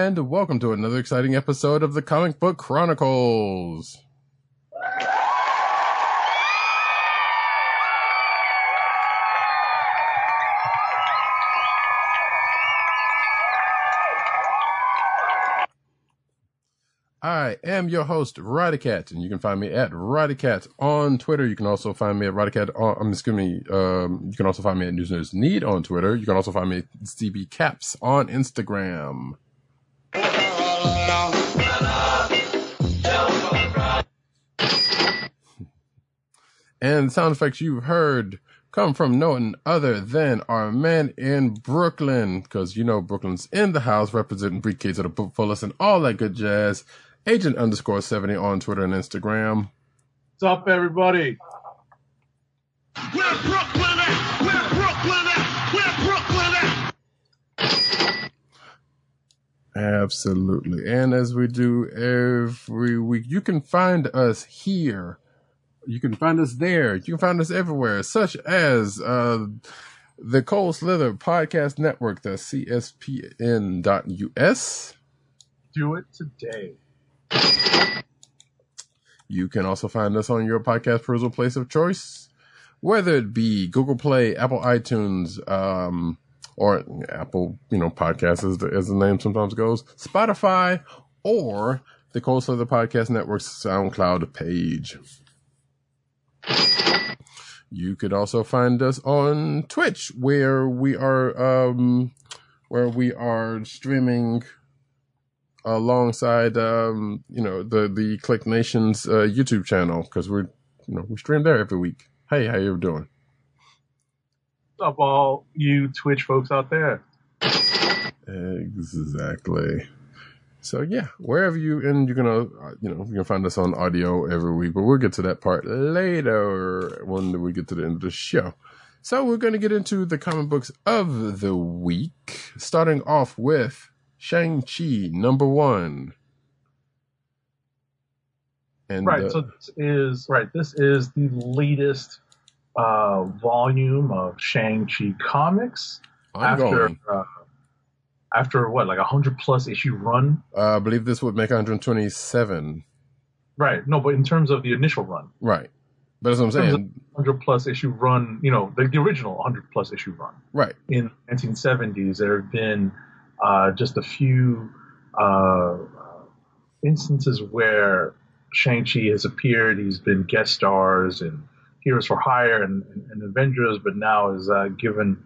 And welcome to another exciting episode of the Comic Book Chronicles. I am your host, Ridercat, and you can find me at Ridercat on Twitter. You can also find me at Ridercat on, um, excuse me, um, you can also find me at News News Need on Twitter. You can also find me at CB Caps on Instagram. And sound effects you've heard come from no one other than our man in Brooklyn, because you know Brooklyn's in the house representing briefcase of the book fullest and all that good jazz. Agent underscore 70 on Twitter and Instagram. What's up, everybody? Absolutely. And as we do every week, you can find us here. You can find us there. You can find us everywhere, such as uh, the Cold Slither Podcast Network, the CSPN.us. Do it today. You can also find us on your podcast perusal place of choice, whether it be Google Play, Apple iTunes, um, or Apple, you know, podcasts as the, as the name sometimes goes, Spotify, or the Cold Slither Podcast Network's SoundCloud page. You could also find us on Twitch, where we are, um, where we are streaming alongside, um, you know, the the Click Nation's uh, YouTube channel because we're, you know, we stream there every week. Hey, how you doing? Up, all you Twitch folks out there? Exactly. So yeah, wherever you and you're gonna, uh, you know, you can find us on audio every week, but we'll get to that part later when we get to the end of the show. So we're going to get into the comic books of the week, starting off with Shang-Chi number one. And Right. uh, so this is right. This is the latest uh, volume of Shang-Chi comics ongoing. after uh, after what like a hundred plus issue run. Uh, I believe this would make 127. Right. No, but in terms of the initial run, Right. But that's what I'm saying. hundred plus issue run. You know, the, the original hundred plus issue run. Right. in 1970s, there have been uh, just a few uh, instances where Shang-Chi has appeared. He's been guest stars in Heroes for Hire and, and, Avengers, but now is uh, given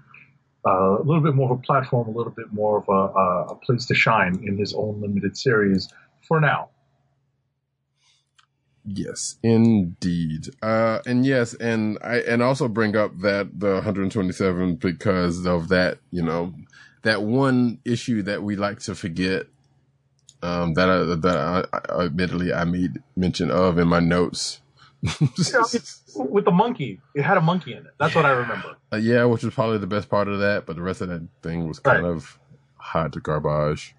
uh, a little bit more of a platform, a little bit more of a, a, a place to shine in his own limited series for now. Yes, indeed. Uh, and yes, and I, and also bring up that the 127 because of that, you know, that one issue that we like to forget, um, that I, that I, I admittedly I made mention of in my notes. With the monkey, it had a monkey in it. That's what I remember. Uh, yeah, which was probably the best part of that, but the rest of that thing was kind Right. of hot to garbage.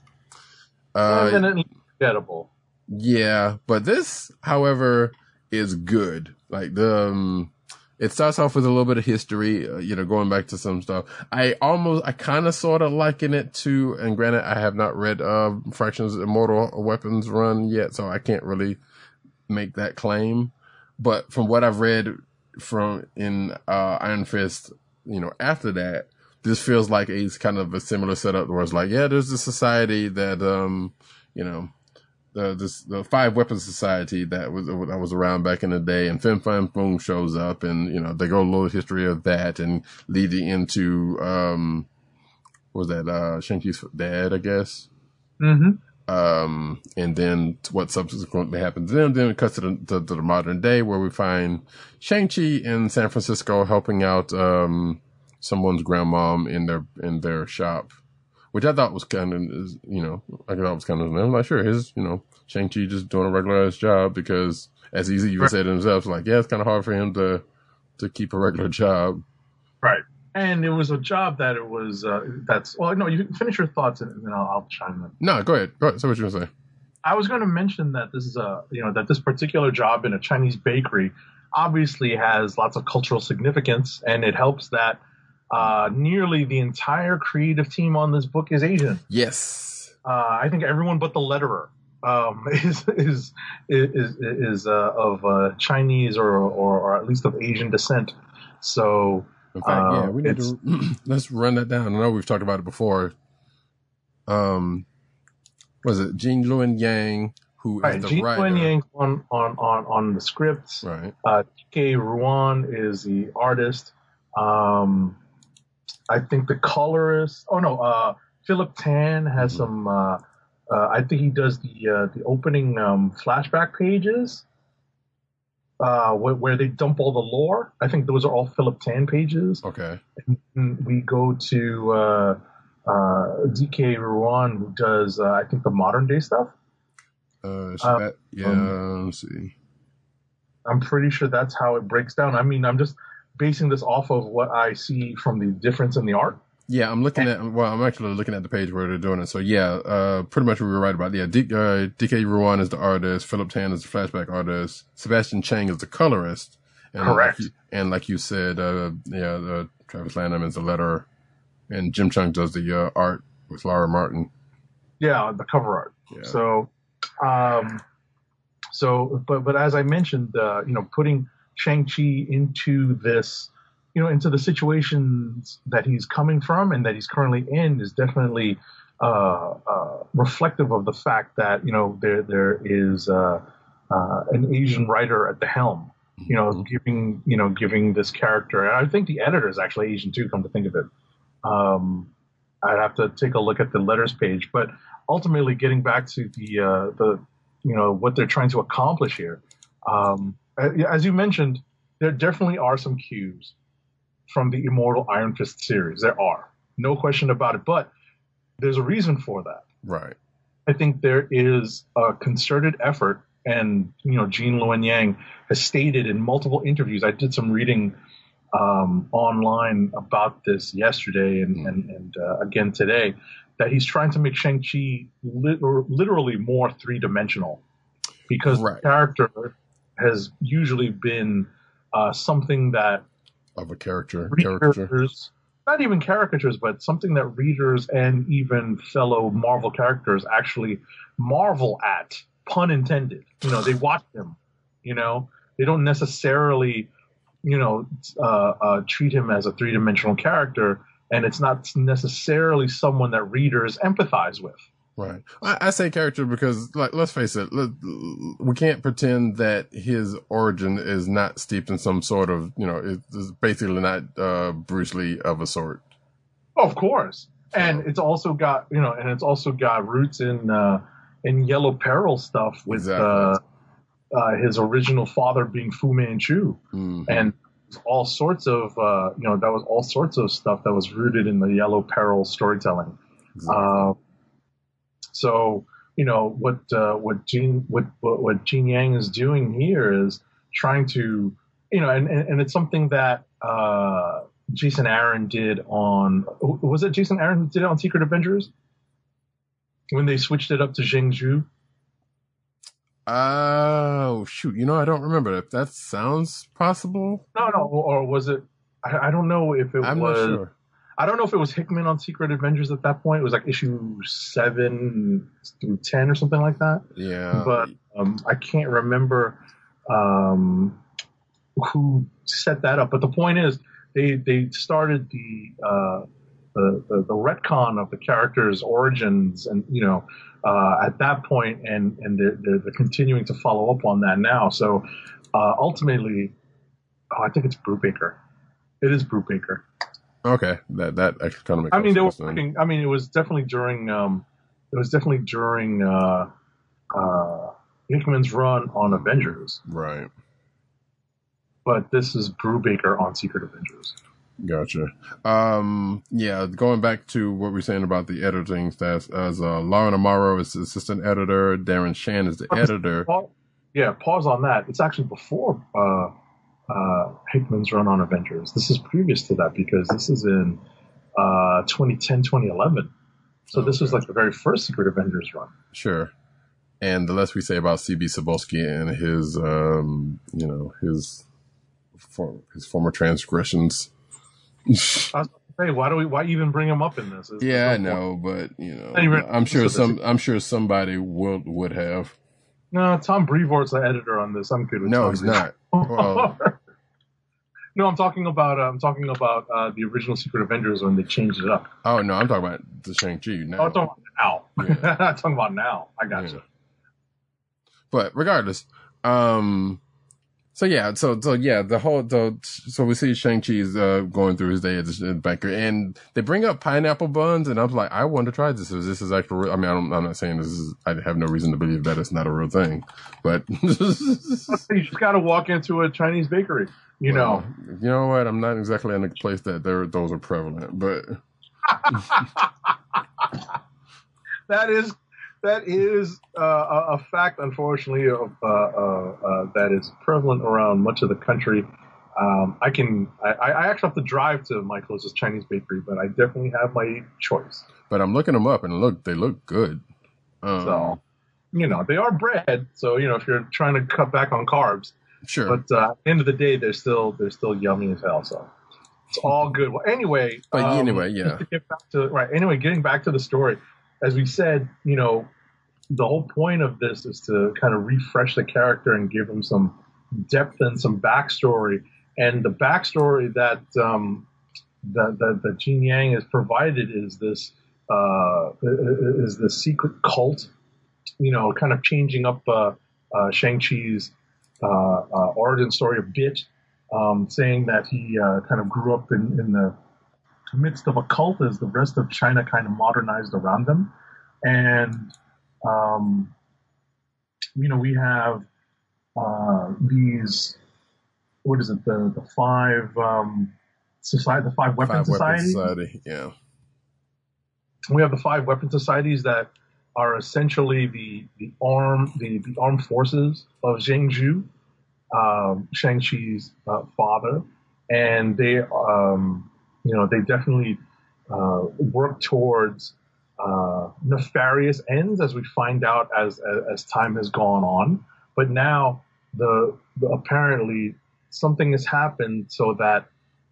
Uh, and forgettable. Yeah, but this, however, is good. Like the, um, it starts off with a little bit of history, uh, you know, going back to some stuff. I almost, I kind of sort of liken it to, and granted, I have not read, uh, Fraction's Immortal Weapons run yet, so I can't really make that claim. But from what I've read from in, uh, Iron Fist, you know, after that, this feels like it's kind of a similar setup where it's like, yeah, there's a society that, um, you know, the this the five weapons society that was that was around back in the day, and Fin Fang Foom shows up, and you know they go a little history of that, and leading into um, was that uh Shang-Chi's dad, I guess, Mm-hmm. Um, and then what subsequently happens to them, then it cuts to the, to, to the modern day where we find Shang-Chi in San Francisco helping out, um, someone's grandmom in their, in their shop, which I thought was kind of, you know, I thought was kind of, I'm not sure, his, you know, Shang-Chi just doing a regular ass job because as he's even Right. said himself, like, yeah, it's kind of hard for him to, to keep a regular job. Right. And it was a job that it was, uh, that's, well, no, you can finish your thoughts and then I'll, I'll chime in. No, go ahead. Go ahead. Say what you gonna say. I was going to mention that this is a, you know, that this particular job in a Chinese bakery obviously has lots of cultural significance, and it helps that uh, nearly the entire creative team on this book is Asian. Yes. Uh, I think everyone but the letterer um, is is is is uh, of uh, Chinese or, or or at least of Asian descent. So In fact, yeah, Uh, we need to let's run that down. I know we've talked about it before. Um, was it Gene Luen Yang who is right, the Jean writer? Wen Yang on on on on the scripts. Right. Uh, DK Ruan is the artist. Um, I think the colorist. Oh no, uh, Philip Tan has Mhm. some. Uh, uh, I think he does the uh, the opening um, flashback pages, uh, where, where they dump all the lore. I think those are all Philip Tan pages. Okay. And we go to uh, uh, DK Ruan, who does uh, I think the modern day stuff. Uh, Uh, got- yeah. um, let's see. I'm pretty sure that's how it breaks down. I mean, I'm just basing this off of what I see from the difference in the art. Yeah, I'm looking at. Well, I'm actually looking at the page where they're doing it. So yeah, uh, pretty much we were right about. Yeah, D, uh, DK Ruan is the artist. Philip Tan is the flashback artist. Sebastian Cheng is the colorist. And Correct. Like you, and like you said, uh, yeah, uh, Travis Lanham is the letterer, and Jim Cheung does the uh, art with Laura Martin. Yeah, the cover art. Yeah. So, um, so, but but as I mentioned, uh, you know, putting Shang Chi into this, you know, into the situations that he's coming from and that he's currently in is definitely uh, uh, reflective of the fact that you know there there is uh, uh, an Asian writer at the helm. You know, Mhm. giving you know giving this character, and I think the editor is actually Asian too. Come to think of it, um, I'd have to take a look at the letters page, but ultimately getting back to the uh, the you know what they're trying to accomplish here. Um, as you mentioned, there definitely are some cues from the Immortal Iron Fist series. There are no question about it, but there's a reason for that. Right. I think there is a concerted effort, and you know, Gene Luen Yang has stated in multiple interviews. I did some reading um, online about this yesterday and Mm. and, and uh, again today that he's trying to make Shang Chi lit- literally more three dimensional because Right. the character has usually been uh, something that Of a character. caricature. Not even caricatures, but something that readers and even fellow Marvel characters actually marvel at, pun intended. You know, they watch them, you know, they don't necessarily, you know, uh, uh, treat him as a three dimensional character, and it's not necessarily someone that readers empathize with. Right. I, I say character because, like, let's face it, let, we can't pretend that his origin is not steeped in some sort of, you know, it- it's basically not uh, Bruce Lee of a sort. Of course. And it's also got, you know, and it's also got roots in, uh, in Yellow Peril stuff with, Exactly. uh, uh, his original father being Fu Manchu. Mhm. And all sorts of, uh, you know, that was all sorts of stuff that was rooted in the Yellow Peril storytelling. Exactly. Uh, so, you know, what, uh, what Gene, what, what, what Gene Yang is doing here is trying to, you know, and, and, and it's something that, uh, Jason Aaron did on, was it Jason Aaron who did it on Secret Avengers? When they switched it up to Zheng Zu? Oh shoot! You know, I don't remember if that sounds possible. No, no, or was it, I, I don't know if it I'm was, not sure. I don't know if it was Hickman on Secret Avengers at that point. It was like issue seven through 10 or something like that. Yeah, but um, I can't remember um, who set that up. But the point is, they they started the uh, the, the the retcon of the characters' origins, and you know, uh, at that point, and and they're, they're, they're continuing to follow up on that now. So uh, ultimately, oh, I think it's Brubaker. It is Brubaker. Okay, that that actually kind of makes. I mean, they were working. I mean, it was definitely during um, it was definitely during uh, uh, Hickman's run on Avengers, Right. but this is Brubaker on Secret Avengers. Gotcha. Um, yeah, going back to what we are saying about the editing staff, as uh, Lauren Amaro is the assistant editor, Darren Shan is the editor. Yeah, pause on that. It's actually before uh, uh, Hickman's run on Avengers. This is previous to that because this is in uh, 2010, 2011. So this was like the very first Secret Avengers run. Sure. And the less we say about CB Cebulski and his, um, you know, his, for, his former transgressions. I was about to say, why do we? Why even bring him up in this? Is- yeah, I no know, but you know, I'm sure some, I'm sure somebody would would have. No, Tom Brevoort's the editor on this. I'm good with No, he's not. Well, no, I'm talking about. Uh, I'm talking about uh, the original Secret Avengers when they changed it up. oh no, I'm talking about the Shang Chi Oh, now. I'm talking about now. I'm talking about now. I got you. Yeah. But regardless, um, so yeah, so so yeah, the whole the so we see Shang Chi's uh, going through his day at the banker, and they bring up pineapple buns, and I'm like, I want to try this. Is this is actual? real- I mean, I don't, I'm not saying this is. I have no reason to believe that it's not a real thing, but You just got to walk into a Chinese bakery. You know. You know what? I'm not exactly in a place that there those are prevalent, but that is that is uh, a, fact, unfortunately, of uh, uh, uh, that is prevalent around much of the country. Um, I can I, I actually have to drive to my closest Chinese bakery, but I definitely have my choice. but I'm looking them up, and look, they look good. Um, So, you know, they are bread, so you know if you're trying to cut back on carbs, sure, but uh, at the end of the day, they're still they're still yummy as hell. So it's all good. Well, anyway, but um, anyway, yeah, to get back to right. Anyway, getting back to the story, as we said, you know, the whole point of this is to kind of refresh the character and give him some depth and some backstory. And the backstory that um, that, that that Gene Yang has provided is this uh, is the secret cult, you know, kind of changing up uh, uh, Shang Chi's uh, uh, origin story a bit, um, saying that he uh, kind of grew up in, in the midst of a cult as the rest of China kind of modernized around them. And, um, you know, we have uh, these, what is it, the, the five, um, society, the five weapon Five societies. Society, yeah, We have the five weapon societies that are essentially the, the arm, the, the armed forces of Zheng Zu, um, Shang-Chi's uh, father. And they, um, you know, they definitely uh, work towards uh, nefarious ends, as we find out as, as as time has gone on. But now, the, the apparently something has happened so that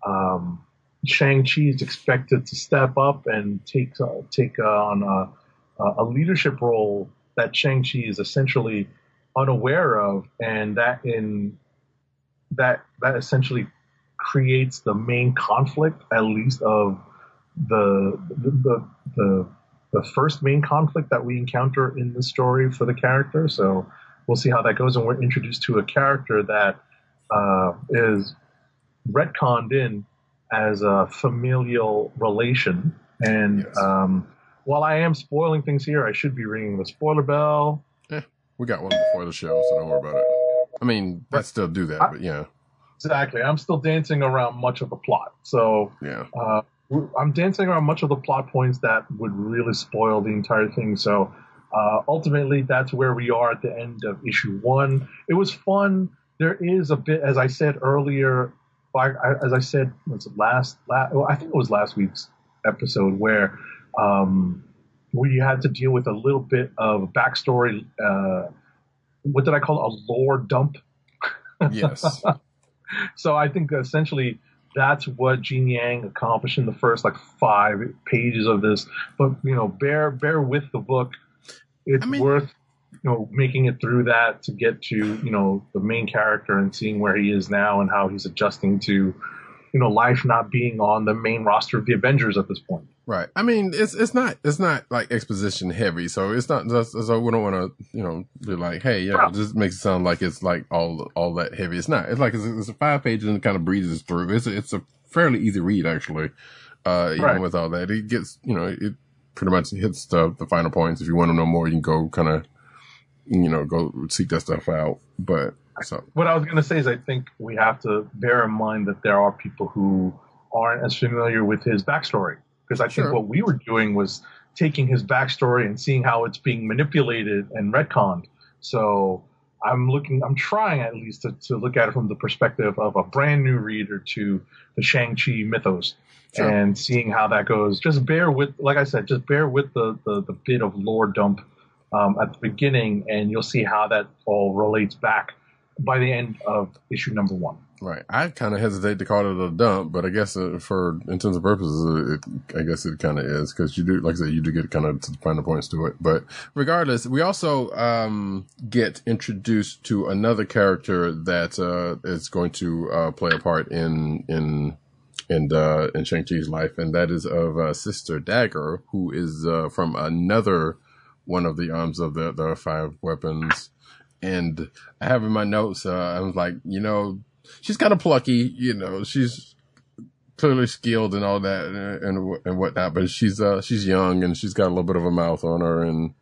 um, Shang Chi is expected to step up and take uh, take on a, a leadership role that Shang Chi is essentially unaware of, and that in that that essentially creates the main conflict, at least of the the the, the, the first main conflict that we encounter in the story for the character. So we'll see how that goes, and we're introduced to a character that uh, is retconned in as a familial relation. And Yes. um, while I am spoiling things here, I should be ringing the spoiler bell. we got one before the show, so don't worry about it. I mean, I still do that, but yeah, Exactly. I'm still dancing around much of the plot. So yeah, uh, I'm dancing around much of the plot points that would really spoil the entire thing. So uh, ultimately, that's where we are at the end of issue one. It was fun. There is a bit, as I said earlier, as I said, was last, last? Well, I think it was last week's episode where um, we had to deal with a little bit of backstory. Uh, what did I call it? A lore dump. yes, So I think essentially that's what Gene Yang accomplished in the first like five pages of this. But you know, bear bear with the book. It's I mean- worth you know making it through that to get to you know the main character and seeing where he is now and how he's adjusting to you know life not being on the main roster of the Avengers at this point. right. I mean, it's it's not it's not like exposition heavy, so it's not just so we don't want to you know be like, hey, yeah, this makes it sound like it's like all all that heavy. It's not. It's like it's, it's a five pages and it kind of breezes through. It's a, it's a fairly easy read actually. Uh, even Right. with all that, it gets you know it pretty much hits the the final points. If you want to know more, you can go kind of you know go seek that stuff out. But so what I was going to say is I think we have to bear in mind that there are people who aren't as familiar with his backstory because I Sure. think what we were doing was taking his backstory and seeing how it's being manipulated and retconned. So I'm looking, I'm trying at least to, to look at it from the perspective of a brand new reader to the Shang-Chi mythos Sure. and seeing how that goes. Just bear with, like I said, just bear with the, the, the bit of lore dump um, at the beginning and you'll see how that all relates back by the end of issue number one. Right. I kind of hesitate to call it a dump, but I guess uh, for intents and purposes, it, I guess it kind of is because you do, like I said, you do get kind of to the final points to it. But regardless, we also um, get introduced to another character that uh, is going to uh, play a part in in in uh, in Shang Chi's life, and that is of uh, Sister Dagger, who is uh, from another one of the arms of the the five weapons. And I have in my notes, uh, I was like, you know, she's kind of plucky, you know, she's clearly skilled and all that and, and, and whatnot, but she's, uh, she's young and she's got a little bit of a mouth on her. And,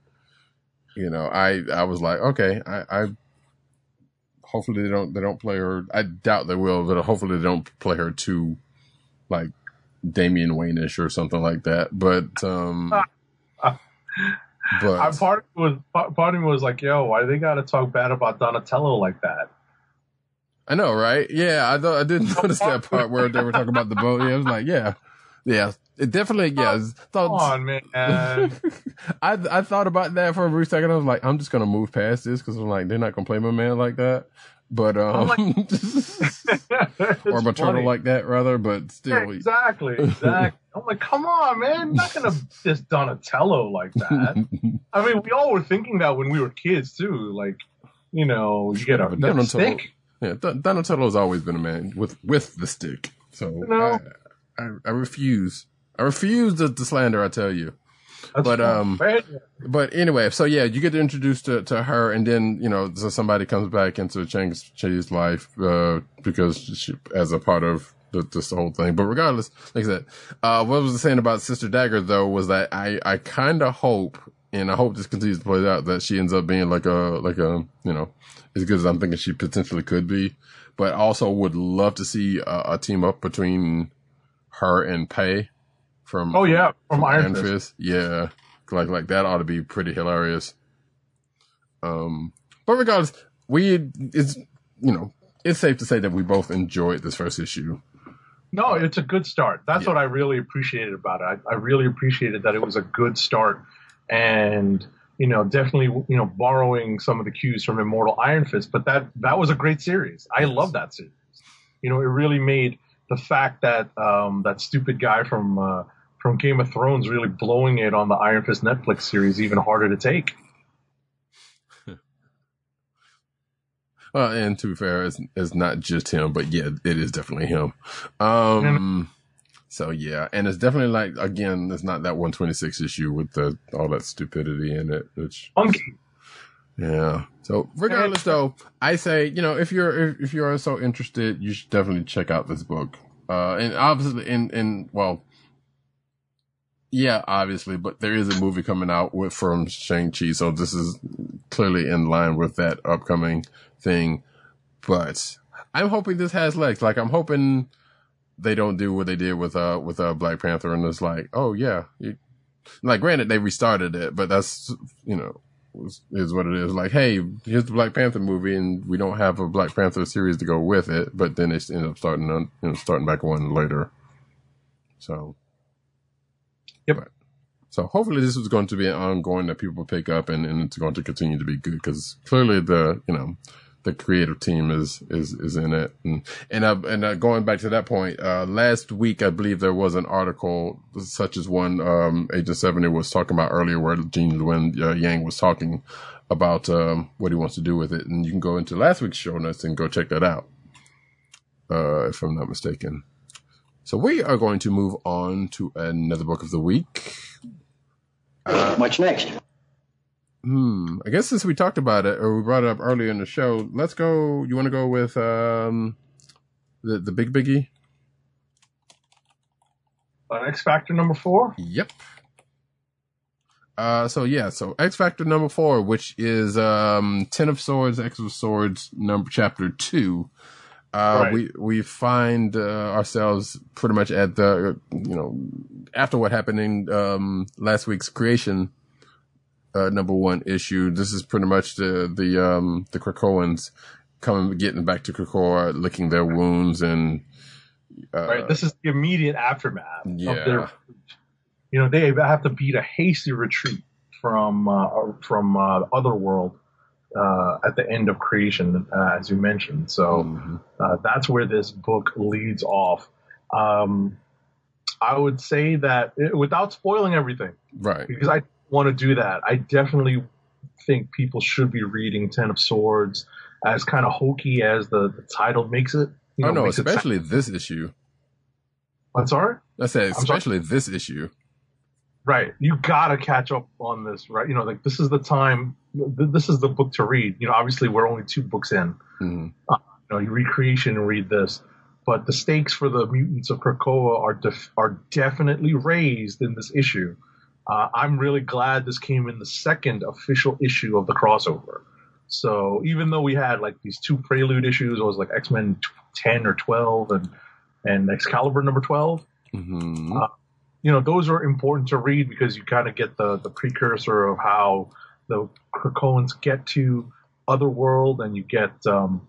you know, I, I was like, okay, I, I, hopefully they don't, they don't play her. I doubt they will, but hopefully they don't play her too like Damian Wayne-ish or something like that. But, um, but I, part of me was part of me was like, yo, why they got to talk bad about Donatello like that? I know, right? Yeah, I thought I didn't notice that part where they were talking about the boat. Yeah, I was like, yeah, yeah, it definitely, yeah. Come Thought, on, man. I I thought about that for a brief second. I was like, I'm just gonna move past this because I'm like, they're not gonna play my man like that. But um, like- or my turtle like that rather. But Yeah, still, exactly, exactly. I'm like, come on, man, You're not gonna just Donatello like that. I mean, we all were thinking that when we were kids too. Like, you know, you get a, you get a Donatello- stick. yeah, Don- Donatello has always been a man with with the stick. So No. I, I I refuse. I refuse to, to slander. I tell you. But, um? But anyway, so yeah, you get introduced to, to her, and then you know, so somebody comes back into Shang Chi's life uh, because she, as a part of the, this whole thing. But regardless, like I said, uh, what was I saying about Sister Dagger though was that I I kind of hope, and I hope this continues to play out that she ends up being like a like a you know as good as I'm thinking she potentially could be. But also would love to see a, a team up between her and Pei from Oh yeah, from Iron Fist. Fist. Yeah. Like like that ought to be pretty hilarious. Um but regardless, we it's you know, it's safe to say that we both enjoyed this first issue. No, it's a good start. That's Yeah. what I really appreciated about it. I, I really appreciated that it was a good start, and you know, definitely you know borrowing some of the cues from Immortal Iron Fist. But that that was a great series. I love that series. You know, it really made the fact that um, that stupid guy from uh, from Game of Thrones really blowing it on the Iron Fist Netflix series even harder to take. Uh, and to be fair, it's, it's not just him, but yeah, it is definitely him. Um, so yeah, and it's definitely like, again, it's not that 126 issue with the, all that stupidity in it, which, Funky. Yeah. So regardless though, I say, you know, if you're, if, if you're so interested, you should definitely check out this book. Uh, and obviously in, in, well, yeah, obviously, but there is a movie coming out with, from Shang-Chi. So this is clearly in line with that upcoming thing. But I'm hoping this has legs. Like I'm hoping they don't do what they did with, uh, with, uh, Black Panther and it's like, oh yeah, you, like granted they restarted it, but that's, you know, is what it is. Like, hey, here's the Black Panther movie, and we don't have a Black Panther series to go with it. But then they end up starting on, you know, starting back one later. So, Yep. But- so hopefully this is going to be an ongoing that people pick up, and, and it's going to continue to be good because clearly the you know the creative team is is is in it, and and uh, and uh, going back to that point, uh, last week I believe there was an article such as one um, Agent Seventy was talking about earlier, where Gene Luen uh, Yang was talking about um, what he wants to do with it, and you can go into last week's show notes and go check that out, uh, if I'm not mistaken. So we are going to move on to another book of the week. What's next? Hmm. I guess since we talked about it or we brought it up earlier in the show, let's go. You want to go with um the the big biggie? Uh, X Factor number four. Yep. Uh, so yeah, so X Factor number four, which is, um, Ten of Swords, X of Swords, number, chapter two. Uh, Right. we, we find, uh, ourselves pretty much at the, you know, after what happened in, um, last week's creation, uh, number one issue. This is pretty much the, the, um, the Krakoans coming, getting back to Krakoa, licking their wounds and, uh, right. This is the immediate aftermath yeah. of their. You know, they have to beat a hasty retreat from uh, from uh, Otherworld uh, at the end of creation, uh, as you mentioned. So mhm. uh, that's where this book leads off. Um, I would say that eh, without spoiling everything, right. because I want to do that. I definitely think people should be reading Ten of Swords, as kind of hokey as the, the title makes it. You oh no, makes it especially this issue. I'm sorry. I said, especially this issue. Right, you gotta catch up on this, right? You know, like this is the time. Th- This is the book to read. You know, obviously we're only two books in. Mhm. You know, you read Creation and read this, but the stakes for the mutants of Krakoa are def- are definitely raised in this issue. Uh, I'm really glad this came in the second official issue of the crossover. So even though we had like these two prelude issues, it was like X Men 10 or 12 and and Excalibur number 12 Mhm. Uh, you know, those are important to read because you kind of get the, the precursor of how the Krakoans get to Otherworld and you get um,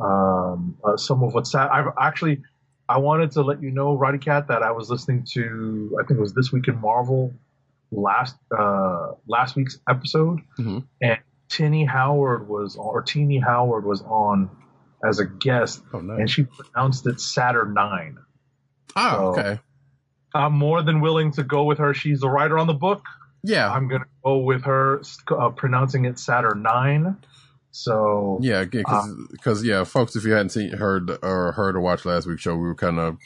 um, uh, some of what's that. I've actually, I wanted to let you know, Roddy Cat, that I was listening to, I think it was This Week in Marvel last, uh, last week's episode Mhm. and Tinny Howard was, or Tini Howard was on as a guest Oh, nice. and she pronounced it Saturn oh, so- okay. I'm more than willing to go with her. She's the writer on the book. Yeah. I'm gonna go with her uh, pronouncing it Saturnyne. So yeah, because yeah, folks, if you hadn't seen, heard, or heard or watched last week's show, we were kind of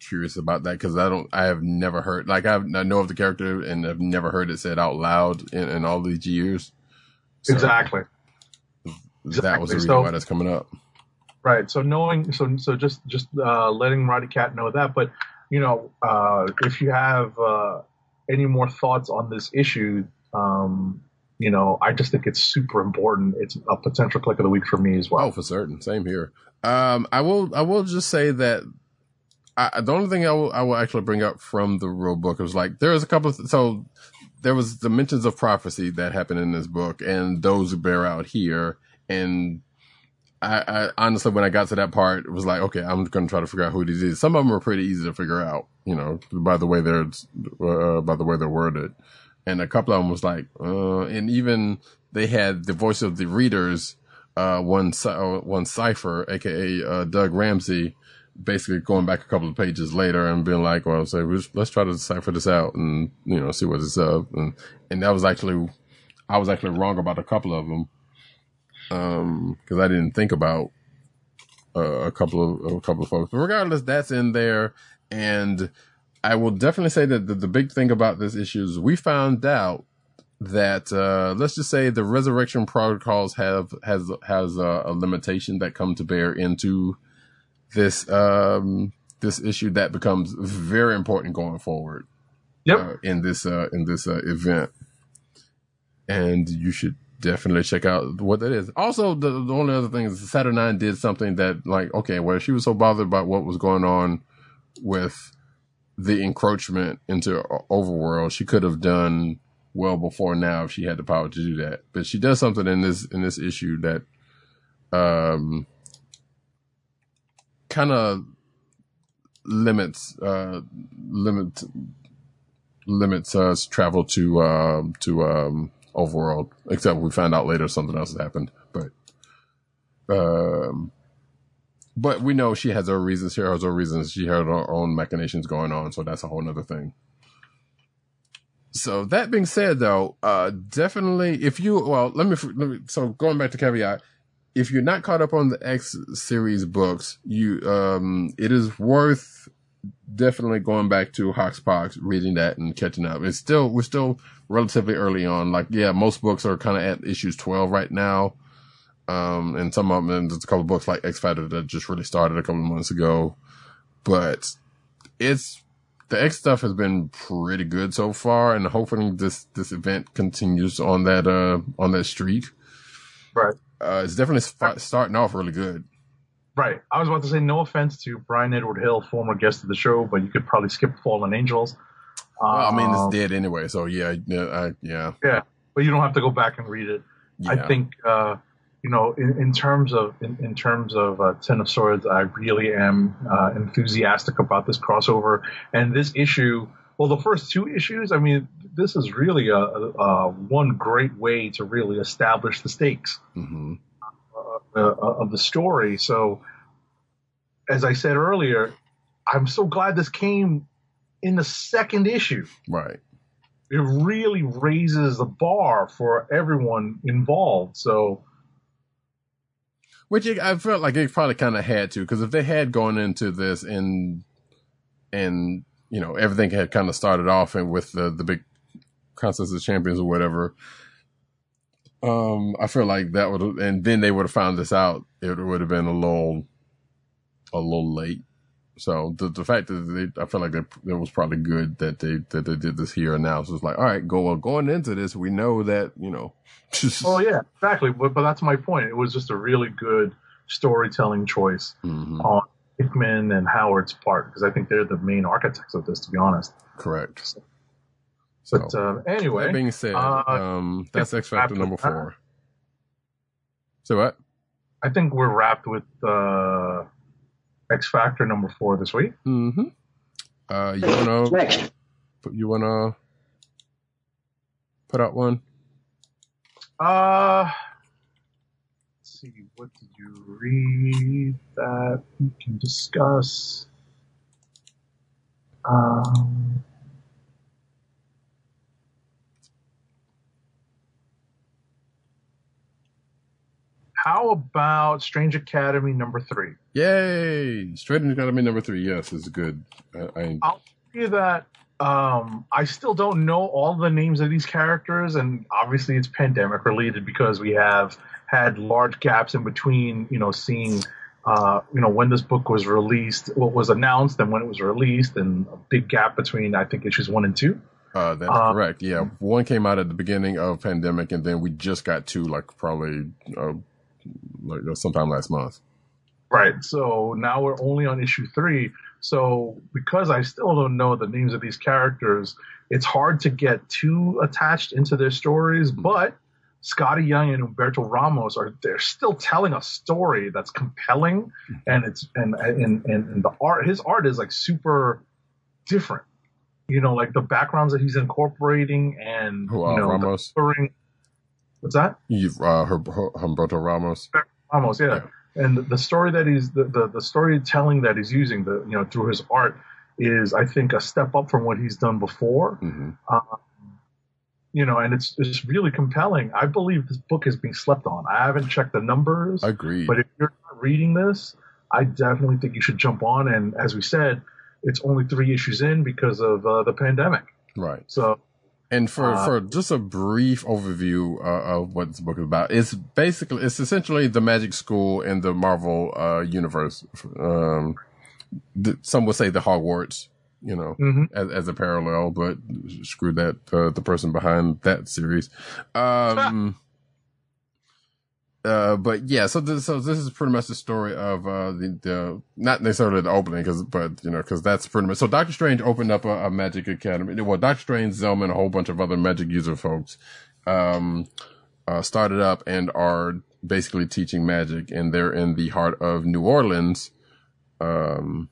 curious about that because I don't, I have never heard, like I've, I know of the character and I've never heard it said out loud in, in all these years. So exactly That was the reason So- why that's coming up. right. So knowing so so just just uh, letting Roddy Cat know that. But you know, uh, if you have uh, any more thoughts on this issue, um, you know, I just think it's super important. It's a potential click of the week for me as well. Oh, for certain. Same here. Um, I will, I will just say that I, the only thing I will, I will actually bring up from the real book was like, there was a couple of, so there was the mentions of prophecy that happened in this book and those bear out here. And I, I honestly, when I got to that part, it was like, okay, I'm going to try to figure out who these is. Some of them are pretty easy to figure out, you know, by the way they're, uh, by the way they're worded. And a couple of them was like, uh, and even they had the voice of the readers, uh, one, uh, one Cypher, aka, uh, Doug Ramsey, basically going back a couple of pages later and being like, well, let's, let's try to decipher this out and, you know, see what it's up. And, and that was actually, I was actually wrong about a couple of them. Um, cause I didn't think about, uh, a couple of, a couple of folks, but regardless, that's in there. And I will definitely say that the, the big thing about this issue is we found out that uh, let's just say the resurrection protocols have has has a, a limitation that come to bear into this um this issue that becomes very important going forward Yep. uh, in this uh in this uh, event and you should definitely check out what that is. Also the, the only other thing is Saturnyne did something that like okay well she was so bothered about what was going on with the encroachment into Otherworld she could have done well before now if she had the power to do that. But she does something in this in this issue that um kind of limits uh limit limits us travel to um to um Otherworld except we found out later something else happened but um but we know she has her reasons she has her reasons she had her own machinations going on so that's a whole nother thing. So that being said though uh definitely if you well let me, let me so going back to caveat if you're not caught up on the X series books, you um it is worth definitely going back to Hoxpox, reading that and catching up. It's still we're still relatively early on. Like yeah, most books are kind of at issues twelve right now. Um and some of them there's a couple of books like X Factor that just really started a couple of months ago. But it's the X stuff has been pretty good so far, and hopefully this this event continues on that uh on that streak. Right. Uh, it's definitely sp- starting off really good. Right. I was about to say no offense to Bryan Edward Hill, former guest of the show, but you could probably skip Fallen Angels. Well, I mean, Um, it's dead anyway, so yeah, yeah, I, yeah, Yeah, but you don't have to go back and read it. yeah. I think uh, you know, in, in terms of in, in terms of uh, Ten of Swords, I really am uh, enthusiastic about this crossover and this issue. Well, the first two issues, I mean, this is really a, a, a one great way to really establish the stakes hmm uh, of the story. So, as I said earlier, I'm so glad this came in the second issue. right. It really raises the bar for everyone involved. So, Which I felt like it probably kind of had to, because if they had gone into this and and you know everything had kind of started off and with the the big consensus of champions or whatever, um, I feel like that would and then they would have found this out. It would have been a little a little late. So the the fact that they, I feel like that it was probably good that they that they did this here and now. So it's like, all right, go well, going into this, we know that you know. oh yeah, exactly. But, but that's my point. It was just a really good storytelling choice Mhm, on Hickman and Howard's part because I think they're the main architects of this, to be honest. correct. So, But uh, anyway, that being said, uh, um, that's X Factor number four. So what? I think we're wrapped with uh, X Factor number four this week. Mm-hmm. Uh, you wanna Next. you wanna put out one? Uh, let's see. What did you read that we can discuss? Um, how about Strange Academy number three? Yay! Strange Academy number three. Yes, is good. I, I I'll tell you that um, I still don't know all the names of these characters, and obviously it's pandemic related because we have had large gaps in between, you know, seeing, uh, you know, when this book was released, what was announced, and when it was released, and a big gap between, I think, issues one and two. uh, that's uh, correct. Yeah, one came out at the beginning of pandemic, and then we just got two, like probably uh, like uh, sometime last month. Right. So now we're only on issue three. So because I still don't know the names of these characters, it's hard to get too attached into their stories. But Skottie Young and Umberto Ramos are they're still telling a story that's compelling and it's and and and, the art his art is like super different. You know, like the backgrounds that he's incorporating and uh, you know, Ramos? coloring- What's that? You, uh, Her- Her- Humberto Ramos. Almost, yeah. And the story that he's the, the the storytelling that he's using, the you know through his art, is I think a step up from what he's done before. hmm You know, and it's it's really compelling. I believe this book is being slept on. I haven't checked the numbers, Agreed. but if you're not reading this, I definitely think you should jump on. And as we said, it's only three issues in because of uh, the pandemic. right. So And for, Uh, for just a brief overview uh, of what this book is about, it's basically, it's essentially the magic school in the Marvel, uh, universe. Um, some would say the Hogwarts, you know, mhm. as, as a parallel, but screw that, uh, the person behind that series. Um, uh, but yeah, so this, so this is pretty much the story of, uh, the, the, not necessarily the opening, cause, but, you know, cause that's pretty much, so Doctor Strange opened up a, a magic academy. Well, Doctor Strange, Zelma, and a whole bunch of other magic user folks, um, uh, started up and are basically teaching magic and they're in the heart of New Orleans. Um,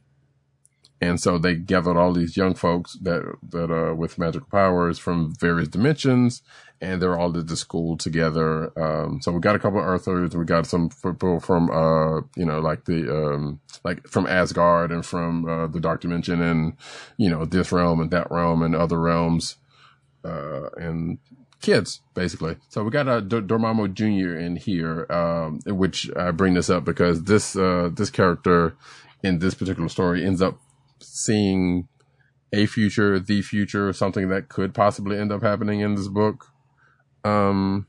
and so they gathered all these young folks that, that, uh, with magical powers from various dimensions and they're all at the school together. Um, so we got a couple of Earthers, we got some people from, uh, you know, like the, um, like from Asgard and from, uh, the Dark Dimension and, you know, this realm and that realm and other realms, uh, and kids, basically. So we got a D- Dormammu Jr. in here, um, which I bring this up because this, uh, this character in this particular story ends up seeing a future, the future, something that could possibly end up happening in this book, um,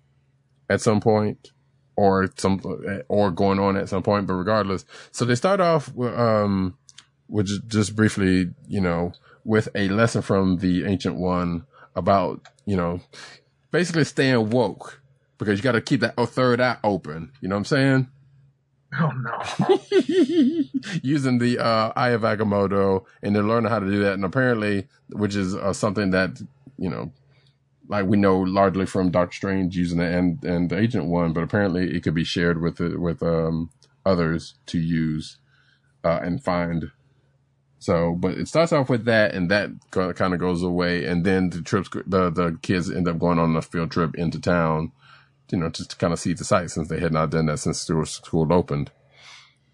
at some point, or some, or going on at some point. But regardless, so they start off with, um, with just briefly, you know, with a lesson from the ancient one about, you know, basically staying woke because you got to keep that third eye open. You know what I'm saying? Oh no. Using the uh, Eye of Agamotto and they're learning how to do that. And apparently, which is uh, something that, you know, like we know largely from Doctor Strange using it and, and the Ancient One, but apparently it could be shared with, it, with, um, others to use, uh, and find. So, but it starts off with that and that kind of goes away. And then the trips, the, the kids end up going on a field trip into town you know, just to kind of see the site since they had not done that since school, school opened.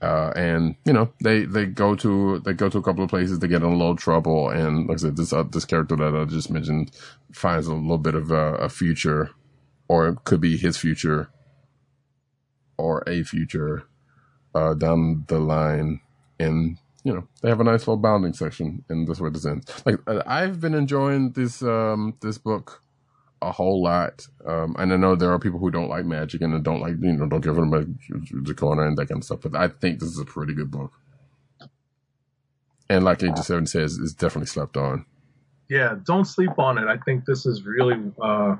Uh, and you know, they, they go to, they go to a couple of places, they get in a little trouble. And like I said, this, uh, this character that I just mentioned finds a little bit of a, a future or it could be his future or a future, uh, down the line. And, you know, they have a nice little bounding section and this is where this ends. Like, uh, I've been enjoying this, um, this book a whole lot. Um, and I know there are people who don't like magic and don't like, you know, don't give them a the corner and that kind of stuff. But I think this is a pretty good book. And like Agent Seven says, it's definitely slept on. Yeah, don't sleep on it. I think this is really, uh, I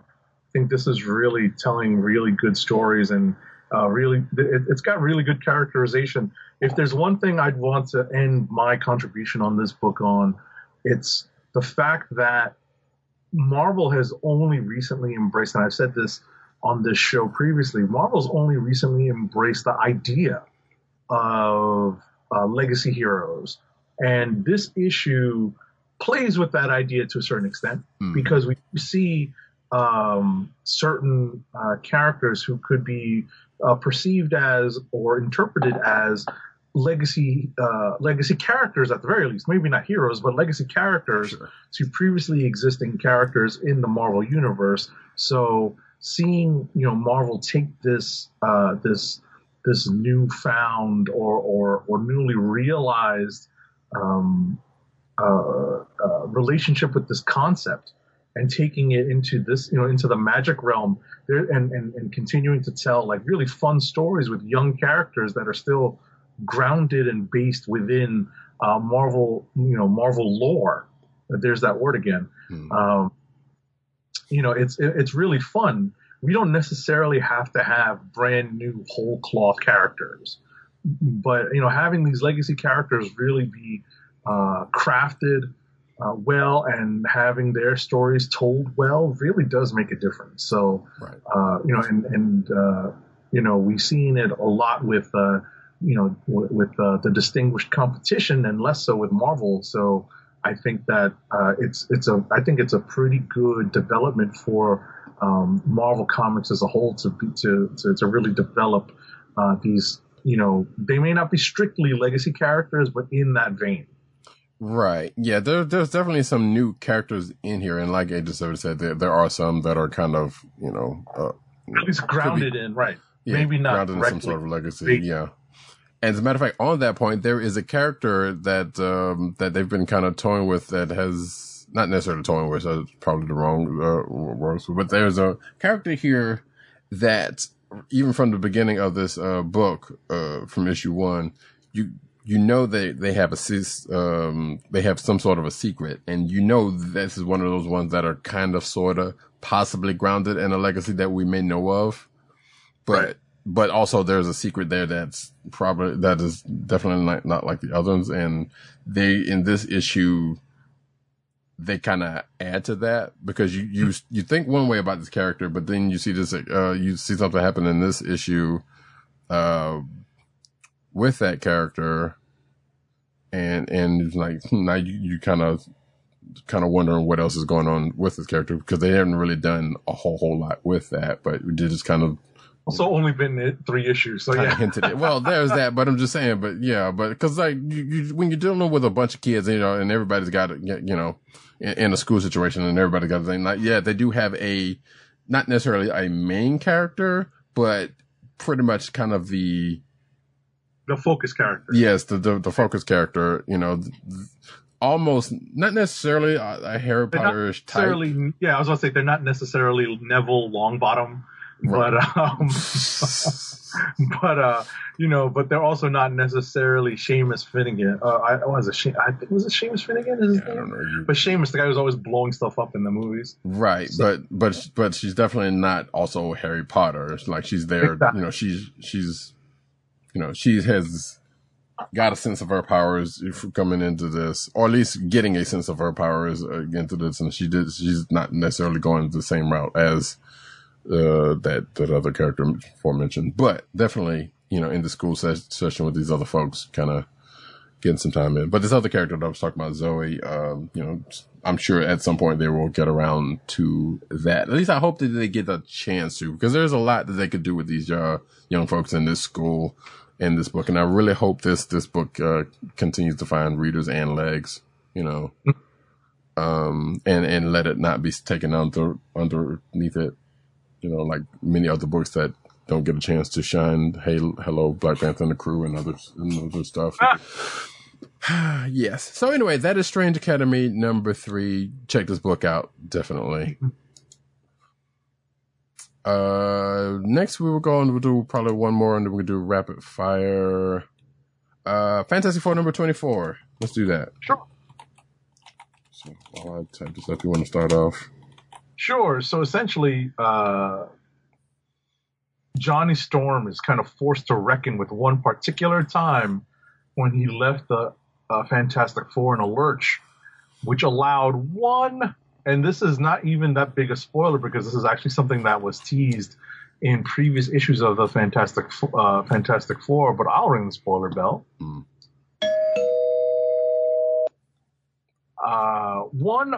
think this is really telling really good stories and uh, really, it, it's got really good characterization. If there's one thing I'd want to end my contribution on this book on, it's the fact that Marvel has only recently embraced, and I've said this on this show previously, Marvel's only recently embraced the idea of uh, legacy heroes. And this issue plays with that idea to a certain extent Mhm. because we see um, certain uh, characters who could be uh, perceived as or interpreted as legacy uh, legacy characters at the very least, maybe not heroes, but legacy characters Sure. to previously existing characters in the Marvel universe. So seeing you know Marvel take this uh, this this newfound or or, or newly realized um, uh, uh, relationship with this concept and taking it into this you know into the magic realm there and, and and continuing to tell like really fun stories with young characters that are still grounded and based within uh, Marvel you know Marvel lore. There's that word again Hmm. um, you know, it's it- it's really fun. We don't necessarily have to have brand new whole cloth characters, but you know, having these legacy characters really be uh, crafted uh, well and having their stories told well really does make a difference. So, Right. uh, you know, and and uh, you know, we've seen it a lot with uh, you know w- with uh, the distinguished competition and less so with Marvel. So. I think that uh, it's it's a I think it's a pretty good development for um, Marvel Comics as a whole to be, to, to to really develop uh, these you know they may not be strictly legacy characters but in that vein. Right. Yeah. There, there's definitely some new characters in here. And like Agent Seven said, there, there are some that are kind of, you know, uh, At least grounded in right. Yeah, Maybe not grounded in some sort of legacy. big- Yeah. And as a matter of fact, on that point, there is a character that um, that they've been kind of toying with that has not necessarily toying with. That's probably the wrong uh, word, but there's a character here that even from the beginning of this uh, book, uh, from issue one, you you know they they have a um they have some sort of a secret, and you know this is one of those ones that are kind of sort of possibly grounded in a legacy that we may know of, but Right. But also there's a secret there that's probably that is definitely not, not like the others, and they in this issue they kind of add to that because you, you, you think one way about this character, but then you see this, uh, you see something happen in this issue, uh, with that character. And, and like, hmm, now you, you kind of, kind of wondering what else is going on with this character because they haven't really done a whole, whole lot with that, but did just kind of Also, only been three issues, so yeah. hinted it. Well, there's that, but I'm just saying, but yeah, but because like you, you, when you're dealing with a bunch of kids, you know, and everybody's got you know, in, in a school situation, and everybody got a thing. Like, yeah, they do have a not necessarily a main character, but pretty much kind of the The focus character. yes, the the, the focus character. You know, th- almost not necessarily a, a Harry Potter type. yeah, I was gonna say they're not necessarily Neville Longbottom, but um, but uh, you know, but they're also not necessarily Seamus Finnigan. Uh, I was a she- I think was it Seamus Finnigan? Is his I don't know. But Seamus, the guy who's always blowing stuff up in the movies. right, but but but she's definitely not also Harry Potter. It's like she's there, Exactly. you know. She's she's you know she has got a sense of her powers if coming into this, or at least getting a sense of her powers uh, into this, and she did. She's not necessarily going the same route as uh, that that other character aforementioned, but definitely you know in the school ses- session with these other folks, kind of getting some time in. But this other character that I was talking about, Zoe, um, you know, I'm sure at some point they will get around to that. At least I hope that they get a chance to, because there's a lot that they could do with these uh, young folks in this school, in this book, and I really hope this this book uh, continues to find readers and legs, you know, um, and and let it not be taken under underneath it, you know, like many other books that don't get a chance to shine. Hey, hello, Black Panther and the crew and others and other stuff. yes. So anyway, that is Strange Academy number three. Check this book out, definitely. Uh, next we will go on. We'll do probably one more, and then we'll do rapid fire. Uh, Fantastic Four number twenty-four. Let's do that. Sure. So while I type this up, you want to start off? Sure. So essentially, uh, Johnny Storm is kind of forced to reckon with one particular time when he left the uh, Fantastic Four in a lurch, which allowed one, and this is not even that big a spoiler because this is actually something that was teased in previous issues of the Fantastic uh, Fantastic Four, but I'll ring the spoiler bell. Mm. Uh, one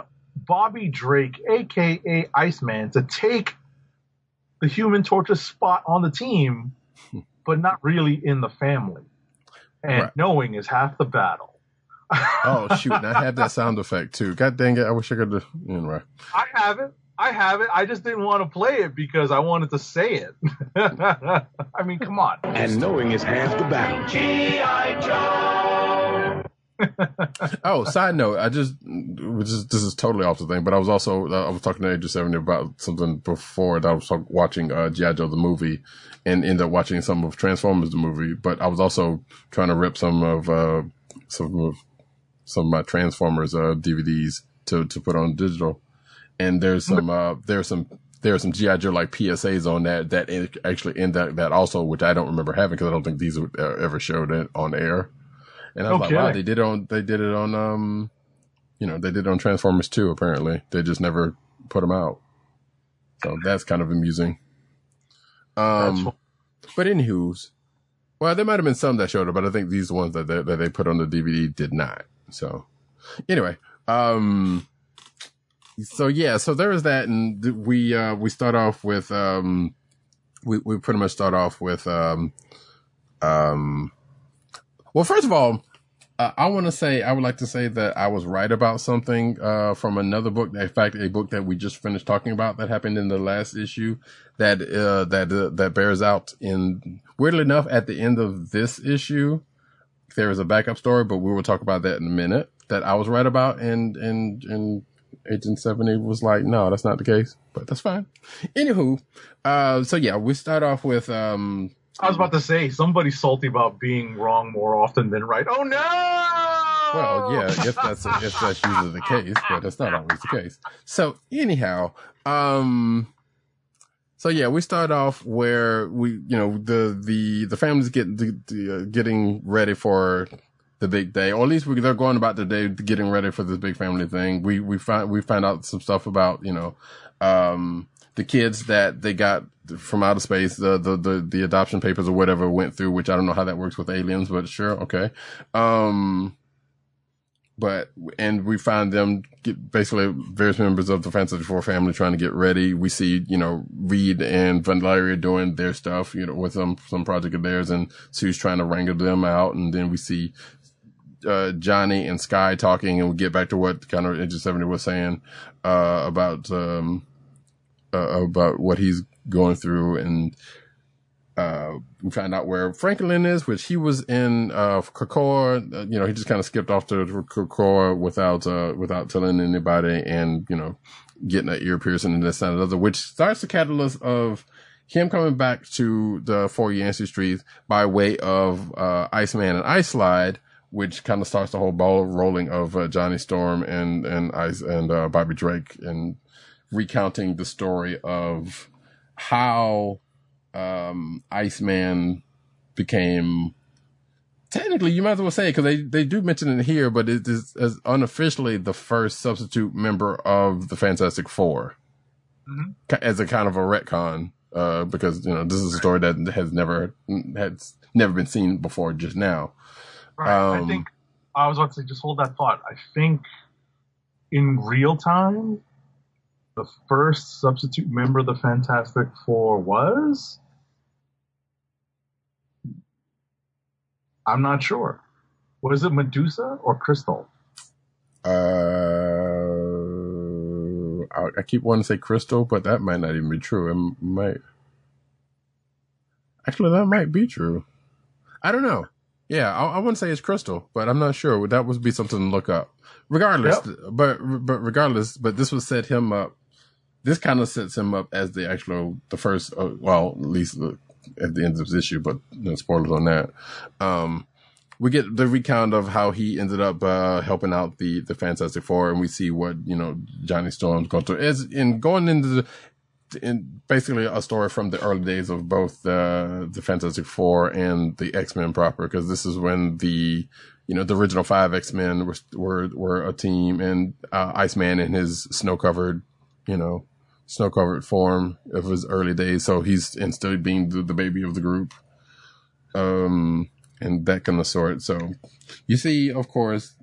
Bobby Drake, aka Iceman, to take the Human Torch's spot on the team, but not really in the family. And Right. knowing is half the battle. Oh shoot! And I had that sound effect too. God dang it! I wish I could. Anyway, I have it. I have it. I just didn't want to play it because I wanted to say it. I mean, come on. And knowing is half the battle. Oh, side note, I just, which is, this is totally off the thing, but I was also, uh, I was talking to Agent 70 about something before that I was watching, uh, G.I. Joe the movie and ended up watching some of Transformers the movie, but I was also trying to rip some of, uh, some of, some of my Transformers, uh, DVDs to, to put on digital. And there's some, uh, there's some, there are some GI Joe like PSAs on that that actually end that that also, which I don't remember having because I don't think these were, uh, ever showed it on air. And I was like, wow, they did it on they did it on um, you know, they did it on Transformers too. Apparently, they just never put them out. So that's kind of amusing. Um, but anywho's, well, there might have been some that showed up, but I think these ones that they, that they put on the DVD did not. So anyway, um, so yeah, so there is that, and we uh we start off with um, we we pretty much start off with um, um, well, first of all. Uh, I want to say, I would like to say that I was right about something, uh, from another book. In fact, a book that we just finished talking about that happened in the last issue that, uh, that, uh, that bears out in, weirdly enough, at the end of this issue, there is a backup story, but we will talk about that in a minute that I was right about. And, and, and Agent 70 was like, no, that's not the case, but that's fine. Anywho, uh, so yeah, we start off with, um, I was about to say somebody's salty about being wrong more often than right. Oh no! Well, yeah, if that's if that's usually the case, but that's not always the case. So anyhow, um, so yeah, we start off where we, you know, the the the families getting the, the, uh, getting ready for the big day, or at least we, they're going about the day getting ready for this big family thing. We we find we find out some stuff about you know, um, the kids that they got from outer space, the the the, the adoption papers or whatever went through, which I don't know how that works with aliens, but sure, okay. Um, but and we find them basically various members of the Fantastic Four family trying to get ready. We see you know Reed and Valeria doing their stuff, you know, with some some project of theirs, and Sue's trying to wrangle them out, and then we see uh, Johnny and Sky talking, and we get back to what kind of Agent Seventy was saying uh, about um, uh, about what he's going through, and uh, we find out where Franklin is, which he was in uh, Krakoa. Uh, you know, he just kind of skipped off to Krakoa without uh, without telling anybody, and you know, getting an ear piercing and this and another, which starts the catalyst of him coming back to the four Yancy Street by way of uh, Iceman and Ice Slide, which kind of starts the whole ball rolling of uh, Johnny Storm and and Ice and uh, Bobby Drake and recounting the story of how um, Iceman became. Technically, you might as well say it because they, they do mention it here, but it is as unofficially the first substitute member of the Fantastic 4 Mhm. As a kind of a retcon, uh, because you know this is a story that has never has never been seen before just now. Right. I Um, think I was about to say, just hold that thought. I think in real time, the first substitute member of the Fantastic Four was. I'm not sure. Was it Medusa or Crystal? Uh, I, I keep wanting to say Crystal, but that might not even be true. It might. Actually, that might be true. I don't know. Yeah, I, I wouldn't say it's Crystal, but I'm not sure. That would be something to look up. Regardless, but but regardless, but this would set him up. This kind of sets him up as the actual the first. Uh, well, at least at the end of this issue, but no spoilers on that. Um, we get the recount of how he ended up uh, helping out the the Fantastic Four, and we see what you know Johnny Storm's going through. Is in going into the in basically a story from the early days of both the the Fantastic Four and the X Men proper, because this is when the you know the original five X Men were, were were a team, and uh, Iceman and his snow covered you know snow covered form of his early days, so he's still being the, the baby of the group. Um, and that kind of sort. So you see, of course,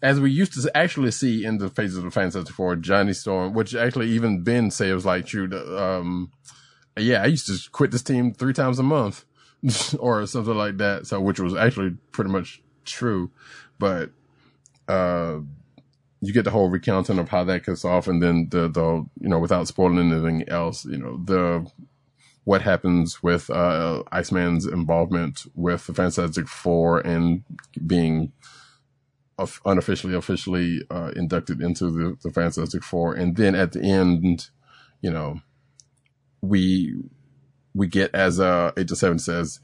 as we used to actually see in the phases of Fantastic Four, Johnny Storm, which actually even Ben says like true. Um, yeah, I used to quit this team three times a month or something like that. So, which was actually pretty much true, but, uh, you get the whole recounting of how that gets off and then the, the, you know, without spoiling anything else, you know, the, what happens with uh, Iceman's involvement with the Fantastic Four and being unofficially, officially uh, inducted into the, the Fantastic Four, and then at the end, you know, we we get as uh, Agent Seven says,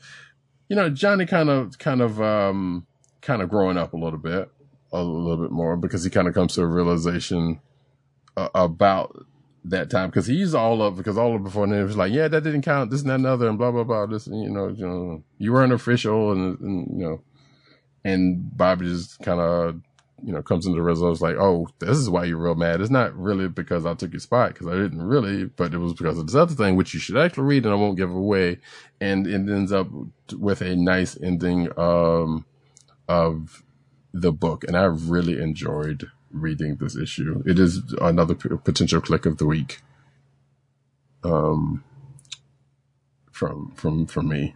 you know, Johnny kind of kind of um, kind of growing up a little bit, a little bit more because he kind of comes to a realization uh, about that time because he's all up because all of before then it was like, yeah, that didn't count, this and that and other, and blah blah blah. This, you know, you know, you weren't official, and, and you know, and Bobby just kind of, you know, comes into the results like, oh, this is why you're real mad. It's not really because I took your spot because I didn't really, but it was because of this other thing which you should actually read and I won't give away, and it ends up with a nice ending um of the book, and I really enjoyed reading this issue. It is another p- potential click of the week. Um, from from from me.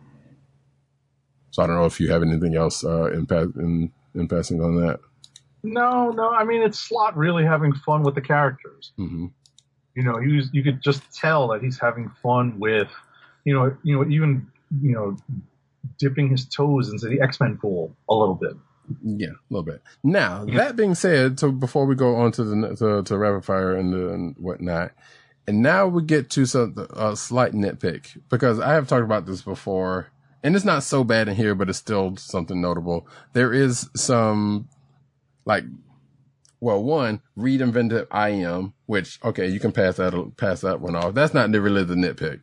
So I don't know if you have anything else uh, in pa- in in passing on that. No, no. I mean, it's Slott really having fun with the characters. hmm You know, he was. You could just tell that he's having fun with, you know, you know, even you know, dipping his toes into the X Men pool a little bit. Yeah, a little bit. Now Yeah. that being said, so before we go on to the to, to rapid fire and, the, and whatnot, and now we get to some a slight nitpick because I have talked about this before, and it's not so bad in here, but it's still something notable. There is some like, well, one Reed invented IM, which okay, you can pass that pass that one off. That's not really the nitpick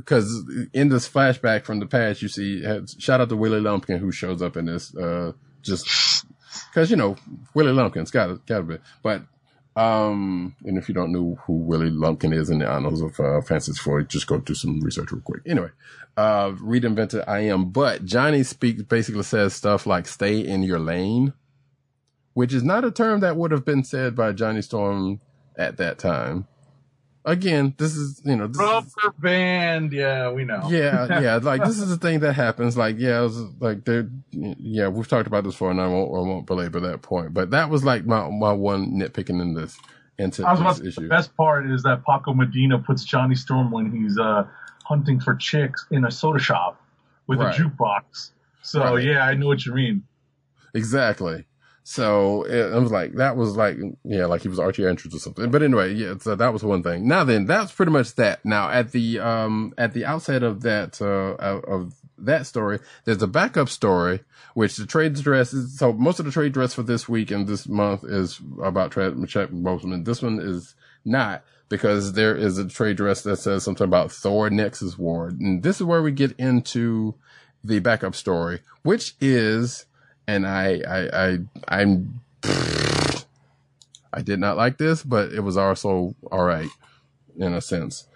because in this flashback from the past, you see, shout out to Willie Lumpkin who shows up in this, uh, just because you know Willie Lumpkin's got got a bit, but um, and if you don't know who Willie Lumpkin is in the annals of uh, Fantastic Four, just go do some research real quick. Anyway, uh, Reed invented IM, but Johnny speaks basically says stuff like "stay in your lane," which is not a term that would have been said by Johnny Storm at that time. Again, this is you know this is- Rubber band. Yeah, we know. yeah, yeah. Like this is the thing that happens. Like, yeah, it was like there. Yeah, we've talked about this before, and I won't, I won't belabor that point. But that was like my my one nitpicking in this into I was about this issue. the best part is that Paco Medina puts Johnny Storm when he's uh, hunting for chicks in a soda shop with Right. a jukebox. So Right. yeah, I know what you mean. Exactly. So it, I was like, that was like, yeah, like he was Archie Andrews or something. But anyway, yeah, so that was one thing. Now then, that's pretty much that. Now at the, um, at the outset of that, uh, of, that story, there's a backup story, which the trade dress is, so most of the trade dress for this week and this month is about Chadwick Boseman. This one is not because there is a trade dress that says something about Thor Nexus Ward. And this is where we get into the backup story, which is, and I, I, I, I'm, I did not like this, but it was also all right in a sense.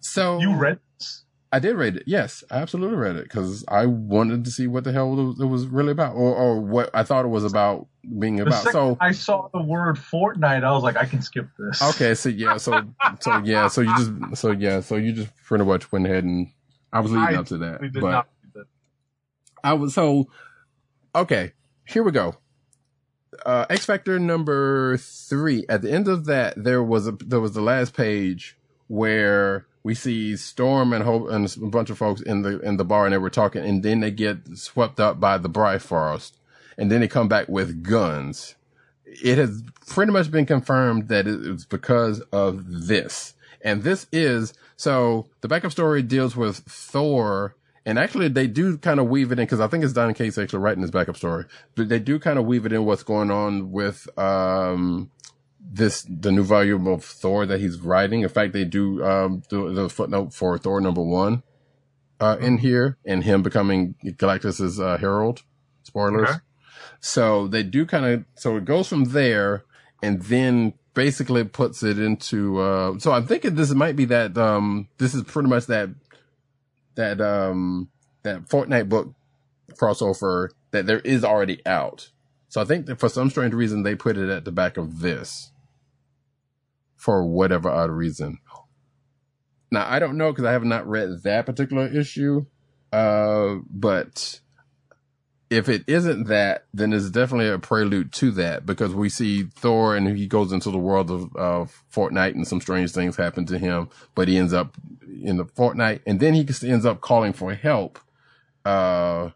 So You read this? I did read it. Yes, I absolutely read it because I wanted to see what the hell it was, really about, or, or what I thought it was about being The about. So I saw the word Fortnite, I was like, I can skip this. okay, so yeah, so so yeah, so you just so yeah, so you just pretty much went ahead and I was leading I up to that, did but not read that. I was so okay. Here we go. Uh, X Factor number three. At the end of that, there was a there was the last page where we see Storm and Hope and a bunch of folks in the in the bar, and they were talking, and then they get swept up by the Bifrost, and then they come back with guns. It has pretty much been confirmed that it was because of this, and this is so. The backup story deals with Thor and actually, they do kind of weave it in because I think it's Donny Cates actually writing this backup story, but they do kind of weave it in what's going on with, um, this, the new volume of Thor that he's writing. In fact, they do, um, the, the footnote for Thor number one, uh, in here and him becoming Galactus's, uh, herald. Spoilers. Okay. So they do kind of, so it goes from there and then basically puts it into, uh, so I'm thinking this might be that, um, this is pretty much that that um that Fortnite book crossover that there is already out. So I think that for some strange reason they put it at the back of this for whatever odd reason. Now I don't know because I have not read that particular issue. Uh, but if it isn't that, then it's definitely a prelude to that because we see Thor and he goes into the world of, of Fortnite and some strange things happen to him, but he ends up in the Fortnite and then he ends up calling for help, uh,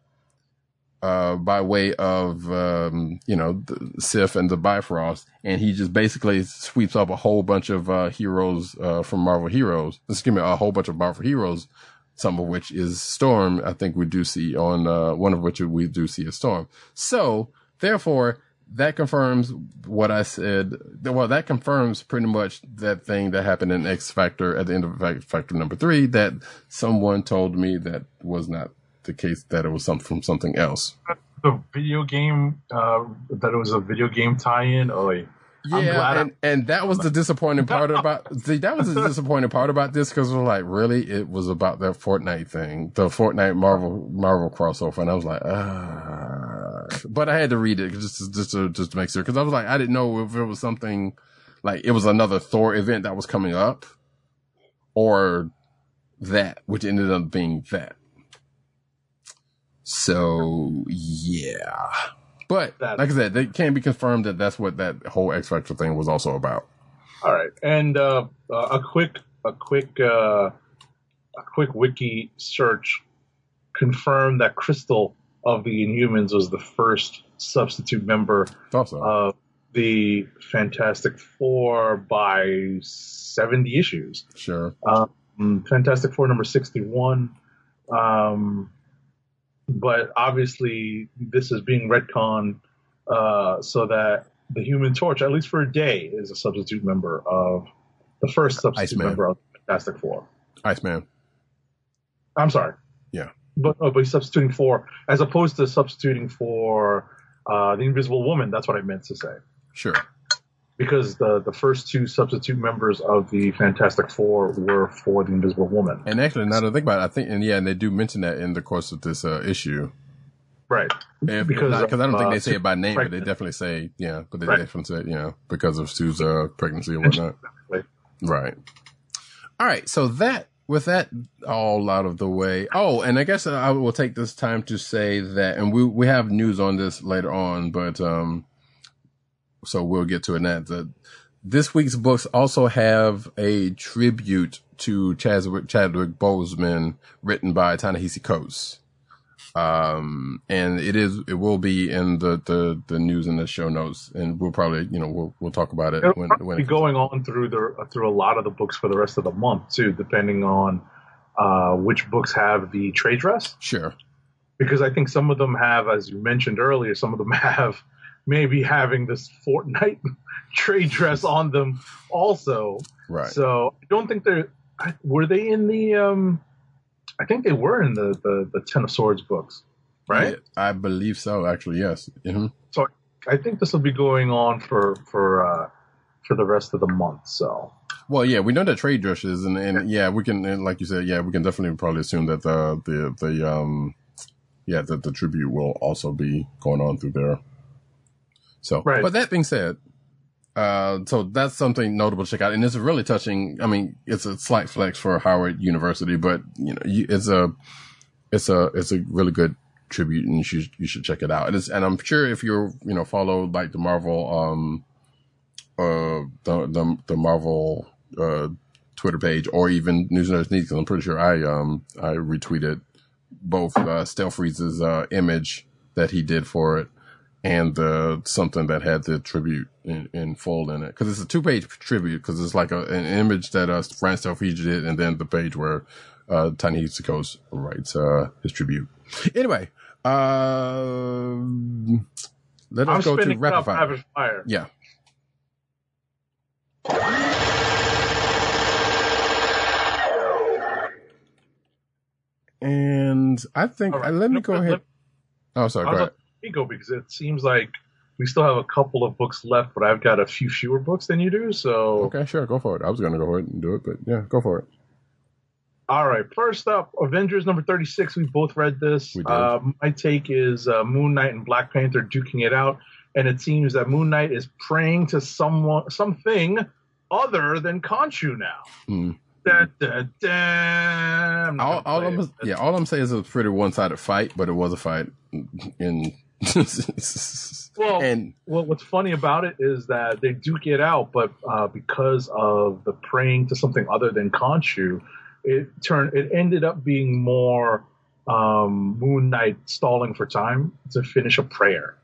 uh, by way of, um, you know, the Sif and the Bifrost. And he just basically sweeps up a whole bunch of, uh, heroes, uh, from Marvel Heroes. Excuse me, a whole bunch of Marvel Heroes some of which is Storm. I think we do see on, uh, one of which we do see a Storm. So therefore, that confirms what I said. Well, that confirms pretty much that thing that happened in X Factor at the end of Factor number three that someone told me that was not the case, that it was something from something else. The video game, uh, that it was a video game tie-in. Oh, wait. Yeah, and, and that was the disappointing part about see that was the disappointing part about this because we're like really it was about that Fortnite thing, the Fortnite Marvel Marvel crossover, and I was like, ah. But I had to read it just to, just to just to make sure because I was like I didn't know if it was something like it was another Thor event that was coming up or that, which ended up being that. So yeah. But like I said, it can't be confirmed that that's what that whole X Factor thing was also about. All right, and uh, uh, a quick, a quick, uh, a quick wiki search confirmed that Crystal of the Inhumans was the first substitute member so. of the Fantastic Four by seventy issues. sure. Um, Fantastic Four number sixty-one. Um, but obviously, this is being retconned uh, so that the Human Torch, at least for a day, is a substitute member of the first substitute Iceman. member of Fantastic Four. Iceman. I'm sorry. Yeah. But, oh, but he's substituting for, as opposed to substituting for uh, the Invisible Woman. That's what I meant to say. Sure. Because the, the first two substitute members of the Fantastic Four were for the Invisible Woman. And actually, now that I think about it, I think, and yeah, and they do mention that in the course of this uh, issue. Right. If, Because because I don't think they uh, say it by name, but they definitely say, yeah, but they Right. definitely say, you know, because of Sue's uh, pregnancy and whatnot. Right. Right. All right. So that, with that all out of the way. Oh, and I guess I will take this time to say that, and we, we have news on this later on, but, um, so we'll get to it now. That this week's books also have a tribute to Chadwick, Chadwick Boseman written by Ta-Nehisi Coates. Um, and it is, it will be in the, the, the news and the show notes and we'll probably, you know, we'll, we'll talk about it It'll when, when be it going on through the through a lot of the books for the rest of the month too, depending on uh, which books have the trade dress. Sure. Because I think some of them have, as you mentioned earlier, some of them have maybe having this Fortnite trade dress on them also. Right. So I don't think they're. Were they in the? um I think they were in the the, the Ten of Swords books, right? Yeah, I believe so, actually. Yes. Mhm. So I think this will be going on for for uh for the rest of the month. So Well, yeah, we know that trade dresses, and, and yeah, we can, and like you said, yeah, we can definitely probably assume that the the the um, yeah, that the tribute will also be going on through there. So, Right. but that being said, uh, so that's something notable to check out, and it's a really touching. I mean, it's a slight flex for Howard University, but you know, it's a it's a it's a really good tribute, and you should you should check it out. And it's and I'm sure if you're you know follow like the Marvel um uh the the, the Marvel uh Twitter page or even News Nerds Needs, 'cause I'm pretty sure I um I retweeted both uh Stelfreeze's uh image that he did for it and the something that had the tribute in, in full in it because it's a two page tribute because it's like a, an image that uh Brian Stelfreeze did and then the page where uh Hitsukos writes uh his tribute. Anyway, um let us I'm go to rapid fire. rapid fire. Yeah. And I think right. uh, let me No, go ahead. Oh, sorry. I'll Go let ahead. me go because it seems like we still have a couple of books left, but I've got a few fewer books than you do. So Okay, sure, go for it. I was going to go ahead and do it, but yeah, go for it. All right. First up, Avengers number 36. We both read this. We did. Uh, my take is uh, Moon Knight and Black Panther duking it out. And it seems that Moon Knight is praying to someone, something other than Khonshu now. Hmm. Da, da, da. All, all I'm, yeah, all I'm saying is it was a pretty one-sided fight, but it was a fight. In Well, and well, what's funny about it is that they do get out, but uh, because of the praying to something other than Khonshu, it turned it ended up being more um, Moon Knight stalling for time to finish a prayer.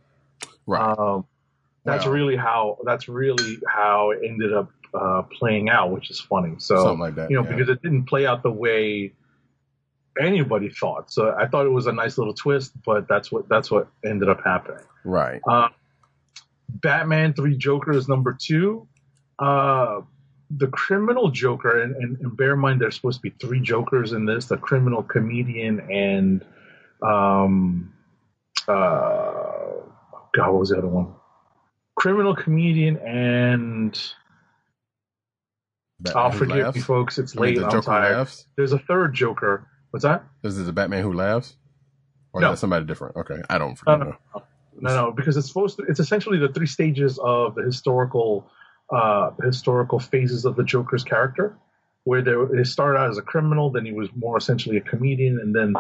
right, Um, that's Wow. really how that's really how it ended up uh, playing out, which is funny. So something like that. you know, yeah. because it didn't play out the way anybody thought. So I thought it was a nice little twist, but that's what that's what ended up happening. right, Uh, Batman Three Jokers number two. Uh, the criminal Joker, and, and, and bear in mind there's supposed to be three Jokers in this: the criminal comedian and um, uh, God, what was the other one? Criminal comedian and Batman oh, forgive laughs? me, folks. It's late. I'm tired. laughs. There's a third Joker. What's that? Is it the Batman who laughs, or No. is that somebody different? Okay, I don't No, no. No, no, because it's supposed to. It's essentially the three stages of the historical, uh, historical phases of the Joker's character, where there, he started out as a criminal, then he was more essentially a comedian, and then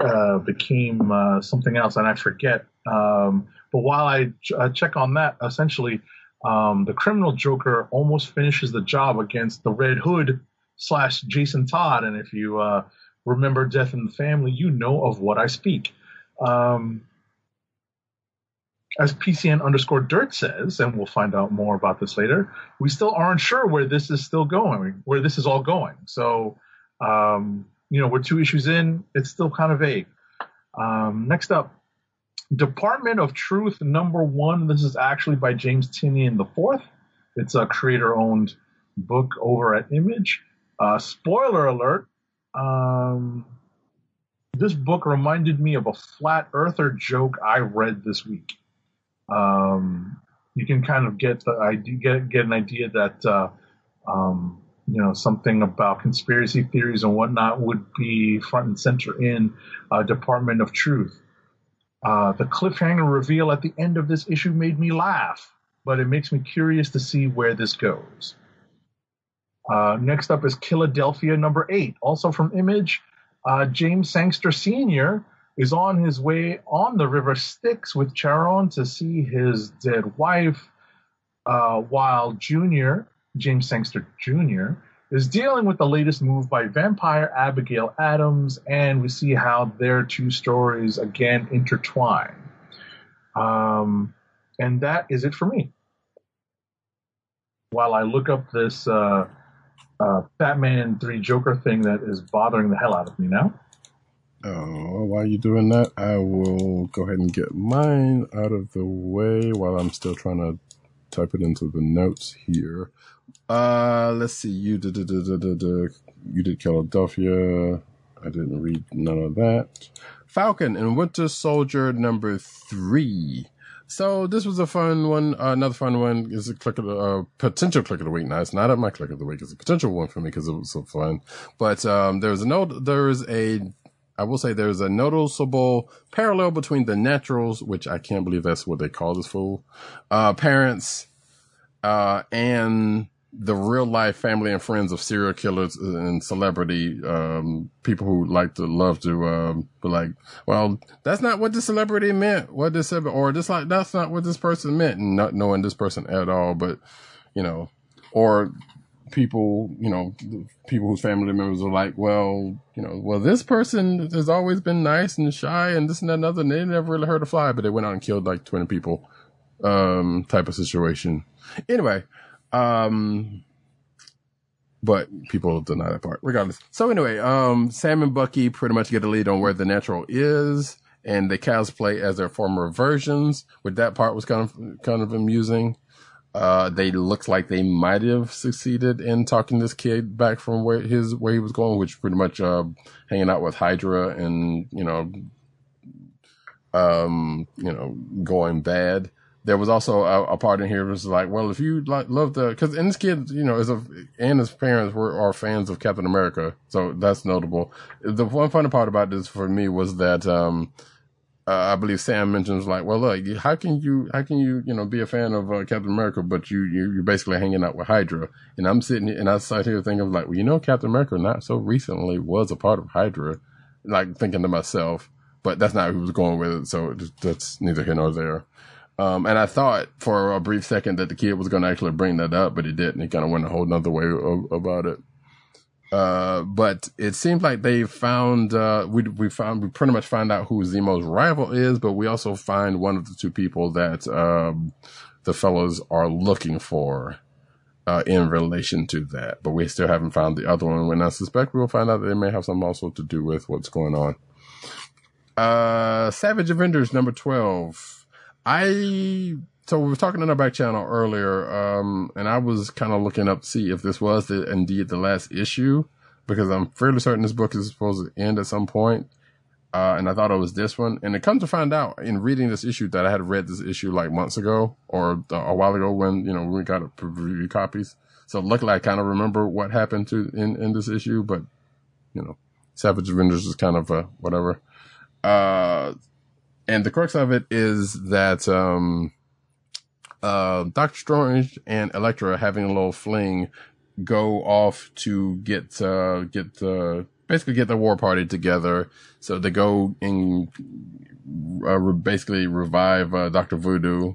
uh, became uh, something else, and I forget. Um, but while I ch- check on that, essentially, um, the criminal Joker almost finishes the job against the Red Hood slash Jason Todd, and if you uh, remember Death in the Family, you know of what I speak. Um, as PCN underscore dirt says, and we'll find out more about this later, we still aren't sure where this is still going, where this is all going. So, um, you know, we're two issues in, it's still kind of vague. Um, next up, Department of Truth number one. This is actually by James Tynion the fourth. It's a creator-owned book over at Image. Uh, spoiler alert. Um, this book reminded me of a flat earther joke I read this week um, you can kind of get the idea, get get an idea that uh, um, you know something about conspiracy theories and whatnot would be front and center in uh, Department of Truth. Uh, the cliffhanger reveal at the end of this issue made me laugh, but it makes me curious to see where this goes. Uh, next up is Killadelphia number eight, also from Image. Uh, James Sangster Sr is on his way on the river Styx with Charon to see his dead wife, uh, while Junior, James Sangster Jr., is dealing with the latest move by vampire Abigail Adams, and we see how their two stories again intertwine. Um, and that is it for me. While I look up this uh, uh, Batman 3 Joker thing that is bothering the hell out of me now. Oh, while you're doing that, I will go ahead and get mine out of the way while I'm still trying to type it into the notes here. Uh, let's see. You did, did, did, did, did, you did Killadelphia. I didn't read none of that. Falcon and Winter Soldier number three. So this was a fun one. Uh, another fun one is a click of the uh, potential click of the week. Now it's not at my click of the week. It's a potential one for me because it was so fun. But um, there's a note. There is a. I will say there's a noticeable parallel between the naturals, which I can't believe that's what they call this fool, uh, parents, uh, and the real life family and friends of serial killers and celebrity um, people who like to love to um, be like, well, that's not what the celebrity meant. What this or just like that's not what this person meant, and not knowing this person at all. But you know, or people, you know, people whose family members are like, well, you know, well, this person has always been nice and shy and this and that and other, and they never really heard a fly, but they went out and killed like 20 people, um, type of situation. Anyway, um, but people deny that part regardless. So anyway, um, Sam and Bucky pretty much get a lead on where the natural is and they cosplay as their former versions, which that part was kind of, kind of amusing. Uh, they looked like they might have succeeded in talking this kid back from where his, where he was going, which pretty much, uh, hanging out with Hydra and, you know, um, you know, going bad there was also a, a, part in here was like, well, if you like love the, cause, and this kid, you know, is a, and his parents were, are fans of Captain America. So that's notable. The one funny part about this for me was that, um, uh, I believe Sam mentions like, well, look, how can you, how can you, you know, be a fan of uh, Captain America, but you, you, you're basically hanging out with Hydra. And I'm sitting and I sat here thinking like, well, you know, Captain America not so recently was a part of Hydra, like thinking to myself, but that's not who was going with it. So that's neither here nor there. Um, and I thought for a brief second that the kid was going to actually bring that up, but he didn't. He kind of went a whole nother way of, about it. Uh, but it seems like they found, uh, we, we found, we pretty much find out who Zemo's rival is, but we also find one of the two people that, um, the fellows are looking for, uh, in relation to that. But we still haven't found the other one. And I suspect we'll find out that they may have something also to do with what's going on. Uh, Savage Avengers number 12. I so we were talking on our back channel earlier, um, and I was kind of looking up to see if this was the, indeed the last issue because I'm fairly certain this book is supposed to end at some point. Uh, and I thought it was this one. And it comes to find out in reading this issue that I had read this issue like months ago or a while ago when, you know, we got review copies. So luckily I kind of remember what happened to in, in this issue, but you know, Savage Avengers is kind of, uh, whatever. Uh, and the crux of it is that um, uh, Doctor Strange and Elektra having a little fling go off to get uh, get basically get the war party together. So they go and uh, basically revive uh, Doctor Voodoo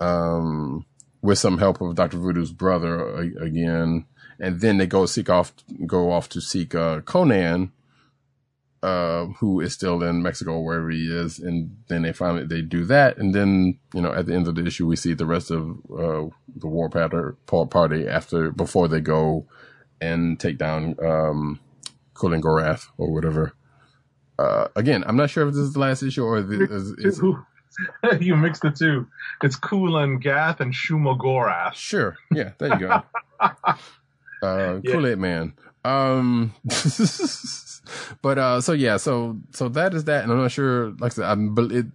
um, with some help of Doctor Voodoo's brother again, and then they go seek off go off to seek uh, Conan uh, who is still in Mexico, wherever he is. And then they finally, they do that. And then, you know, at the end of the issue, we see the rest of, uh, the war party after, before they go and take down, um, Kulan Garoth or whatever. Uh, again, I'm not sure if this is the last issue or the, is, is, you mix the two. It's Kulan Gath and Shumagorath. Sure. Yeah, there you go. uh, yeah. Kool-Aid Man. Um, but uh, so yeah, so so that is that, and I'm not sure. Like I said, I'm, but it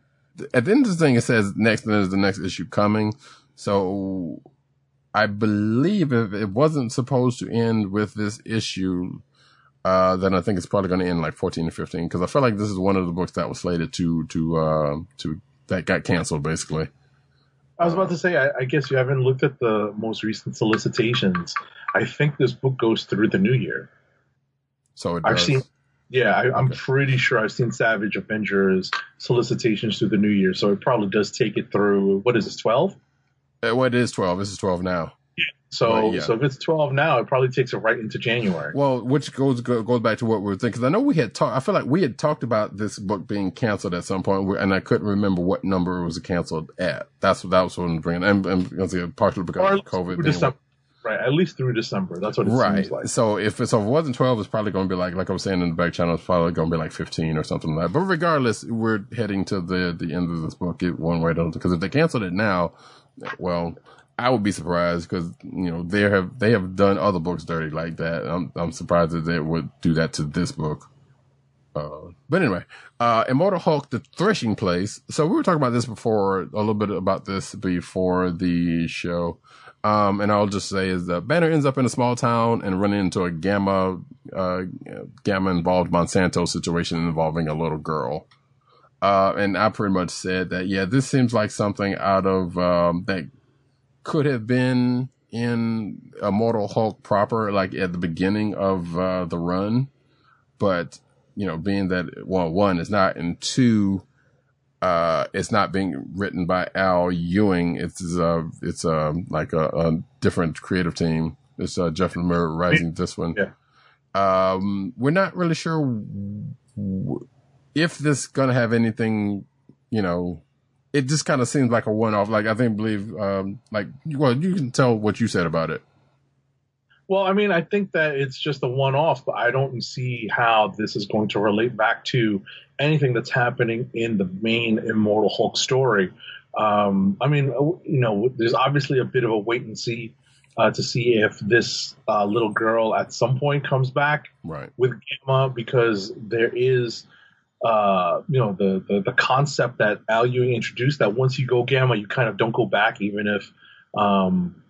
at the end of the thing it says next, and there's the next issue coming. So I believe if it wasn't supposed to end with this issue, uh, then I think it's probably going to end like 14 or 15 because I feel like this is one of the books that was slated to to uh, to that got canceled basically. I was about to say, I, I, guess you haven't looked at the most recent solicitations. I think this book goes through the new year. So it I've seen yeah, I, am pretty sure I've seen Savage Avengers solicitations through the new year, so it probably does take it through. What is this? Twelve? Uh, what is twelve? This is twelve now. Yeah. So yeah. so if it's 12 now, it probably takes it right into January. Well, which goes go, goes back to what we were thinking. Because I know we had talked. I feel like we had talked about this book being canceled at some and I couldn't remember what number it was canceled at. That's what that was what I'm bringing. And, and it- partially because at of COVID. December. Right, at least through December. That's what it Right. seems like. So if it's, so if it wasn't 12, it's probably going to be like, like I was saying in the back channel, it's probably going to be like 15 or something like that. But regardless, we're heading to the, the end of this book it, one way or the other. Because if they canceled it now, well, I would be surprised because, you know, they have, they have done other books dirty like that. I'm, I'm surprised that they would do that to this book. Uh, but anyway, uh, Immortal Hulk, the threshing place. So we were talking about this before, a little bit about this before the show. Um, and I'll just say is that Banner ends up in a small town and running into a gamma, uh, gamma involved Monsanto situation involving a little girl. Uh, and I pretty much said that, yeah, this seems like something out of, um, that could have been in Immortal Hulk proper, like at the beginning of, uh, the run. But, you know, being that, well, one, is not, and two, uh, it's not being written by Al Ewing. It's uh, it's uh, like a, a different creative team. It's uh, Jeff Lemire writing this one. Yeah. Um, we're not really sure w- if this gonna have anything. You know, it just kind of seems like a one-off. Like I think, believe, um, like well, you can tell what you said about it. Well, I mean, I think that it's just a one off, but I don't see how this is going to relate back to anything that's happening in the main Immortal Hulk story. Um, I mean, uh, you know, there's obviously a bit of a wait and see uh, to see if this uh, little girl at some point comes back Right. with Gamma because there is, uh, you know, the, the the concept that Al Ewing introduced that once you go Gamma, you kind of don't go back, even if, um,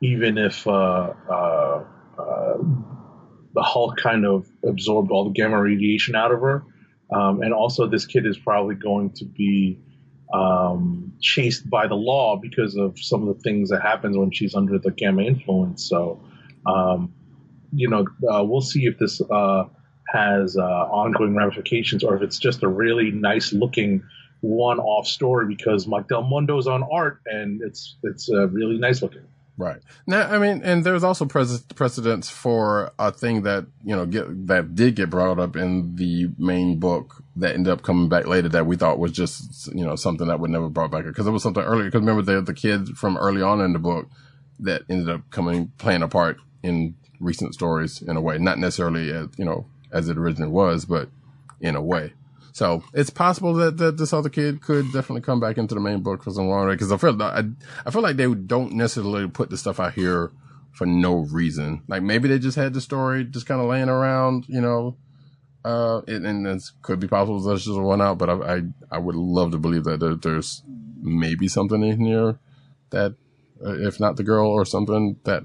even if uh, uh, uh, the Hulk kind of absorbed all the gamma radiation out of her, um, and also this kid is probably going to be um, chased by the law because of some of the things that happens when she's under the gamma influence. So, um, you know, uh, we'll see if this uh, has uh, ongoing ramifications or if it's just a really nice looking one-off story because Mike Del Mundo's on art and it's it's uh, really nice looking. Right. Now, I mean, and there's also precedents for a thing that, you know, get, that did get brought up in the main book that ended up coming back later that we thought was just, you know, something that would never brought back. Cause it was something earlier. Cause remember the, the kid from early on in the book that ended up coming, playing a part in recent stories in a way, not necessarily as, you know, as it originally was, but in a way. So it's possible that, that this other kid could definitely come back into the main book for some longer because I feel I, I feel like they don't necessarily put the stuff out here for no reason. Like maybe they just had the story just kind of laying around, you know. Uh, and it could be possible that's just one out, but I, I I would love to believe that there, there's maybe something in here that, uh, if not the girl or something that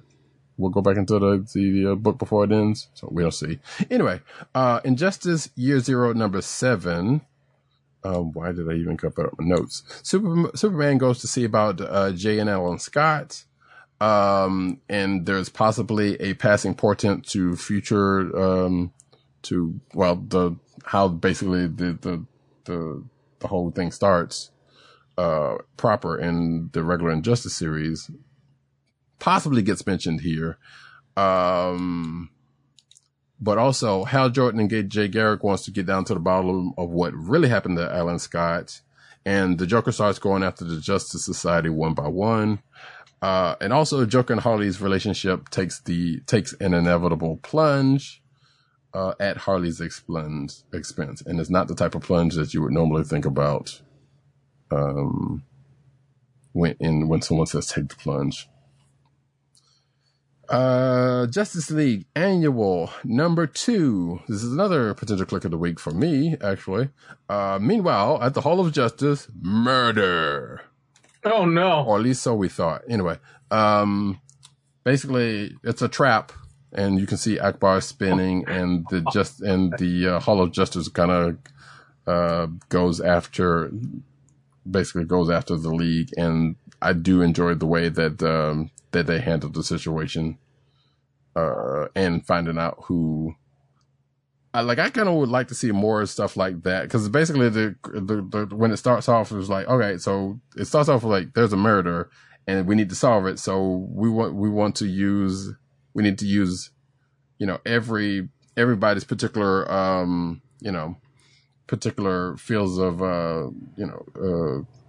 we'll go back into the, the uh, book before it ends. So we'll see. Anyway, uh, Injustice Year Zero, number seven. Um, why did I even cut up my notes? Super, Superman goes to see about uh, Jay and Alan Scott. Um, and there's possibly a passing portent to future, um, to, well, the, how basically the, the, the, the whole thing starts, uh, proper in the regular Injustice series possibly gets mentioned here. Um, but also Hal Jordan and Jay Garrick wants to get down to the bottom of what really happened to Alan Scott. And the Joker starts going after the Justice Society one by one. Uh, and also Joker and Harley's relationship takes the, takes an inevitable plunge, uh, at Harley's expense, expense. And it's not the type of plunge that you would normally think about, um, when, in, when someone says take the plunge. Uh, Justice League Annual number two. This is another potential click of the week for me, actually. Uh, meanwhile, at the Hall of Justice, murder. Oh no! Or at least so we thought. Anyway, um, basically, it's a trap, and you can see Ackbar spinning, and the just and the uh, Hall of Justice kind of uh goes after, basically goes after the league, and I do enjoy the way that um that they handled the situation, uh, and finding out who. I like. I kind of would like to see more stuff like that because basically the, the the when it starts off, it was like okay, so it starts off with like there's a murder, and we need to solve it. So we want we want to use we need to use you know every everybody's particular um you know particular fields of uh you know uh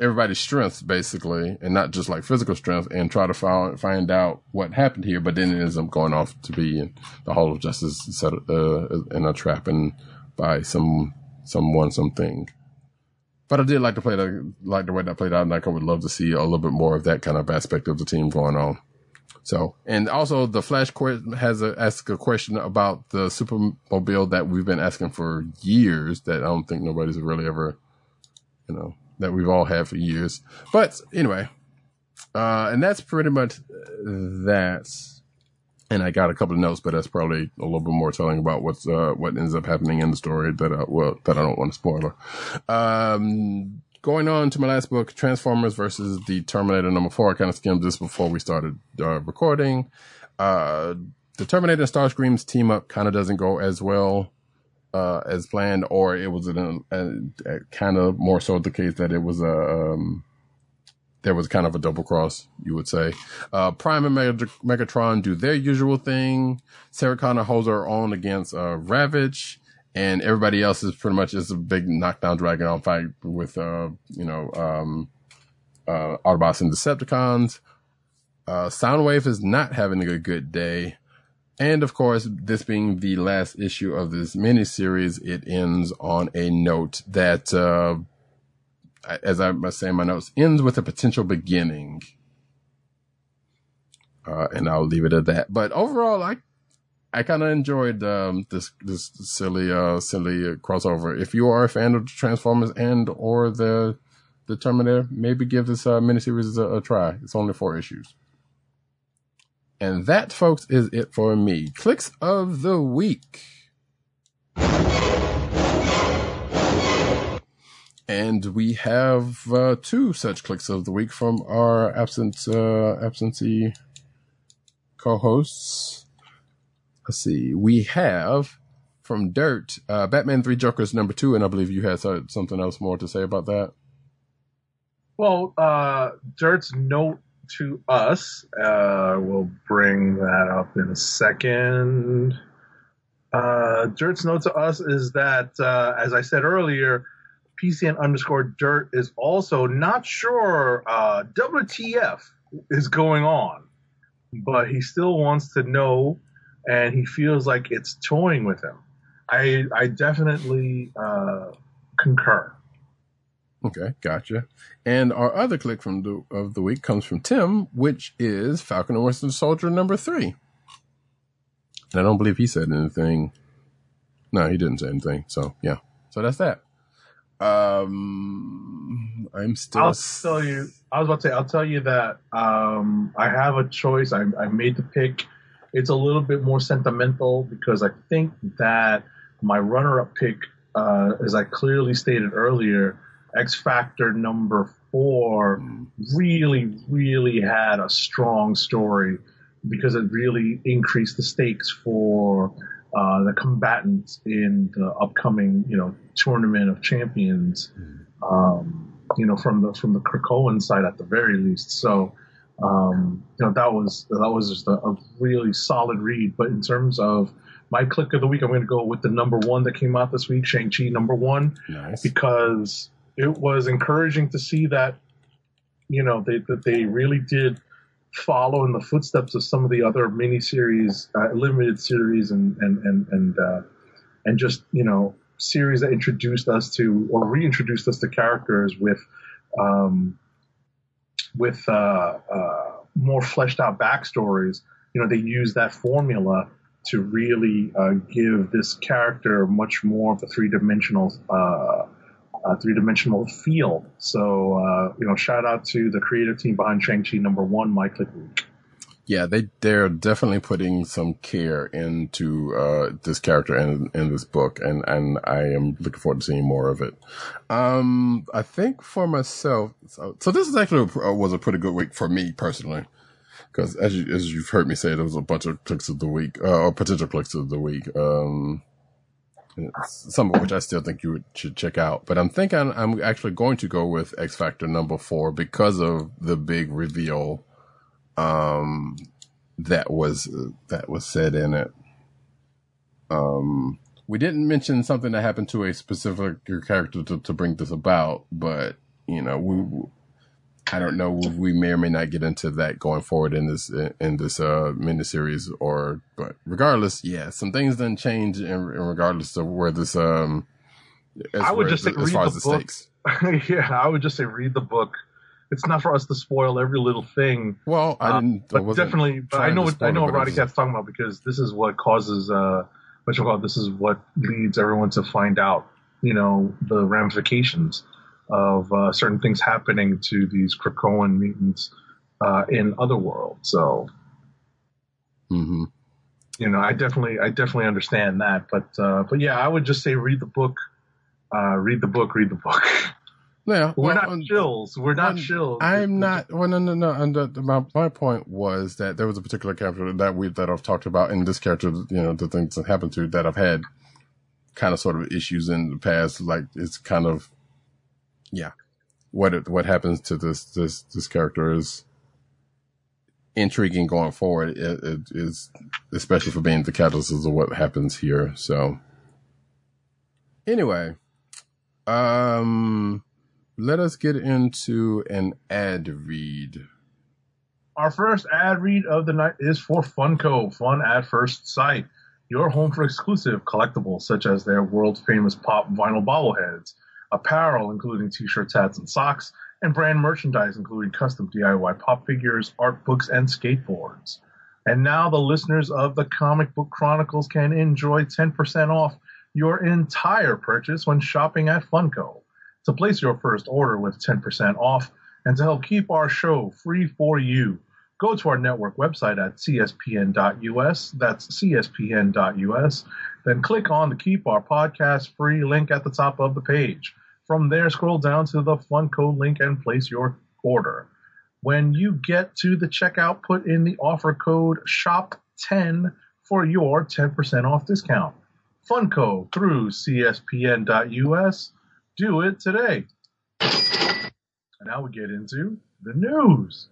everybody's strengths basically and not just like physical strength and try to find find out what happened here but then it ends up going off to be in the hall of justice set uh, in a trap and by some someone something but I did like to play the like the way that played out, and like I would love to see a little bit more of that kind of aspect of the team going on. So, and also the Flash has a, asked a question about the Supermobile that we've been asking for years. That I don't think nobody's really ever, you know, that we've all had for years. But anyway, uh, and that's pretty much that. And I got a couple of notes, but that's probably a little bit more telling about what's uh, what ends up happening in the story that I, well that I don't want to spoil. Um, going on to my last book, Transformers versus the Terminator number four. I kind of skimmed this before we started uh, recording. Uh, the Terminator and Starscream's team up kind of doesn't go as well uh, as planned, or it was a, a, kind of more so the case that it was a um, there was kind of a double cross, you would say. Uh, Prime and Meg- Megatron do their usual thing. Sarah Connor holds her own against uh, Ravage, and everybody else is pretty much just a big knockdown drag on fight with, uh, you know, um, uh, Autobots and Decepticons. Uh, Soundwave is not having a good day. And of course, this being the last issue of this miniseries, it ends on a note that, uh, as I must say in my notes, ends with a potential beginning. Uh, and I'll leave it at that. But overall, I, I kind of enjoyed, um, this, this silly, uh, silly crossover. If you are a fan of the Transformers and or the, the Terminator, maybe give this, uh, miniseries a, a try. It's only four issues. And that, folks, is it for me. Clicks of the week. And we have uh, two such clicks of the week from our absent uh, absentee co-hosts. Let's see. We have from Dirt, uh, Batman Three Jokers number two, and I believe you had something else more to say about that. Well, uh, Dirt's note to us, uh, we'll bring that up in a second. Uh, Dirt's note to us is that, uh, as I said earlier, PCN underscore dirt is also not sure uh, WTF is going on, but he still wants to know, and he feels like it's toying with him. I I definitely uh, concur. Okay, gotcha. And our other click from the of the week comes from Tim, which is Falcon and Winter Soldier number three. And I don't believe he said anything. No, he didn't say anything. So yeah, so that's that. Um, I'm still. I'll tell you. I was about to say. I'll tell you that um, I have a choice. I, I made the pick. It's a little bit more sentimental because I think that my runner-up pick, uh, as I clearly stated earlier, X Factor number four really, really had a strong story because it really increased the stakes for uh, the combatants in the upcoming, you know, tournament of champions. Um, you know, from the from the Krakoan side at the very least. So, um, you know, that was that was just a, a, really solid read. But in terms of my click of the week, I'm going to go with the number one that came out this week, Shang Chi number one, nice. because it was encouraging to see that, you know, they that they really did follow in the footsteps of some of the other miniseries, uh, limited series, and and and and uh, and just you know series that introduced us to or reintroduced us to characters with um, with uh, uh, more fleshed out backstories. You know, they use that formula to really uh, give this character much more of a three dimensional. Uh, uh, three-dimensional field. So, uh, you know, shout out to the creative team behind Shang-Chi number one, Mike Week. Yeah, they, they're definitely putting some care into, uh, this character and in this book. And, and I am looking forward to seeing more of it. Um, I think for myself, so, so this is actually a, was a pretty good week for me personally. Cause as you, as you've heard me say, there was a bunch of clicks of the week, uh, or potential clicks of the week. Um, some of which I still think you should check out. But I'm thinking I'm actually going to go with X Factor number four because of the big reveal um, that was that was said in it. Um, we didn't mention something that happened to a specific character to, to bring this about, but you know, we I don't know. We may or may not get into that going forward in this in this uh miniseries, or but regardless, yeah, some things didn't change in, in regardless of where this um. I would just say as read far the as the book. stakes. yeah, I would just say read the book. It's not for us to spoil every little thing. Well, I Uh, didn't. I but definitely, but I know what I know what Roddy Cat's talking about because this is what causes uh, what you call this is what leads everyone to find out, you know, the ramifications of uh, certain things happening to these Krakoan mutants uh, in other worlds. So hmm you know, I definitely I definitely understand that, but uh, but yeah, I would just say read the book, uh, read the book, read the book. Yeah, We're well, not um, chills. We're not I'm- chills. I'm not. Well, no, no, no. And the, the- my my point was that there was a particular character that we that I've talked about, and this character, you know, the things that happened to that I've had kind of sort of issues in the past. Like it's kind of, yeah, what what happens to this this this character is intriguing going forward. It, it is especially for being the catalyst of what happens here. So anyway, um let us get into an ad read. Our first ad read of the night is for Funko, Fun at First Sight, your home for exclusive collectibles such as their world famous pop vinyl bobbleheads, apparel including t-shirts, hats, and socks, and brand merchandise including custom DIY pop figures, art books, and skateboards. And now the listeners of the Comic Book Chronicles can enjoy 10% off your entire purchase when shopping at Funko. To place your first order with 10% off and to help keep our show free for you, go to our network website at cspn.us. That's cspn.us. Then click on the Keep Our Podcast Free link at the top of the page. From there, scroll down to the Funko link and place your order. When you get to the checkout, put in the offer code SHOP10 for your 10% off discount. Funko through cspn.us. Do it today. Now we get into the news.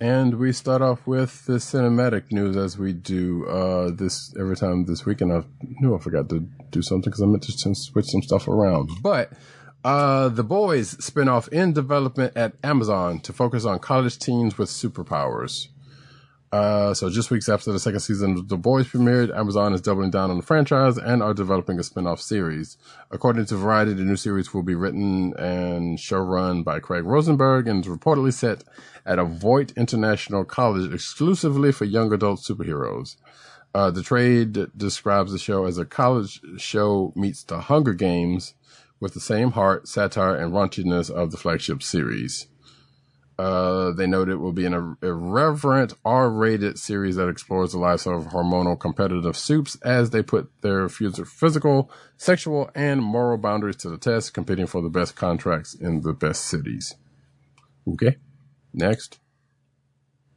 And we start off with the cinematic news as we do uh, this every time this week. And I knew I forgot to do something because I meant to switch some stuff around. But uh, the Boys spinoff in development at Amazon to focus on college teens with superpowers. Uh, so just weeks after the second season of The Boys premiered, Amazon is doubling down on the franchise and are developing a spin-off series. According to Variety, the new series will be written and showrun by Craig Rosenberg and is reportedly set at a Vought International College exclusively for young adult superheroes. Uh, the trade describes the show as a college show meets the Hunger Games with the same heart, satire, and raunchiness of the flagship series. Uh, they note it will be an irreverent R-rated series that explores the lives of hormonal competitive soups as they put their physical, sexual, and moral boundaries to the test, competing for the best contracts in the best cities. Okay, next.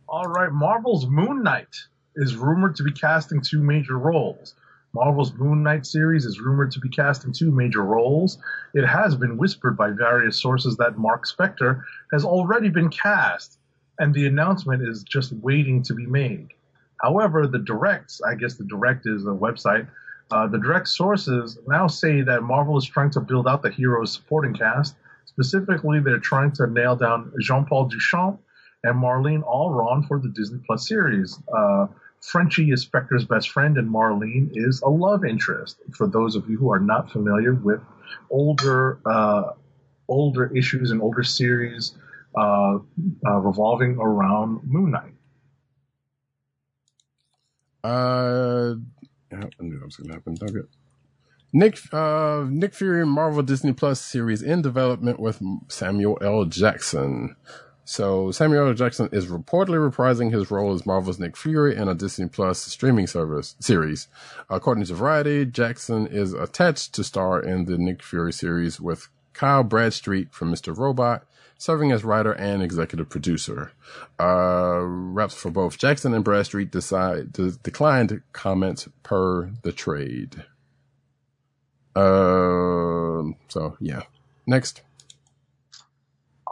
All right, Marvel's Moon Knight is rumored to be casting two major roles. Marvel's Moon Knight series is rumored to be casting two major roles. It has been whispered by various sources that Mark Spector has already been cast, and the announcement is just waiting to be made. However, the directs, I guess the direct is a website, uh, the direct sources now say that Marvel is trying to build out the hero's supporting cast. Specifically, they're trying to nail down Jean Paul Duchamp and Marlene Alraune for the Disney Plus series. Uh, Frenchie is Spector's best friend, and Marlene is a love interest. For those of you who are not familiar with older uh, older issues and older series uh, uh, revolving around Moon Knight. Uh, I knew that was going to happen. Nick, uh, Nick Fury Marvel Disney Plus series in development with Samuel L. Jackson. So Samuel L. Jackson is reportedly reprising his role as Marvel's Nick Fury in a Disney Plus streaming service series. According to Variety, Jackson is attached to star in the Nick Fury series with Kyle Bradstreet from Mr. Robot, serving as writer and executive producer. Uh, reps for both Jackson and Bradstreet decide de- declined comments per the trade. Uh, so yeah. Next.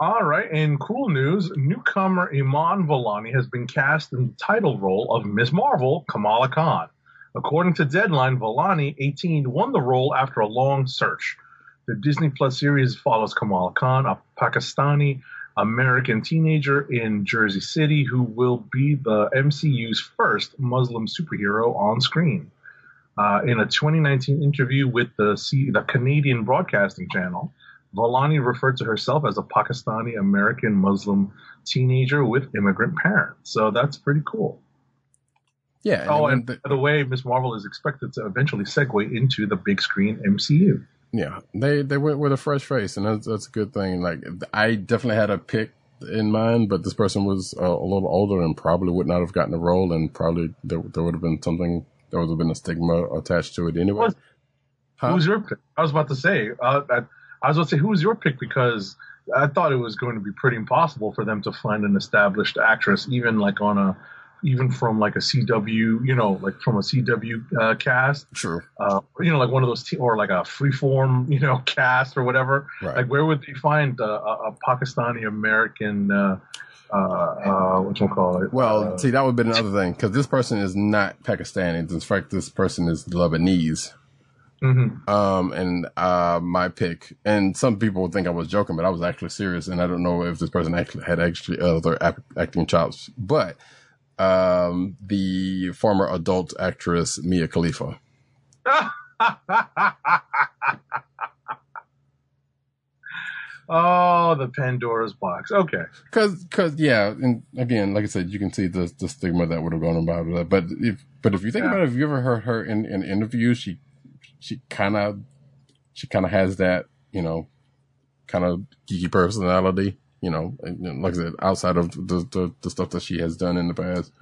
All right, in cool news, newcomer Iman Vellani has been cast in the title role of Ms. Marvel, Kamala Khan. According to Deadline, Vellani, 18, won the role after a long search. The Disney Plus series follows Kamala Khan, a Pakistani American teenager in Jersey City who will be the MCU's first Muslim superhero on screen. Uh, in a 2019 interview with the, C- the Canadian Broadcasting Channel, Vellani referred to herself as a Pakistani American Muslim teenager with immigrant parents. So that's pretty cool. Yeah. Oh, and and the- by the way, Miss Marvel is expected to eventually segue into the big screen MCU. Yeah, they they went with a fresh face, and that's that's a good thing. Like I definitely had a pick in mind, but this person was uh, a little older and probably would not have gotten the role, and probably there, there would have been something there would have been a stigma attached to it anyway. What? Huh? Who's your pick? I was about to say, uh, I, I was going to say, who was your pick? Because I thought it was going to be pretty impossible for them to find an established actress, even like on a, even from like a CW, you know, like from a CW uh, cast, True. uh, you know, like one of those, t- or like a freeform, you know, cast or whatever. Right. Like, where would they find uh, a, a Pakistani American, uh, uh, uh, what you call it? Well, uh, see, that would have been another thing because this person is not Pakistani. In fact, this person is Lebanese. Mhm. Um, and uh, my pick, and some people would think I was joking, but I was actually serious, and I don't know if this person actually had actually other ap- acting chops, but um, the former adult actress Mia Khalifa. oh, the Pandora's box. Okay. Cause, cause, yeah, and again, like I said, you can see the the stigma that would have gone about it. But if, but if you think Yeah. about it, if you ever heard her in in interviews, she she kind of she kind of has that you know kind of geeky personality. You know, like I said, outside of the, the the stuff that she has done in the past.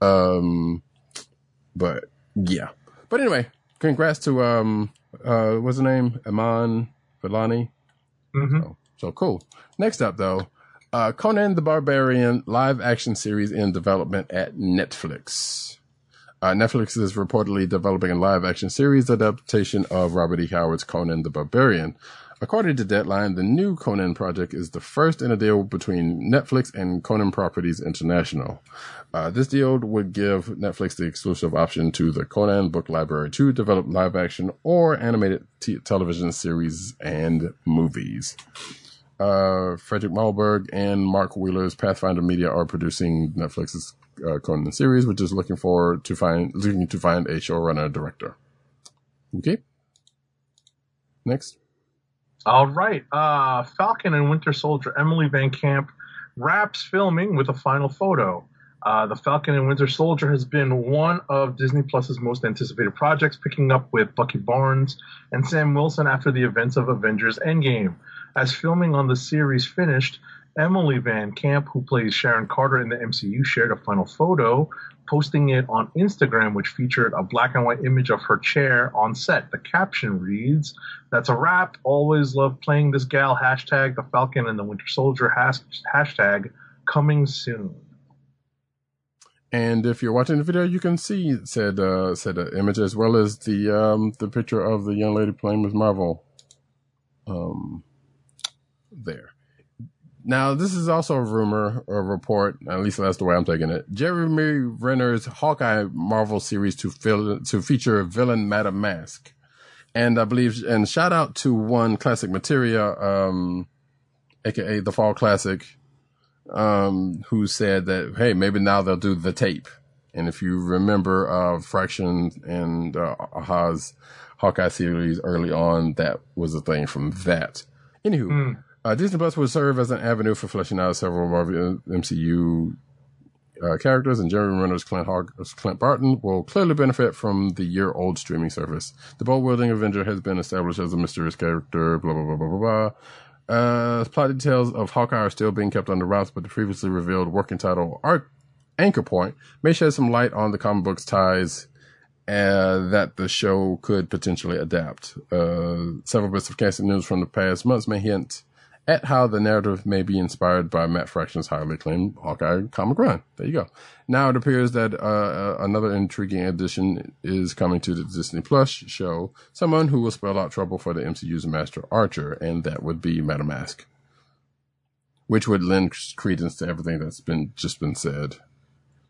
Um, but yeah. But anyway, congrats to um uh what's the name Iman Vellani. hmm So, so cool. Next up, though, uh, Conan the Barbarian live action series in development at Netflix. Uh, Netflix is reportedly developing a live action series adaptation of Robert E. Howard's Conan the Barbarian. According to Deadline, the new Conan project is the first in a deal between Netflix and Conan Properties International. Uh, this deal would give Netflix the exclusive option to the Conan book library to develop live action or animated t- television series and movies. Uh, Fredrik Malmberg and Mark Wheeler's Pathfinder Media are producing Netflix's uh, Conan series, which is looking for to find looking to find a showrunner director. Okay. Next. All right. Uh, Falcon and Winter Soldier Emily Van Camp wraps filming with a final photo. Uh, the Falcon and Winter Soldier has been one of Disney Plus's most anticipated projects, picking up with Bucky Barnes and Sam Wilson after the events of Avengers Endgame. As filming on the series finished, Emily Van Camp, who plays Sharon Carter in the MCU, shared a final photo, posting it on Instagram, which featured a black and white image of her chair on set. The caption reads, That's a wrap. Always love playing this gal. Hashtag the Falcon and the Winter Soldier. Hashtag coming soon. And if you're watching the video, you can see said uh, said uh, image as well as the um, the picture of the young lady playing with Marvel. Um, there. Now, this is also a rumor or report. At least that's the way I'm taking it. Jeremy Renner's Hawkeye Marvel series to fill, to feature villain Madame Masque, and I believe and shout out to one classic materia, um, aka the Fall Classic um, who said that, hey, maybe now they'll do the tape. And if you remember, uh, Fraction and, uh, Aja's Hawkeye series early on, that was a thing from that. Anywho, Hmm. Uh, Disney Plus will serve as an avenue for fleshing out several Marvel MCU uh, characters, and Jeremy Renner's Clint, Clint Barton will clearly benefit from the year old streaming service. The bold wielding Avenger has been established as a mysterious character, blah, blah, blah, blah, blah, blah. Uh, plot details of Hawkeye are still being kept under wraps, but the previously revealed working title Arc Anchor Point may shed some light on the comic book's ties uh, that the show could potentially adapt. Uh, several bits of casting news from the past months may hint at how the narrative may be inspired by Matt Fraction's highly acclaimed Hawkeye comic run. There you go. Now it appears that uh, another intriguing addition is coming to the Disney Plus show, someone who will spell out trouble for the MCU's Master Archer, and that would be Madame Masque, which would lend credence to everything that's been just been said.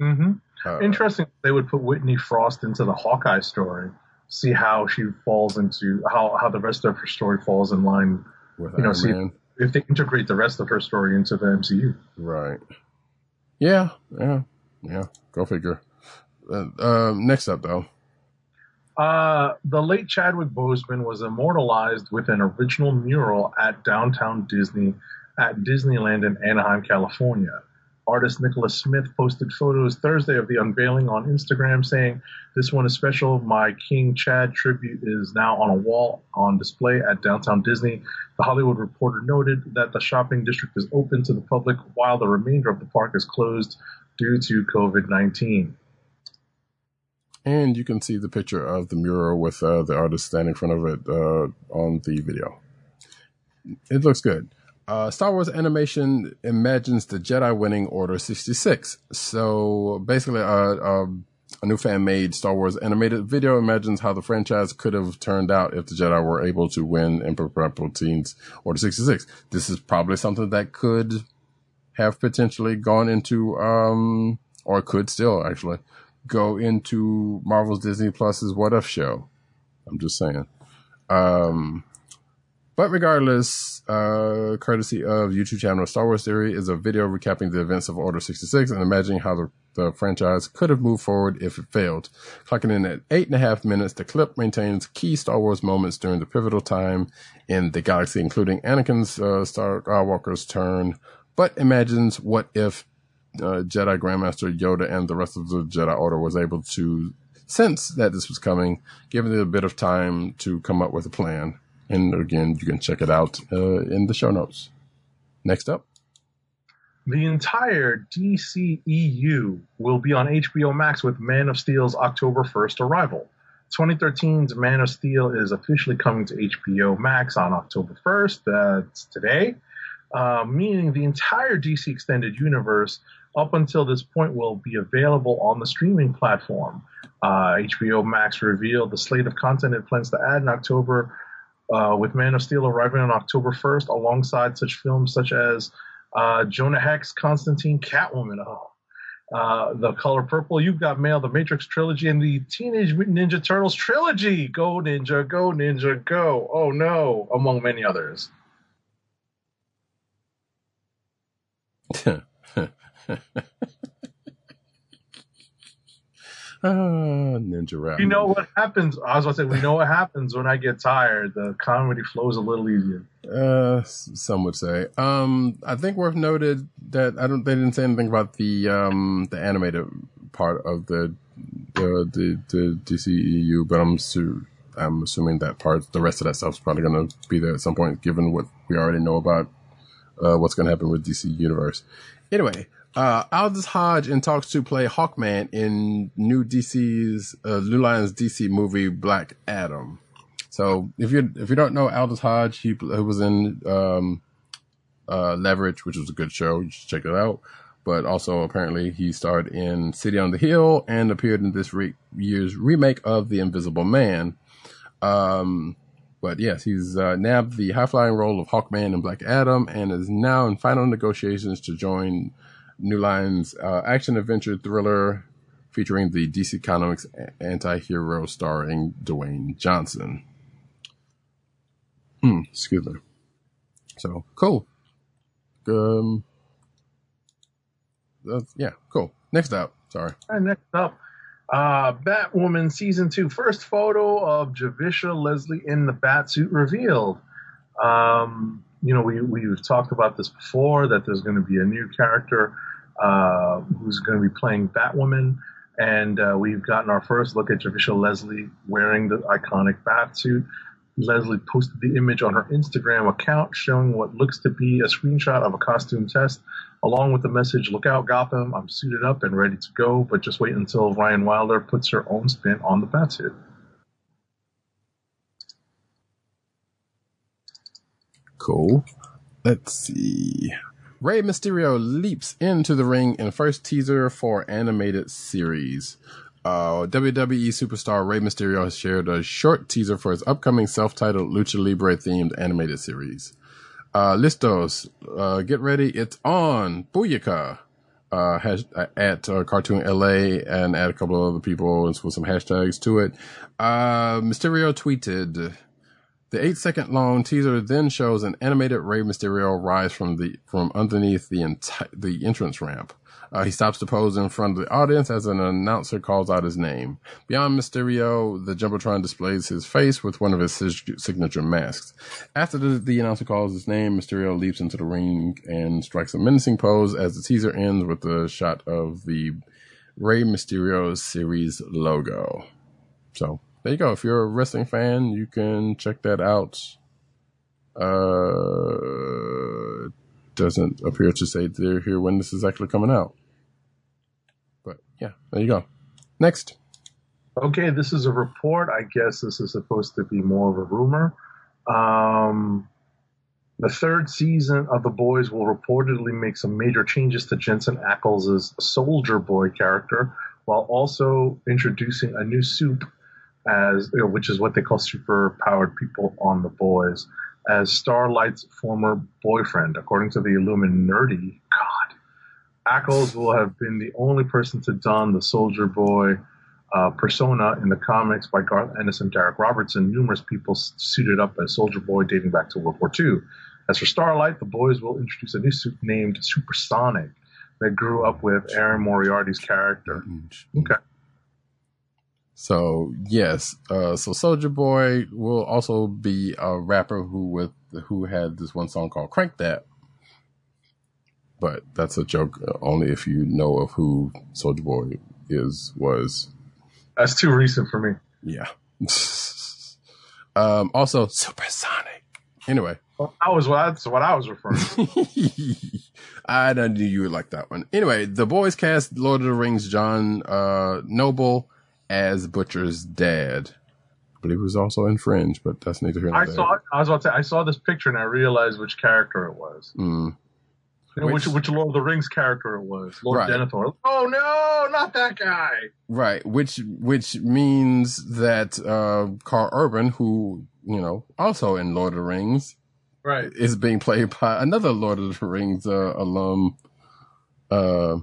Mm-hmm. Uh, Interesting. They would put Whitney Frost into the Hawkeye story. See how she falls into how how the rest of her story falls in line. with You know, Iron see- Man. If they integrate the rest of her story into the MCU. Right. Yeah, yeah, yeah. Go figure. Uh, um, next up, though. Uh, the late Chadwick Boseman was immortalized with an original mural at downtown Disney at Disneyland in Anaheim, California. Artist Nicholas Smith posted photos Thursday of the unveiling on Instagram saying, This one is special. My King Chad tribute is now on a wall on display at downtown Disney. The Hollywood Reporter noted that the shopping district is open to the public while the remainder of the park is closed due to COVID 19. And you can see the picture of the mural with uh, the artist standing in front of it uh, on the video. It looks good. Uh, Star Wars Animation imagines the Jedi winning Order 66. So basically, uh, uh, a new fan made Star Wars animated video imagines how the franchise could have turned out if the Jedi were able to win Emperor Palpatine's Order 66. This is probably something that could have potentially gone into, um, or could still actually go into Marvel's Disney Plus's What If show. I'm just saying. Um, but regardless, uh, courtesy of YouTube channel Star Wars Theory is a video recapping the events of Order 66 and imagining how the, the franchise could have moved forward if it failed. Clocking in at eight and a half minutes, the clip maintains key Star Wars moments during the pivotal time in the galaxy, including Anakin's uh, Star Skywalker's turn, but imagines what if uh, Jedi Grandmaster Yoda and the rest of the Jedi Order was able to sense that this was coming, giving it a bit of time to come up with a plan. And again, you can check it out uh, in the show notes. Next up. The entire DCEU will be on HBO Max with Man of Steel's October 1st arrival. 2013's Man of Steel is officially coming to HBO Max on October 1st. That's today. Uh, meaning the entire DC Extended Universe up until this point will be available on the streaming platform. Uh, HBO Max revealed the slate of content it plans to add in October, uh, with Man of Steel arriving on October 1st, alongside such films such as uh, Jonah Hex, Constantine, Catwoman. Oh. Uh, the Color Purple, You've Got Mail, the Matrix trilogy, and the Teenage Mutant Ninja Turtles trilogy. Go Ninja, go Ninja, go! Oh no, among many others. Ninja Rap. You know what happens? I was going to say, we know what happens when I get tired. The comedy flows a little easier. Uh, some would say. Um, I think worth noted that I don't. They didn't say anything about the um the animated part of the the the, the DCEU, but I'm su- I'm assuming that part, the rest of that stuff is probably going to be there at some point, given what we already know about uh, what's going to happen with DC Universe. Anyway, uh, Aldis Hodge in talks to play Hawkman in new DC's uh, New Line's DC movie Black Adam. So if you if you don't know Aldis Hodge, he, he was in um, uh, Leverage, which was a good show. You should check it out. But also apparently he starred in City on the Hill and appeared in this re- year's remake of The Invisible Man. Um, but yes, he's uh, nabbed the high flying role of Hawkman in Black Adam and is now in final negotiations to join New Line's uh, action adventure thriller featuring the DC Comics anti hero starring Dwayne Johnson. Hmm, excuse me. So cool. Um, yeah, cool. Next up, sorry. And next up, uh, Batwoman season two first photo of Javicia Leslie in the Batsuit revealed. Um, you know, we we've talked about this before that there's going to be a new character uh, who's going to be playing Batwoman, and uh, we've gotten our first look at Javicia Leslie wearing the iconic bat suit. Leslie posted the image on her Instagram account showing what looks to be a screenshot of a costume test, along with the message, Look out, Gotham, I'm suited up and ready to go, but just wait until Ryan Wilder puts her own spin on the Batsuit. Cool. Let's see. Rey Mysterio leaps into the ring in first teaser for animated series. Uh, WWE superstar Rey Mysterio has shared a short teaser for his upcoming self-titled Lucha Libre themed animated series. Uh, Listos, uh, get ready. It's on. Booyaka. Uh, hash, at uh, Cartoon LA and add a couple of other people and with some hashtags to it. Uh, Mysterio tweeted, the eight second long teaser then shows an animated Rey Mysterio rise from the from underneath the enti- the entrance ramp. Uh, he stops to pose in front of the audience as an announcer calls out his name. Beyond Mysterio, the Jumbotron displays his face with one of his sig- signature masks. After the, the announcer calls his name, Mysterio leaps into the ring and strikes a menacing pose as the teaser ends with a shot of the Rey Mysterio series logo. So there you go. If you're a wrestling fan, you can check that out. Uh, doesn't appear to say they're here when this is actually coming out. But yeah, there you go. Next. Okay, this is a report. I guess this is supposed to be more of a rumor. Um, the third season of The Boys will reportedly make some major changes to Jensen Ackles' Soldier Boy character, while also introducing a new soup as you know, which is what they call super powered people on The Boys, as Starlight's former boyfriend, according to the Illuminerdi. God, Ackles will have been the only person to don the Soldier Boy uh, persona in the comics by Garth Ennis and Darick Robertson. Numerous people suited up as Soldier Boy dating back to World War II. As for Starlight, the boys will introduce a new suit named Supersonic that grew up with Erin Moriarty's character. Okay. So yes, uh, so Soldier Boy will also be a rapper who with who had this one song called "Crank That," but that's a joke only if you know of who Soldier Boy is was. That's too recent for me. Yeah. um, also, Supersonic. Anyway, well, that was what that's what I was referring. to. I knew you would like that one. Anyway, the boys cast Lord of the Rings John uh, Noble as Butcher's dad. I believe he was also in Fringe, but that's neither here nor I there. saw. I was about to. Say, I saw this picture and I realized which character it was. Mm. Know, which, which Lord of the Rings character it was. Lord Right. Denethor. Oh no, not that guy. Right, which which means that uh, Karl Urban, who you know also in Lord of the Rings, Right. is being played by another Lord of the Rings uh, alum. Uh,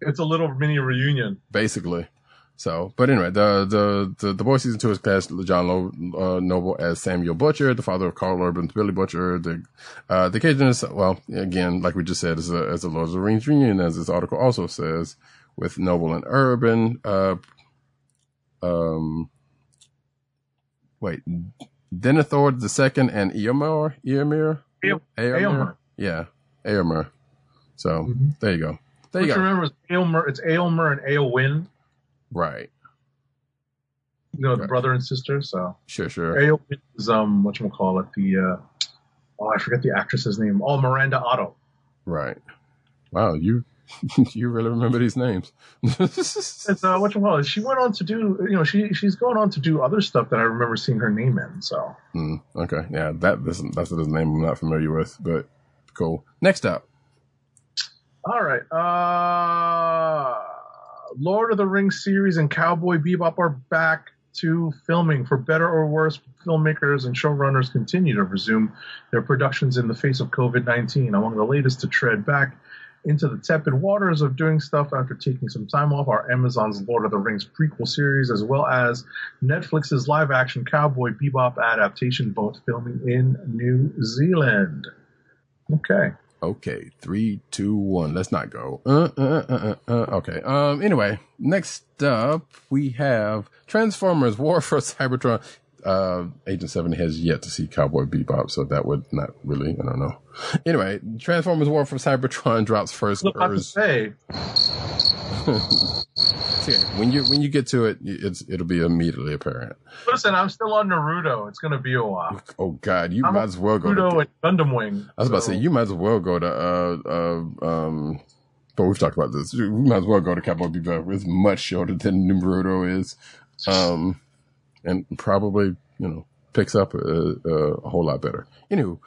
It's a little mini reunion. basically. So, but anyway, the the the, the boy season two is cast John Lo, uh, Noble as Samuel Butcher, the father of Karl Urban's Billy Butcher. The uh, the occasion is well, again, like we just said, is a as a Lord of the Rings reunion, as this article also says, with Noble and Urban. Uh, um, wait, Denethor the second and Eomer, Eomer, Eomer. Yeah, Eomer. So Mhm. there you go. There Which you go. remember is Aylmer. It's Aylmer and Aylwin. Right. You know, the Right. brother and sister. So Sure, sure. Aylwin is um, what you call it? The uh, oh, I forget the actress's name. Oh, Miranda Otto. Right. Wow, you you really remember these names. It's uh, what you call it? She went on to do. You know, she she's going on to do other stuff that I remember seeing her name in. So Hmm, okay, yeah, that this, that's his name I'm not familiar with, but cool. Next up, all right. Uh, Lord of the Rings series and Cowboy Bebop are back to filming. For better or worse, filmmakers and showrunners continue to resume their productions in the face of COVID 19. Among the latest to tread back into the tepid waters of doing stuff after taking some time off are Amazon's Lord of the Rings prequel series, as well as Netflix's live action Cowboy Bebop adaptation, both filming in New Zealand. Okay. Okay, three, two, one. Let's not go. Uh, uh, uh, uh, uh, okay. Um. Anyway, next up we have Transformers: War for Cybertron. Uh, Agent Seven has yet to see Cowboy Bebop, so that would not really. I don't know. Anyway, Transformers: War for Cybertron drops first. Look, to say, Okay, when you when you get to it, it's it'll be immediately apparent. Listen, I'm still on Naruto. It's gonna be a while. Oh God, you I'm might as well go. To Naruto To, and Gundam Wing. I was about to say you might as well go to uh uh um. But we've talked about this. We might as well go to Cowboy Bebop. It's much shorter than Naruto is, um, and probably you know picks up a, a whole lot better. Anywho,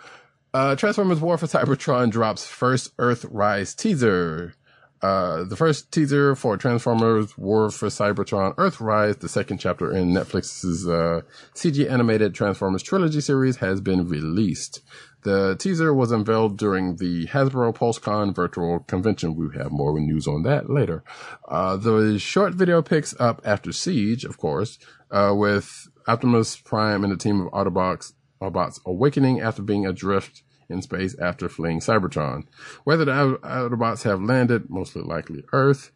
uh, Transformers War for Cybertron drops first Earthrise teaser. Uh, the first teaser for Transformers War for Cybertron Earthrise, the second chapter in Netflix's uh, CG animated Transformers trilogy series, has been released. The teaser was unveiled during the Hasbro PulseCon virtual convention. We have more news on that later. Uh, the short video picks up after Siege, of course, uh, with Optimus Prime and a team of Autobots, Autobots awakening after being adrift in space after fleeing Cybertron. Whether the Autobots have landed, mostly likely Earth,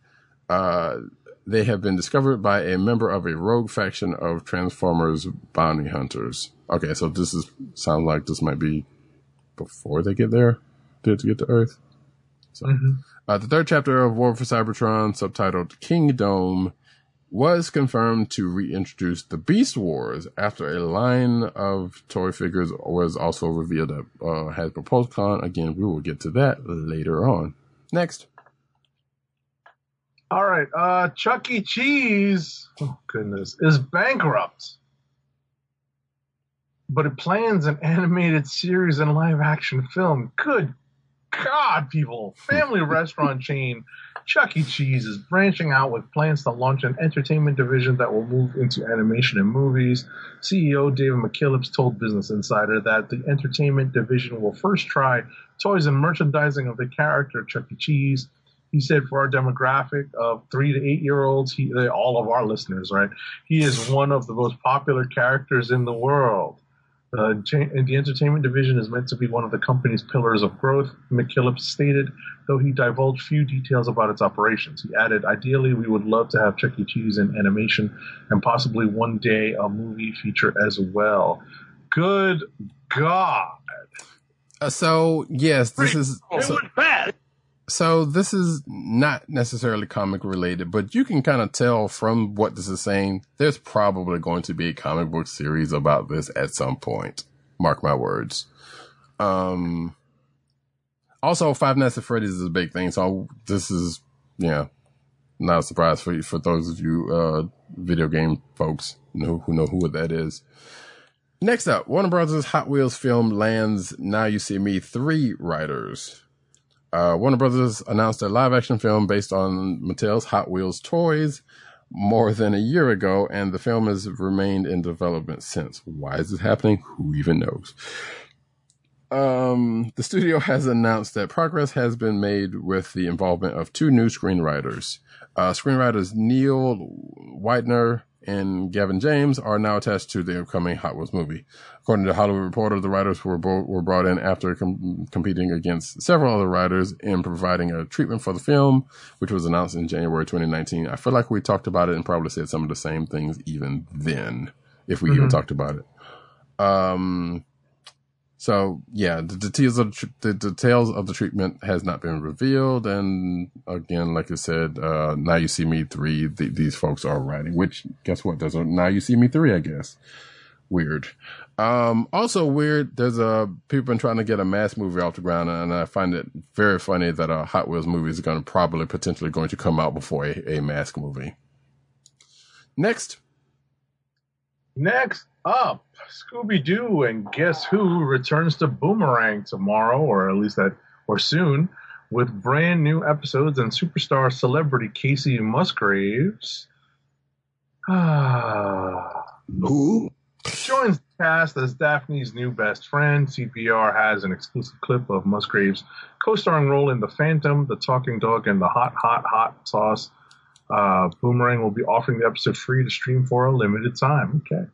uh, they have been discovered by a member of a rogue faction of Transformers bounty hunters. Okay, so this is sounds like this might be before they get there to, to get to Earth. So, uh, the third chapter of War for Cybertron, subtitled Kingdom, was confirmed to reintroduce the Beast Wars after a line of toy figures was also revealed at uh, Hasbro PulseCon. Again, we will get to that later on. Next. All right, uh, Chuck E. Cheese, oh goodness, is bankrupt, but it plans an animated series and live action film. Good God, people! Family restaurant chain Chuck E. Cheese is branching out with plans to launch an entertainment division that will move into animation and movies. CEO David McKillips told Business Insider that the entertainment division will first try toys and merchandising of the character Chuck E. Cheese. He said for our demographic of three to eight year olds, he, all of our listeners, right? He is one of the most popular characters in the world. Uh, the entertainment division is meant to be one of the company's pillars of growth, McKillips stated, though he divulged few details about its operations. He added, Ideally, we would love to have Chuck E. Cheese in animation and possibly one day a movie feature as well. Good God. Uh, so yes, this is so, so this is not necessarily comic related, but you can kind of tell from what this is saying. There's probably going to be a comic book series about this at some point. Mark my words. Um. Also, Five Nights at Freddy's is a big thing, so this is yeah, not a surprise for you, for those of you uh video game folks know who know who that is. Next up, Warner Brothers Hot Wheels film lands Now You See Me 3 writers. Uh, Warner Brothers announced a live action film based on Mattel's Hot Wheels toys more than a year ago, and the film has remained in development since. Why is this happening? Who even knows? Um, the studio has announced that progress has been made with the involvement of two new screenwriters. Uh, screenwriters Neil Widener and Gavin James are now attached to the upcoming Hot Wheels movie. According to Hollywood Reporter, the writers were bo- were brought in after com- competing against several other writers in providing a treatment for the film, which was announced in January 2019. I feel like we talked about it and probably said some of the same things even then, if we even Mhm. talked about it. Um, so yeah, the details of the, details of the treatment has not been revealed, and again, like I said, uh, now you see me three. Th- these folks are writing. Which guess what? There's a now you see me three. I guess weird. Um, also weird. There's a people been trying to get a mass movie off the ground, and I find it very funny that a Hot Wheels movie is going to probably potentially going to come out before a, a mask movie. Next, Next up, Scooby Doo and Guess Who returns to Boomerang tomorrow, or at least that, or soon, with brand new episodes and superstar celebrity Kacey Musgraves. Ah. Who? Joins the cast as Daphne's new best friend. CBR has an exclusive clip of Musgraves' co-starring role in The Phantom, The Talking Dog, and The Hot, Hot, Hot Sauce. Uh, Boomerang will be offering the episode free to stream for a limited time. Okay.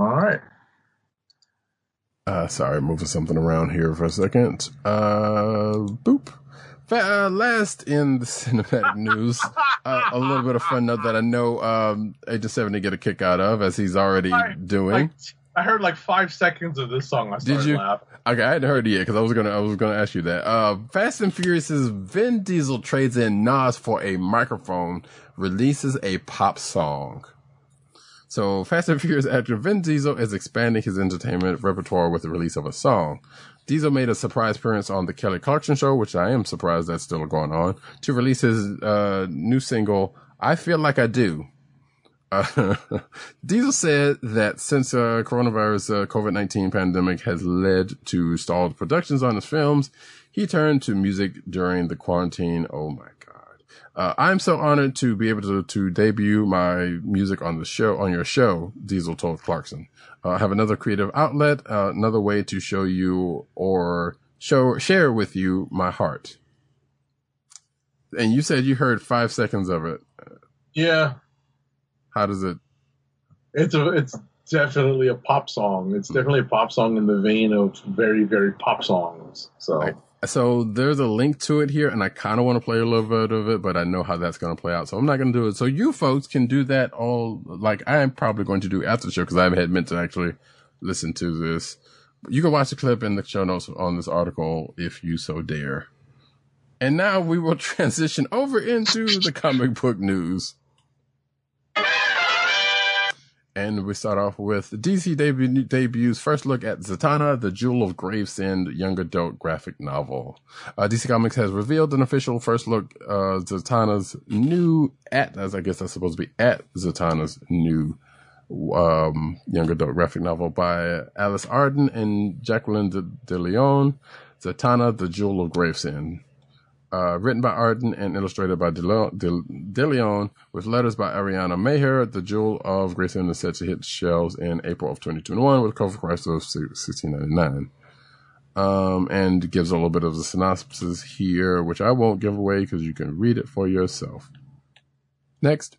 All right. Uh, sorry, moving something around here for a second. Uh, boop. Uh, last in the cinematic news, uh, a little bit of fun note that I know um, Agent 70 get a kick out of, as he's already Right. doing. Like I heard like five seconds of this song. I started you? laughing. Okay, I hadn't heard it yet because I was gonna I was gonna ask you that. Uh, Fast and Furious's Vin Diesel trades in NOS for a microphone, releases a pop song. So Fast and Furious actor Vin Diesel is expanding his entertainment repertoire with the release of a song. Diesel made a surprise appearance on the Kelly Clarkson show, which I am surprised that's still going on, to release his uh, new single "I Feel Like I Do." Uh, Diesel said that since uh, coronavirus uh, COVID nineteen pandemic has led to stalled productions on his films, he turned to music during the quarantine. Oh my god! Uh, I'm so honored to be able to to debut my music on the show on your show. Diesel told Clarkson, uh, "I have another creative outlet, uh, another way to show you or show share with you my heart." And you said you heard five seconds of it. Yeah, How does it? it's a it's definitely a pop song. It's definitely a pop song in the vein of very very pop songs. So Right. So there's a link to it here, and I kind of want to play a little bit of it, but I know how that's going to play out, so I'm not going to do it. So you folks can do that all, like I am probably going to do after the show because I haven't had meant to actually listen to this. You can watch the clip in the show notes on this article if you so dare. And now we will transition over into the comic book news. And we start off with DC debut, debuts first look at Zatanna, the Jewel of Gravesend young adult graphic novel. Uh, DC Comics has revealed an official first look, uh, Zatanna's new at, as I guess that's supposed to be at Zatanna's new, um, young adult graphic novel by Alys Arden and Jacquelin de, de Leon, Zatanna, the Jewel of Gravesend uh, written by Arden and illustrated by De, Le- De, with letters by Ariana Maher. The Jewel of Gravesend is set to hit shelves in April of 2021 with a cover price of $16.99. Um, and gives a little bit of the synopsis here, which I won't give away because you can read it for yourself. Next.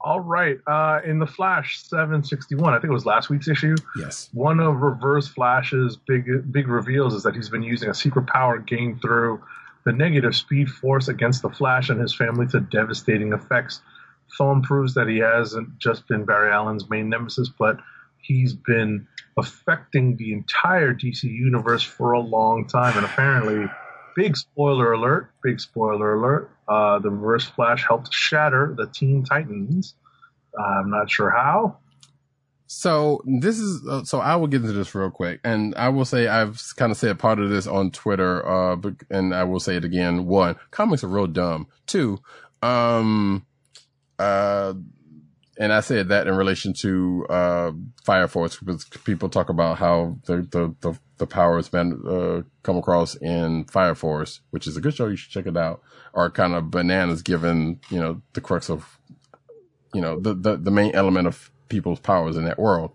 all right, uh, in the Flash 761, I think it was last week's issue. Yes. One of Reverse Flash's big big reveals is that he's been using a secret power gained through the negative speed force against the Flash and his family to devastating effects. Film proves that he hasn't just been Barry Allen's main nemesis, but he's been affecting the entire DC universe for a long time. And apparently, big spoiler alert, big spoiler alert, uh, the Reverse Flash helped shatter the Teen Titans. I'm not sure how. So this is uh, so I will get into this real quick, and I will say I've kind of said part of this on Twitter, uh, and I will say it again. One, comics are real dumb. Two, um, uh, and I said that in relation to uh, Fire Force because people talk about how the the the, the power has been uh, come across in Fire Force, which is a good show. You should check it out. Are kind of bananas given you know the crux of you know the the, the main element of people's powers in that world.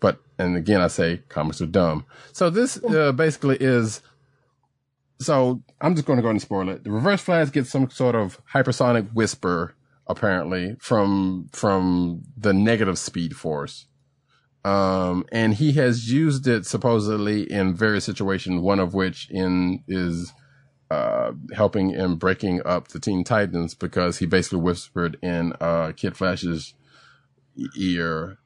But and again, I say comics are dumb. So this uh, basically is. So I'm just going to go and spoil it. The Reverse Flash gets some sort of hypersonic whisper, apparently from from the negative Speed Force, um, and he has used it supposedly in various situations. One of which in is uh, helping in breaking up the Teen Titans because he basically whispered in uh, Kid Flash's ear,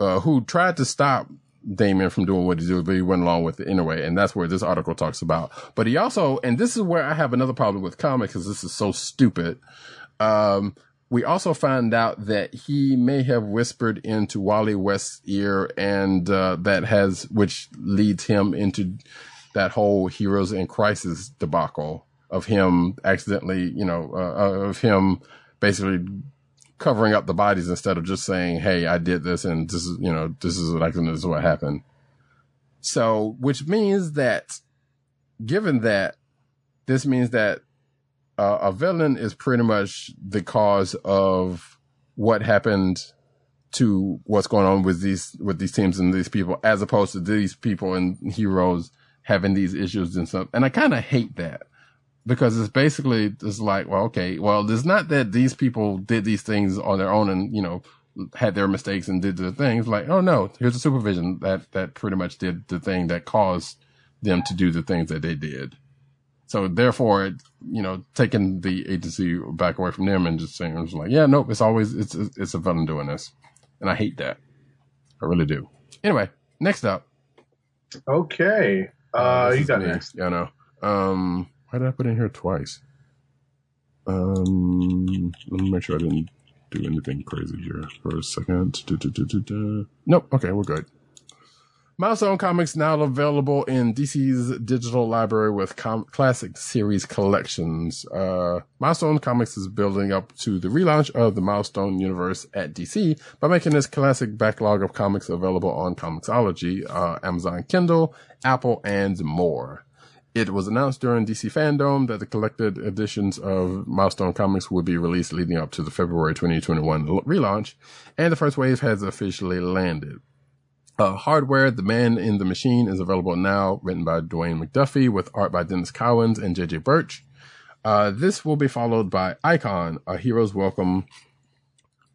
uh, who tried to stop Damian from doing what he did, but he went along with it anyway. And that's where this article talks about. But he also, and this is where I have another problem with comics because this is so stupid. Um, we also find out that he may have whispered into Wally West's ear and, uh, that has, which leads him into that whole heroes in crisis debacle of him accidentally, you know, uh, of him basically covering up the bodies instead of just saying, Hey, I did this and this is, you know, this is what I this is what happened. So, which means that given that this means that uh, a villain is pretty much the cause of what happened to what's going on with these, with these teams and these people, as opposed to these people and heroes having these issues and stuff. And I kind of hate that because it's basically it's like, well, okay, well, it's not that these people did these things on their own and you know had their mistakes and did the things. Like, oh no, here's a supervision that that pretty much did the thing that caused them to do the things that they did. So therefore, it, you know, taking the agency back away from them and just saying, it's like, yeah, nope, it's always it's it's a villain doing this, and I hate that. I really do. Anyway, next up. Okay. Uh, you got me. next. Yeah, I know. Um, why did I put in here twice? Um, let me make sure I didn't do anything crazy here for a second. Du- du- du. Nope. Okay, we're good. Milestone Comics now available in DC's digital library with com- classic series collections. Uh, Milestone Comics is building up to the relaunch of the Milestone universe at DC by making this classic backlog of comics available on Comixology, uh, Amazon Kindle, Apple, and more. It was announced during DC Fandom that the collected editions of Milestone Comics would be released leading up to the February 2021 relaunch, and the first wave has officially landed. Uh, hardware, The Man in the Machine is available now, written by Dwayne McDuffie with art by Denys Cowens and JJ Birch. Uh, this will be followed by Icon, A Hero's Welcome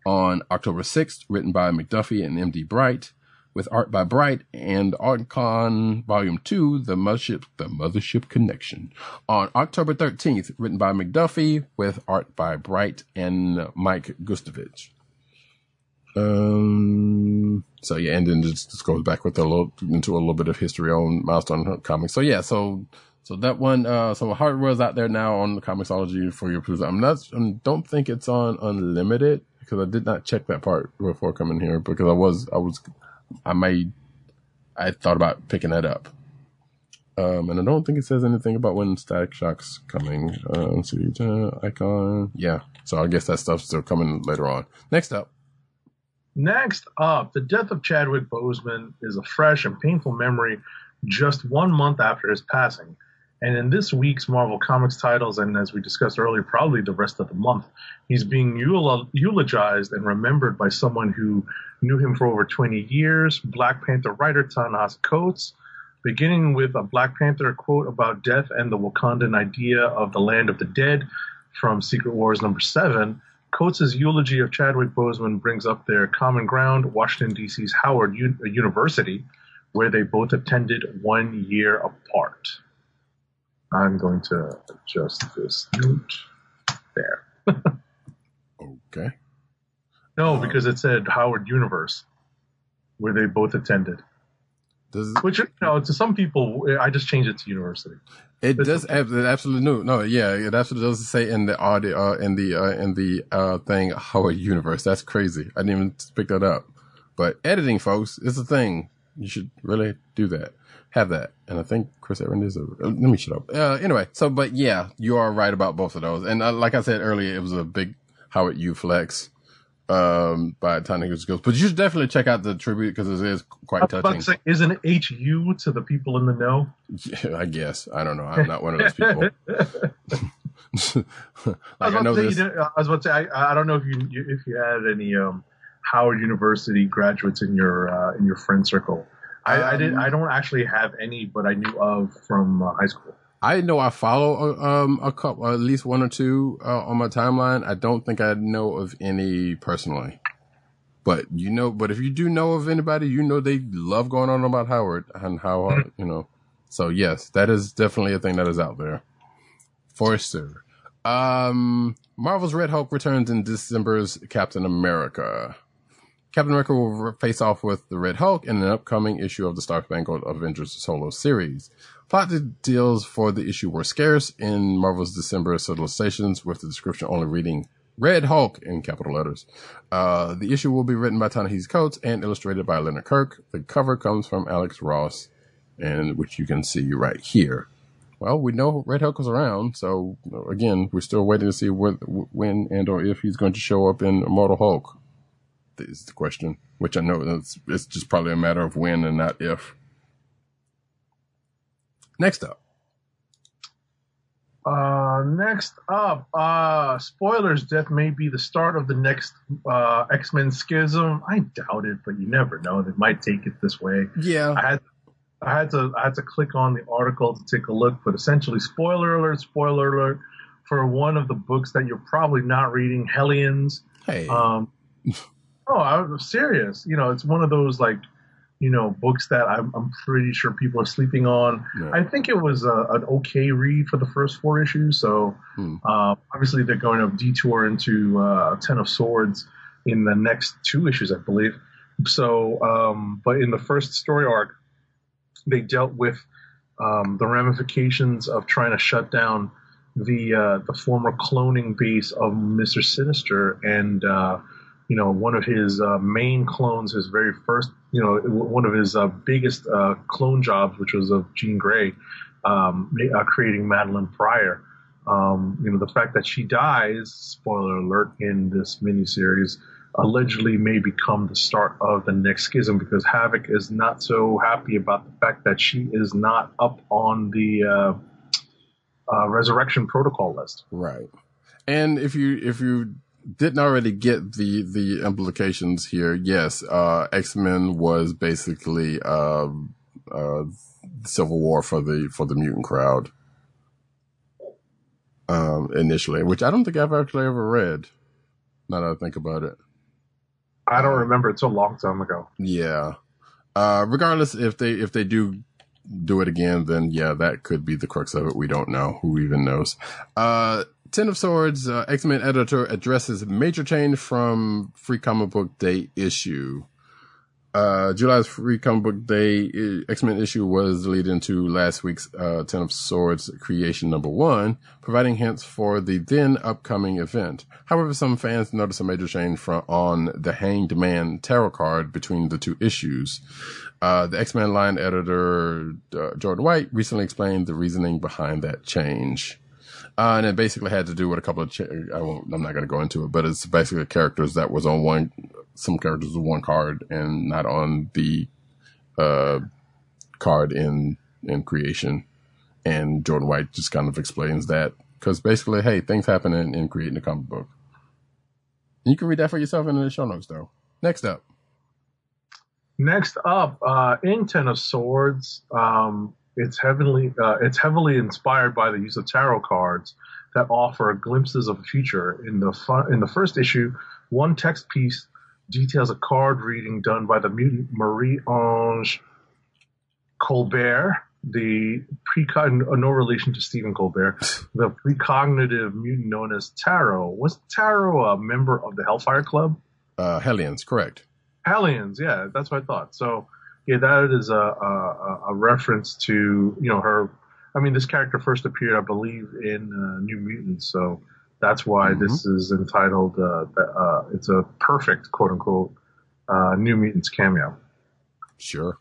on October 6th, written by McDuffie and MD Bright, with art by Bright and Icon Volume 2, The Mothership, The Mothership Connection, on October 13th, written by McDuffie, with art by Bright and Mike Gustovich. Um. So yeah, and then just, just goes back with a little into a little bit of history on Milestone Comics. So yeah, so so that one, uh, so hardware's out there now on the Comixology for your perusal. I'm not, I don't think it's on unlimited because I did not check that part before coming here because I was, I was, I may, I thought about picking that up. Um, and I don't think it says anything about when Static Shock's coming. See, uh, icon, yeah. So I guess that stuff's still coming later on. Next up. Next up, the death of Chadwick Boseman is a fresh and painful memory just one month after his passing. And in this week's Marvel Comics titles, and as we discussed earlier, probably the rest of the month, he's being eulogized and remembered by someone who knew him for over 20 years, Black Panther writer Ta-Nehisi Coates, beginning with a Black Panther quote about death and the Wakandan idea of the land of the dead from Secret Wars number seven. Coates' eulogy of Chadwick Boseman brings up their common ground, Washington, D.C.'s Howard U- University, where they both attended one year apart. I'm going to adjust this note there. Okay. No, because it said Howard Universe, where they both attended. Does Which, you know, to some people, I just changed it to university. It It's does ab- it absolutely no no yeah it absolutely does say in the audio uh, in the uh, in the uh thing Howard Universe that's crazy I didn't even pick that up but editing folks is a thing you should really do that have that. And I think Chris Evans is a let me shut up. Uh, anyway so but yeah you are right about both of those. And uh, like I said earlier it was a big Howard U flex um by Tiny Skills but you should definitely check out the tribute because it is quite touching to say, isn't HU to the people in the know? yeah, I guess. I don't know. I'm not one of those people. Like I was I about know to say, this. you know, I was about to say, I, I don't know if you you- if you had any um, Howard University graduates in your uh, in your friend circle. I, I did. Um, I don't actually have any, but I knew of from uh, high school. I know I follow uh, um a couple, at least one or two uh, on my timeline. I don't think I know of any personally, but you know, but if you do know of anybody, you know they love going on about Howard and how uh, you know. So yes, that is definitely a thing that is out there for sure. Um, Marvel's Red Hulk returns in December's Captain America. Captain America will face off with the Red Hulk in an upcoming issue of the Star Spangled Avengers solo series. Plot details for the issue were scarce in Marvel's December solicitations, with the description only reading Red Hulk in capital letters. Uh, the issue will be written by Ta-Nehisi Coates and illustrated by Leonard Kirk. The cover comes from Alex Ross, and which you can see right here. Well, we know Red Hulk was around, so again, we're still waiting to see wh- when and or if he's going to show up in Immortal Hulk. Is the question, which I know it's, it's just probably a matter of when and not if. Next up, Uh, next up, uh, spoilers. Death may be the start of the next uh, X Men schism. I doubt it, but you never know. They might take it this way. yeah, I had I had to I had to click on the article to take a look, but essentially, spoiler alert, spoiler alert for one of the books that you're probably not reading, Hellions. hey, Um, oh, I'm serious. You know, it's one of those like, you know, books that I'm, I'm pretty sure people are sleeping on. Yeah. I think it was a, an okay read for the first four issues. So Hmm. uh, obviously they're going to detour into uh, Ten of Swords in the next two issues, I believe. So, um, but in the first story arc, they dealt with um, the ramifications of trying to shut down the uh, the former cloning base of Mister Sinister, and uh, you know one of his uh, main clones, his very first, you know, one of his uh, biggest uh, clone jobs, which was of Jean Grey, um, uh, creating Madelyne Pryor. Um, you know, the fact that she dies, spoiler alert, in this miniseries, allegedly may become the start of the next schism because Havoc is not so happy about the fact that she is not up on the uh, uh, resurrection protocol list. Right. And if you if you didn't already get the the implications here, yes, uh, X Men was basically uh, uh, civil war for the for the mutant crowd um, initially, which I don't think I've actually ever read. Now that I think about it, I don't remember. It's a long time ago. yeah. Uh, regardless, if they if they do do it again, then yeah, that could be the crux of it. We don't know. Who even knows? Uh, Ten of Swords, uh, X Men editor addresses major change from Free Comic Book Day issue. Uh, July's Free Comic Book Day X Men issue was lead into last week's uh, Ten of Swords creation number one, providing hints for the then upcoming event. However, some fans noticed a major change from on the Hanged Man tarot card between the two issues. Uh, the X Men line editor uh, Jordan White recently explained the reasoning behind that change. Uh, and it basically had to do with a couple of, cha- I won't, I'm not going to go into it, but it's basically characters that was on one, some characters with one card and not on the, uh, card in, in creation. And Jordan White just kind of explains that because basically, hey, things happen in, in creating a comic book. You can read that for yourself in the show notes though. Next up. Next up, uh, in Ten of Swords, um, it's heavily uh, it's heavily inspired by the use of tarot cards that offer glimpses of the future. In the fu- in the first issue, one text piece details a card reading done by the mutant Marie Ange Colbert, the precogn no relation to Stephen Colbert, the precognitive mutant known as Tarot. Was Tarot a member of the Hellfire Club? Uh, Hellions, correct. Hellions, yeah, that's what I thought. So, yeah, that is a, a, a reference to you know her. I mean, this character first appeared, I believe, in uh, New Mutants, so that's why Mhm. this is entitled. Uh, uh, it's a perfect quote unquote uh, New Mutants cameo. Sure.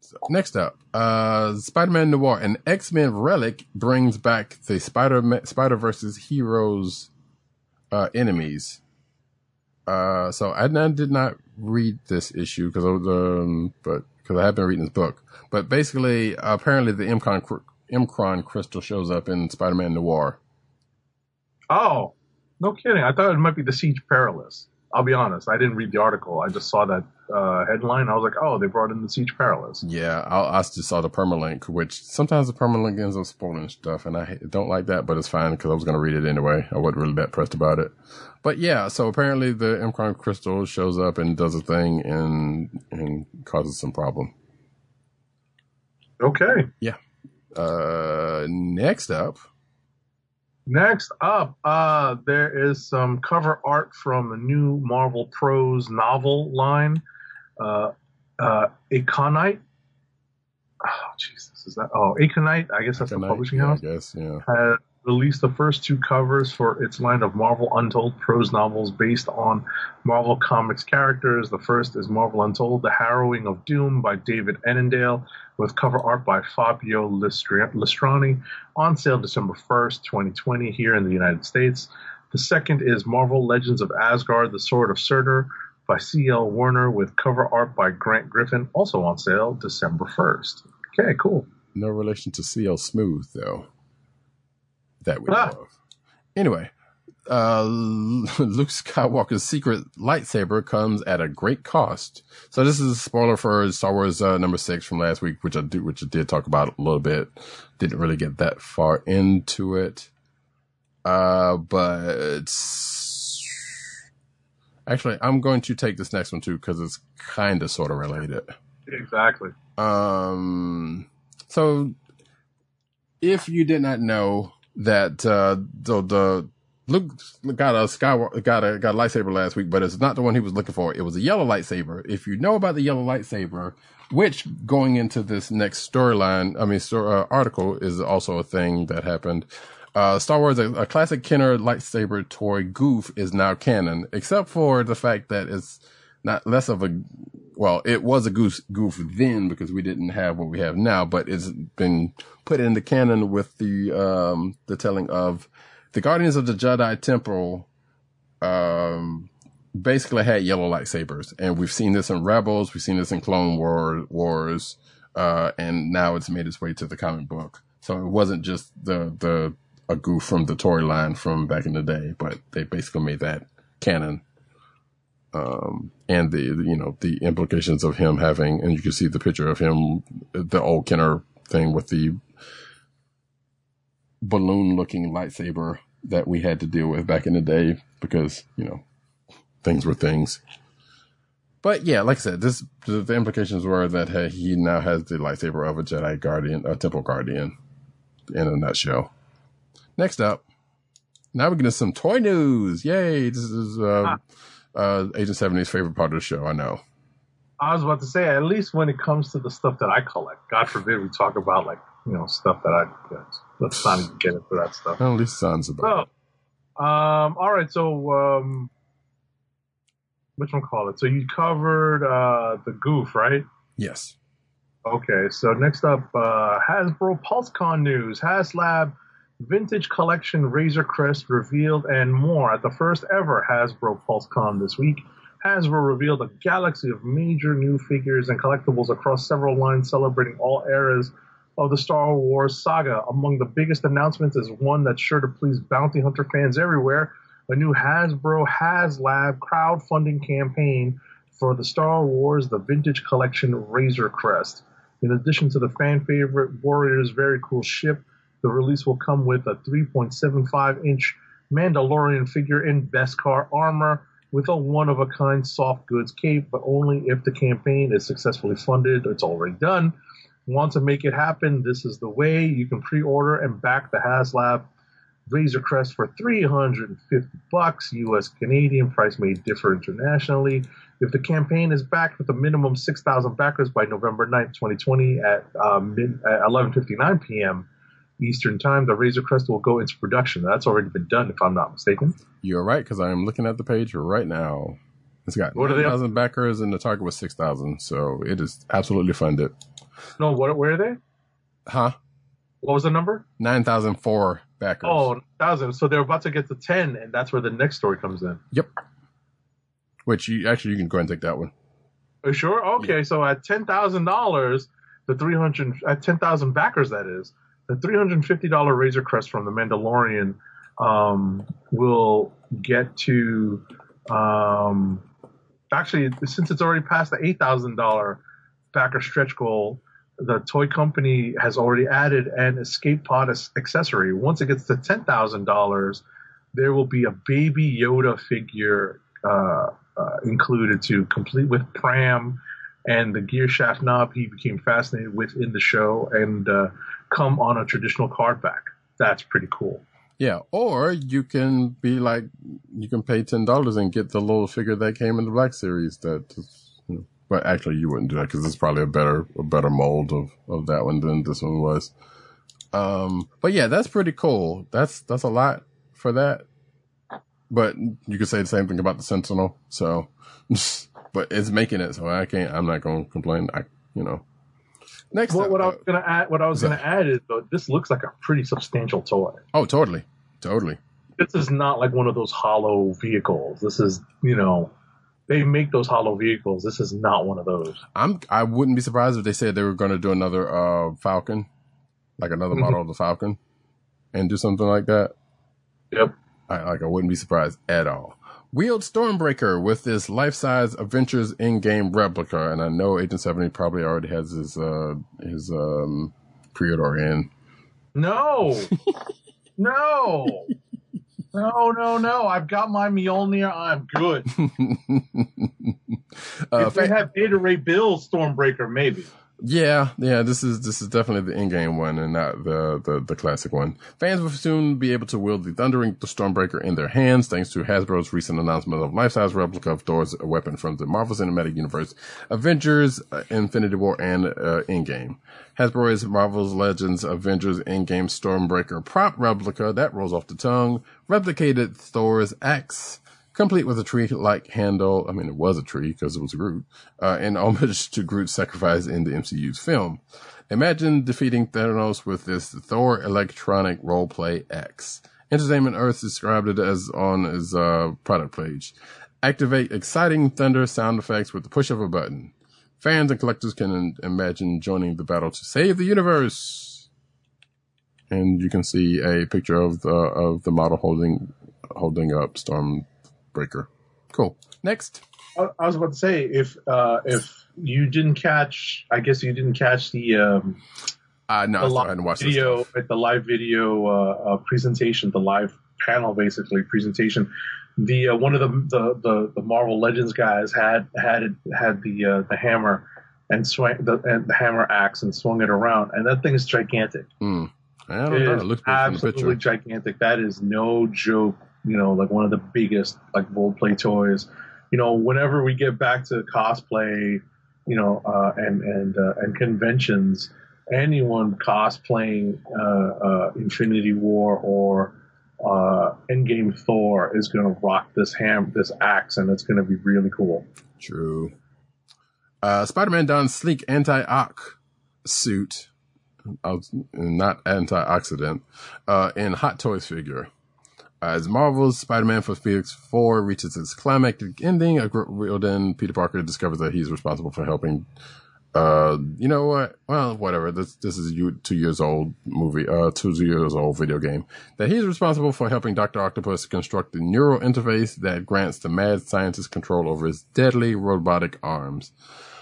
So, next up, uh, Spider-Man Noir, an X-Men relic brings back the Spider Spider-Verse's heroes, uh, enemies. Uh, so I did not read this issue because I was, um, but because I have been reading this book. But basically, apparently the M'Kraan, cr- M'Kraan crystal shows up in Spider-Man Noir. Oh, no kidding! I thought it might be the Siege Perilous. I'll be honest, I didn't read the article. I just saw that uh, headline. I was like, oh, they brought in the Siege Perilous. Yeah, I, I just saw the permalink, which sometimes the permalink ends up spoiling stuff, and I don't like that, but it's fine because I was going to read it anyway. I wasn't really that pressed about it. But yeah, so apparently the M'Kraan crystal shows up and does a thing and and causes some problem. Okay. Yeah. Uh, next up, Next up, uh, there is some cover art from the new Marvel Prose novel line, uh, uh, Aconyte. Oh, Jesus, is that? Oh, Aconyte. I guess that's the Tonight, publishing house. I guess, yeah. Had released the first two covers for its line of Marvel Untold prose novels based on Marvel Comics characters. The first is Marvel Untold: The Harrowing of Doom by David Annandale, with cover art by Fabio Listra- Listrani, on sale December 1st, 2020, here in the United States. The second is Marvel Legends of Asgard: The Sword of Surtur by C.L. Werner, with cover art by Grant Griffin, also on sale December 1st. Okay, cool. No relation to CL Smooth though. That we know Ah. of. Anyway, uh, Luke Skywalker's secret lightsaber comes at a great cost. So this is a spoiler for Star Wars uh, number six from last week, which I do, which I did talk about a little bit. Didn't really get that far into it. Uh, but actually, I'm going to take this next one too because it's kind of sort of related. Exactly. Um, so if you did not know that, uh, the, the, Luke got a sky got a got a lightsaber last week, but it's not the one he was looking for. It was a yellow lightsaber. If you know about the yellow lightsaber, which going into this next storyline, I mean, uh, article is also a thing that happened. Uh, Star Wars, a, a classic Kenner lightsaber toy goof is now canon, except for the fact that it's not less of a, well, it was a goose goof then because we didn't have what we have now, but it's been put in the canon with the, um, the telling of the Guardians of the Jedi Temple, um, basically had yellow lightsabers. And we've seen this in Rebels. We've seen this in Clone War, Wars. Uh, and now it's made its way to the comic book. So it wasn't just the, the, a goof from the toy line from back in the day, but they basically made that canon. Um, and the, you know, the implications of him having, and you can see the picture of him, the old Kenner thing with the balloon looking lightsaber that we had to deal with back in the day because, you know, things were things. But yeah, like I said, this the, the implications were that hey, he now has the lightsaber of a Jedi Guardian, a Temple Guardian, in a nutshell. Next up, now we're getting some toy news. Yay! This is uh, uh, Agent 70's favorite part of the show. I know. I was about to say, at least when it comes to the stuff that I collect, God forbid we talk about like you know stuff that I get. Let's not even get into that stuff. Well, at least sounds about. So, um, all right. So, um, which one call it? So you covered uh, the goof, right? Yes. Okay. So next up, uh, Hasbro PulseCon news. HasLab Vintage Collection Razor Crest revealed and more at the first ever Hasbro PulseCon this week. Hasbro revealed a galaxy of major new figures and collectibles across several lines celebrating all eras of the Star Wars saga. Among the biggest announcements is one that's sure to please bounty hunter fans everywhere a new Hasbro HasLab crowdfunding campaign for the Star Wars The Vintage Collection Razor Crest. In addition to the fan favorite Warrior's very cool ship, the release will come with a 3.75 inch Mandalorian figure in Beskar armor with a one of a kind soft goods cape, but only if the campaign is successfully funded. It's already done. Want to make it happen? This is the way. You can pre order and back the HasLab Razor Crest for 350 bucks US Canadian. Price may differ internationally. If the campaign is backed with a minimum 6,000 backers by November 9th, 2020 at, uh, mid, at 11:59 p.m. Eastern Time, the Razor Crest will go into production. That's already been done, if I'm not mistaken. You're right, because I am looking at the page right now. It's got What are they up- 9,000 backers and the target was 6,000. So it is absolutely funded. No, what? Where are they? Huh? What was the number? 9,004 backers. Oh, thousand. So they're about to get to ten, and that's where the next story comes in. Yep. Which you actually, you can go ahead and take that one. Are you sure? Okay, so at ten thousand dollars, the three hundred at ten thousand backers, that is the three hundred and fifty dollar Razor Crest from the Mandalorian um, will get to um, actually since it's already past the eight thousand dollar backer stretch goal. The toy company has already added an escape pod accessory. Once it gets to ten thousand dollars, there will be a baby Yoda figure uh, uh, included to complete with pram and the gear shaft knob he became fascinated with in the show and uh, come on a traditional card back. That's pretty cool. Yeah. Or you can be like, you can pay $10 and get the little figure that came in the Black Series That, you know, but actually you wouldn't do that because it's probably a better, a better mold of, of that one than this one was. Um, but yeah, that's pretty cool. That's, that's a lot for that. But you could say the same thing about the Sentinel. So, but it's making it. So I can't, I'm not going to complain. I, you know, next What, up, what I was gonna add, what I was gonna add is though, this looks like a pretty substantial toy. oh, totally. Totally. This is not like one of those hollow vehicles. This is, you know, they make those hollow vehicles. This is not one of those. I'm I wouldn't be surprised if they said they were going to do another uh Falcon, like another model of the Falcon, and do something like that. Yep. I like I wouldn't be surprised at all. Wheeled Stormbreaker with this life-size Adventures Endgame replica, and I know Agent Seventy probably already has his uh his um pre-order in. No, no, no, no, no. I've got my Mjolnir. I'm good. uh, if they fa- have Beta Ray Bill Stormbreaker, maybe. Yeah, yeah, this is this is definitely the Endgame one and not the, the the classic one. Fans will soon be able to wield the Thundering the Stormbreaker in their hands thanks to Hasbro's recent announcement of life-size replica of Thor's weapon from the Marvel Cinematic Universe, Avengers, uh, Infinity War, and uh, Endgame. Hasbro is Marvel's Legends Avengers Endgame Stormbreaker prop replica that rolls off the tongue, replicated Thor's axe complete with a tree-like handle. I mean, it was a tree because it was Groot, uh, in homage to Groot's sacrifice in the MCU's film. Imagine defeating Thanos with this Thor electronic roleplay X. Entertainment Earth described it as on his uh, product page. Activate exciting thunder sound effects with the push of a button. Fans and collectors can imagine joining the battle to save the universe. And you can see a picture of the of the model holding holding up Storm breaker. Cool. Next. I, I was about to say if uh, if you didn't catch, I guess you didn't catch the um, uh, no, the I live hadn't watched video, at the live video uh, uh, presentation, the live panel basically presentation. The uh, one of the, the the the Marvel Legends guys had had had the uh, the hammer and swung the and the hammer axe and swung it around, and that thing is gigantic. Hmm. I don't It know. It looks good from the absolutely picture. gigantic. That is no joke. You know, like one of the biggest like role play toys. You know, whenever we get back to cosplay, you know, uh, and and uh, and conventions, anyone cosplaying uh, uh, Infinity War or uh, Endgame Thor is going to rock this ham, this axe, and it's going to be really cool. True. Uh, Spider-Man dons sleek anti-ox suit, not antioxidant, uh, in Hot Toys figure. As Marvel's Spider-Man for Felix 4 reaches its climactic ending, a gr- then Peter Parker discovers that he's responsible for helping, uh, you know what? Well, whatever. This, this is a two years old movie, uh, two years old video game. That he's responsible for helping Dr. Octopus construct the neural interface that grants the mad scientist control over his deadly robotic arms.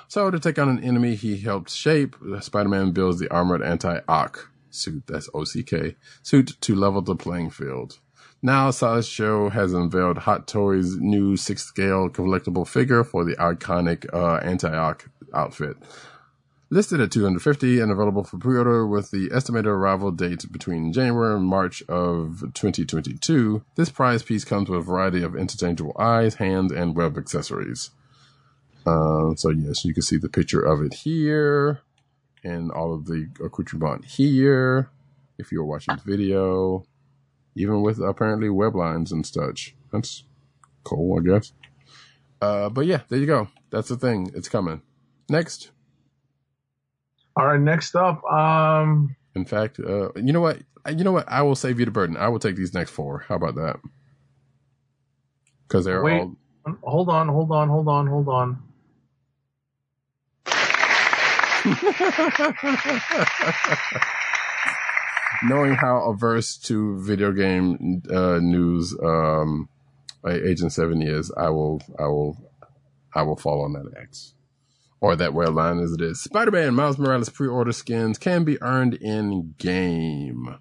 So to take on an enemy he helped shape, Spider-Man builds the armored anti-Ock suit, that's O-C-K, suit to level the playing field. Now, Sideshow has unveiled Hot Toys' new six-scale collectible figure for the iconic uh, anti-Ock outfit. Listed at 250 and available for pre-order with the estimated arrival date between January and March of 2022, this prize piece comes with a variety of interchangeable eyes, hands, and web accessories. Uh, so yes, you can see the picture of it here and all of the accoutrement here. If you're watching the video, even with apparently web lines and such, that's cool, I guess. Uh, but yeah, there you go. That's the thing. It's coming. Next. All right, next up, um, In fact, uh, you know what? You know what? I will save you the burden. I will take these next four. How about that? Because they're Wait. all. hold on, hold on, hold on, hold on. Knowing how averse to video game uh, news um, Agent Seven is, I will, I will, I will fall on that X or that red line as it is. Spider-Man Miles Morales pre-order skins can be earned in game.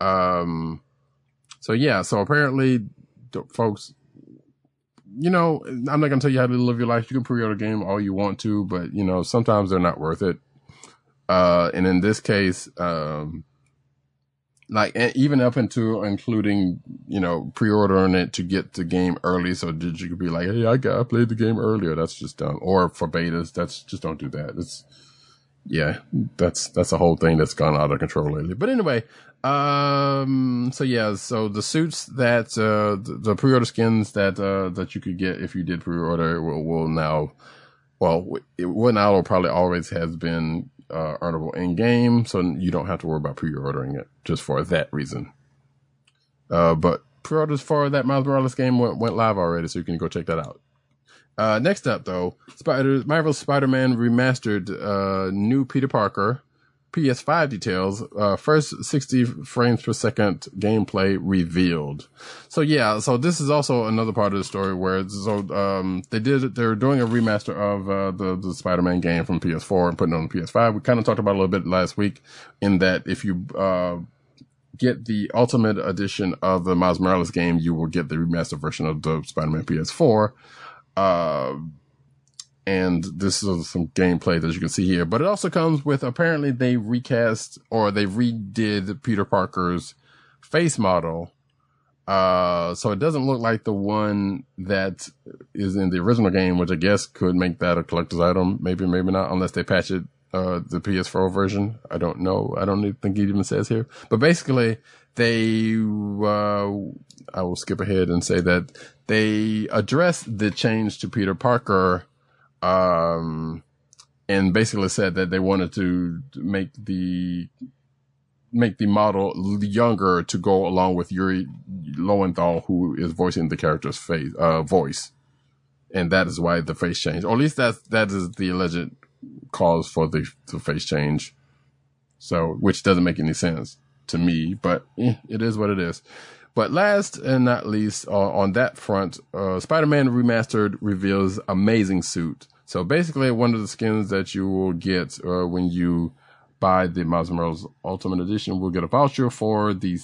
Um, so yeah, so apparently, folks, you know, I'm not gonna tell you how to live your life. You can pre-order game all you want to, but you know, sometimes they're not worth it. Uh, and in this case, um, like even up into including, you know, pre-ordering it to get the game early, so that you could be like, hey, I got I played the game earlier. That's just dumb. Or for betas, that's just don't do that. It's yeah, that's that's a whole thing that's gone out of control lately. But anyway, um, so yeah, so the suits that uh the, the pre-order skins that uh that you could get if you did pre-order will will now, well, it will now probably always has been uh, earnable in game, so you don't have to worry about pre-ordering it just for that reason. Uh, but pre-orders for that Miles Morales game went, went live already, so you can go check that out. Uh, next up, though, Spider Marvel Spider-Man remastered uh, new Peter Parker PS5 details. Uh, first 60 frames per second gameplay revealed. So yeah, so this is also another part of the story where so um they did they're doing a remaster of uh, the the Spider-Man game from PS4 and putting on the PS5. We kind of talked about a little bit last week in that if you uh get the ultimate edition of the Miles Morales game, you will get the remastered version of the Spider-Man PS4. Uh, and this is some gameplay that you can see here. But it also comes with apparently they recast or they redid Peter Parker's face model. Uh, so it doesn't look like the one that is in the original game, which I guess could make that a collector's item. Maybe, maybe not, unless they patch it, uh, the PS4 version. I don't know. I don't think it even says here, but basically they, uh, I will skip ahead and say that they addressed the change to Peter Parker um, and basically said that they wanted to make the make the model younger to go along with Yuri Lowenthal, who is voicing the character's face uh, voice, and that is why the face change, or at least that that is the alleged cause for the, the face change. So, which doesn't make any sense to me, but eh, it is what it is. But last and not least, uh, on that front, uh, Spider-Man Remastered reveals amazing suit. So basically, one of the skins that you will get uh, when you buy the Miles Morales Ultimate Edition will get a voucher for the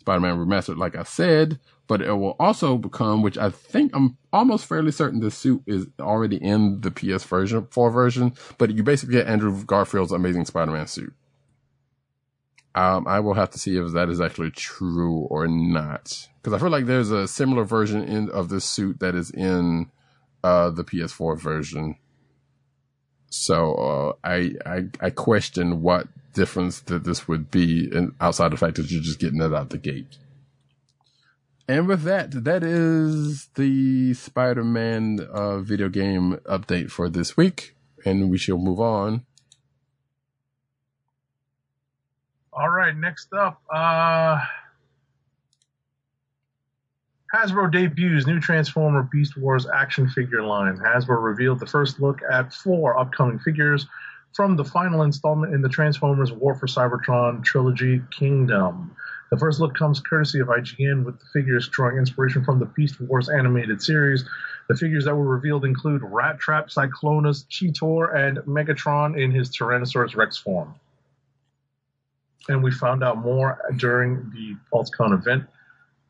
Spider-Man Remastered, like I said. But it will also become, which I think I'm almost fairly certain the suit is already in the PS version, 4 version. But you basically get Andrew Garfield's Amazing Spider-Man suit. Um, I will have to see if that is actually true or not. Because I feel like there's a similar version in, of this suit that is in uh, the PS4 version. So uh, I, I I question what difference that this would be, in, outside of the fact that you're just getting it out the gate. And with that, that is the Spider-Man uh, video game update for this week, and we shall move on. All right, next up, uh, Hasbro debuts new Transformer Beast Wars action figure line. Hasbro revealed the first look at four upcoming figures from the final installment in the Transformers War for Cybertron trilogy Kingdom. The first look comes courtesy of IGN, with the figures drawing inspiration from the Beast Wars animated series. The figures that were revealed include Rat Trap, Cyclonus, Cheetor, and Megatron in his Tyrannosaurus Rex form. And we found out more during the PulseCon event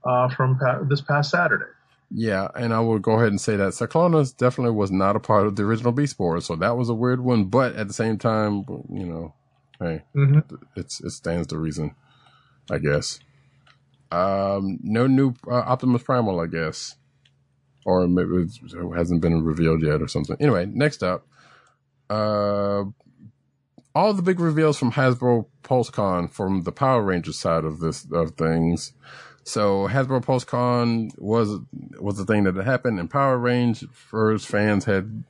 uh, from pa- this past Saturday. Yeah, and I will go ahead and say that Cyclonus definitely was not a part of the original Beast Wars, so that was a weird one. But at the same time, you know, hey, Mm-hmm. it's it stands to reason, I guess. Um, no new uh, Optimus Primal, I guess, or maybe it hasn't been revealed yet or something. Anyway, next up, uh, all the big reveals from Hasbro PulseCon from the Power Rangers side of this of things. So Hasbro PulseCon was was the thing that happened, and Power Rangers fans had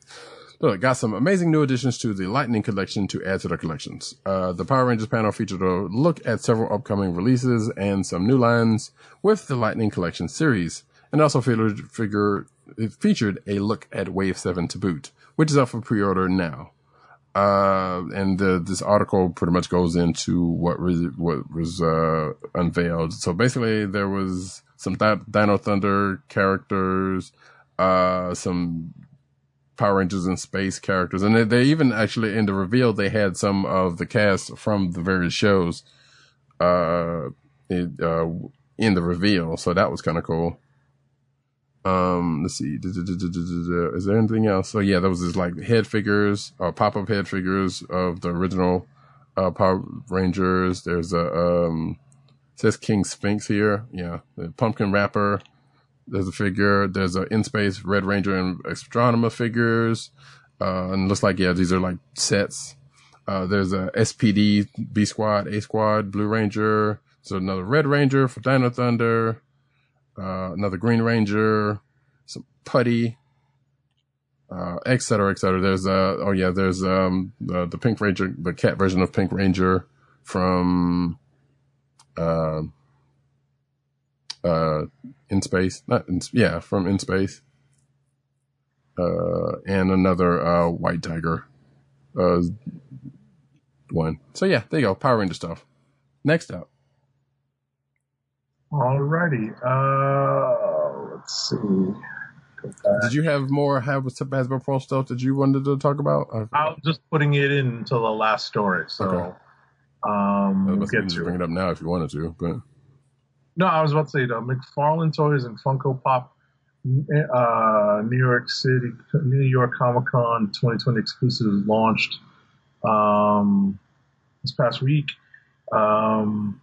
look, got some amazing new additions to the Lightning Collection to add to their collections. Uh, the Power Rangers panel featured a look at several upcoming releases and some new lines with the Lightning Collection series, and also featured figure it featured a look at Wave Seven to boot, which is up for pre-order now. Uh, and the, this article pretty much goes into what was, what was, uh, unveiled. So basically there was some Di- Dino Thunder characters, uh, some Power Rangers in space characters. And they, they even actually in the reveal, they had some of the cast from the various shows, uh, it, uh, in the reveal. So that was kind of cool. Um, let's see. Is there anything else? So yeah, there was this like head figures or pop up head figures of the original uh, Power Rangers. There's a um, says King Sphinx here. Yeah, the Pumpkin Rapper. There's a figure. There's a in space Red Ranger and Astronema figures. Uh, and looks like yeah, these are like sets. Uh, there's a SPD B Squad, A Squad, Blue Ranger. So another Red Ranger for Dino Thunder uh, another Green Ranger, some Putty, uh, et cetera, et cetera. There's, uh, oh yeah, there's, um, the, the Pink Ranger, the cat version of Pink Ranger from, uh, uh, in space, not in, yeah, from in space. Uh, and another, uh, White Tiger, uh, one. So yeah, there you go. Power Ranger stuff. Next up. Alrighty. Uh, let's see. Did you have more have Hasbro Pro stuff that you wanted to talk about? I, was just putting it in until the last story, so Okay. um, we'll get to bring it. it up now if you wanted to, but No, I was about to say the McFarlane Toys and Funko Pop uh, New York City, New York Comic Con 2020 exclusives launched um, this past week. Um,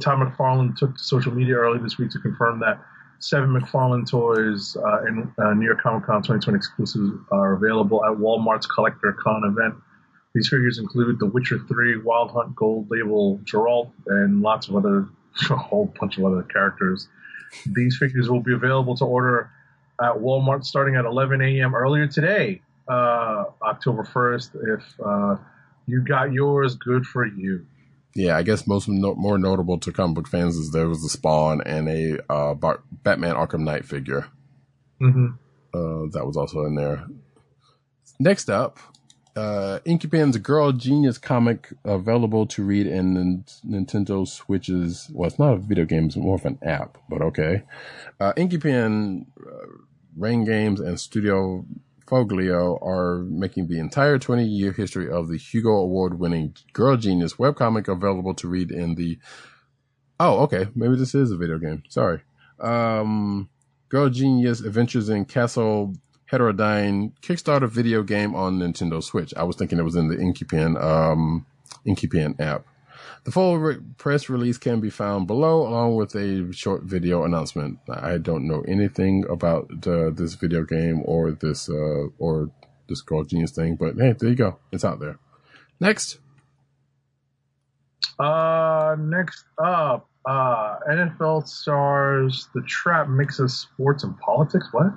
Todd McFarlane took to social media early this week to confirm that seven McFarlane toys uh, in uh, New York Comic Con 2020 exclusives are available at Walmart's Collector Con event. These figures include The Witcher 3, Wild Hunt Gold Label Geralt, and lots of other, a whole bunch of other characters. These figures will be available to order at Walmart starting at 11 a.m. earlier today, uh, October 1st. If uh, you got yours, good for you. Yeah, I guess most no, more notable to comic book fans is there was a Spawn and a uh, Bar- Batman Arkham Knight figure. Mm-hmm. Uh, that was also in there. Next up, uh, InkyPen's Girl Genius comic available to read in Nin- Nintendo Switch's. Well, it's not a video game; it's more of an app. But okay, uh, uh, Rain Games, and Studio Foglio are making the entire 20 year history of the Hugo Award winning Girl Genius webcomic available to read in the. Oh, okay. Maybe this is a video game. Sorry. Um, Girl Genius Adventures in Castle Heterodyne Kickstarter video game on Nintendo Switch. I was thinking it was in the InkyPen, um, app. The full re- press release can be found below, along with a short video announcement. I don't know anything about uh, this video game or this uh, or this Girl Genius thing, but hey, there you go. It's out there. Next, Uh, next up, uh, NFL stars the trap mixes sports and politics. What?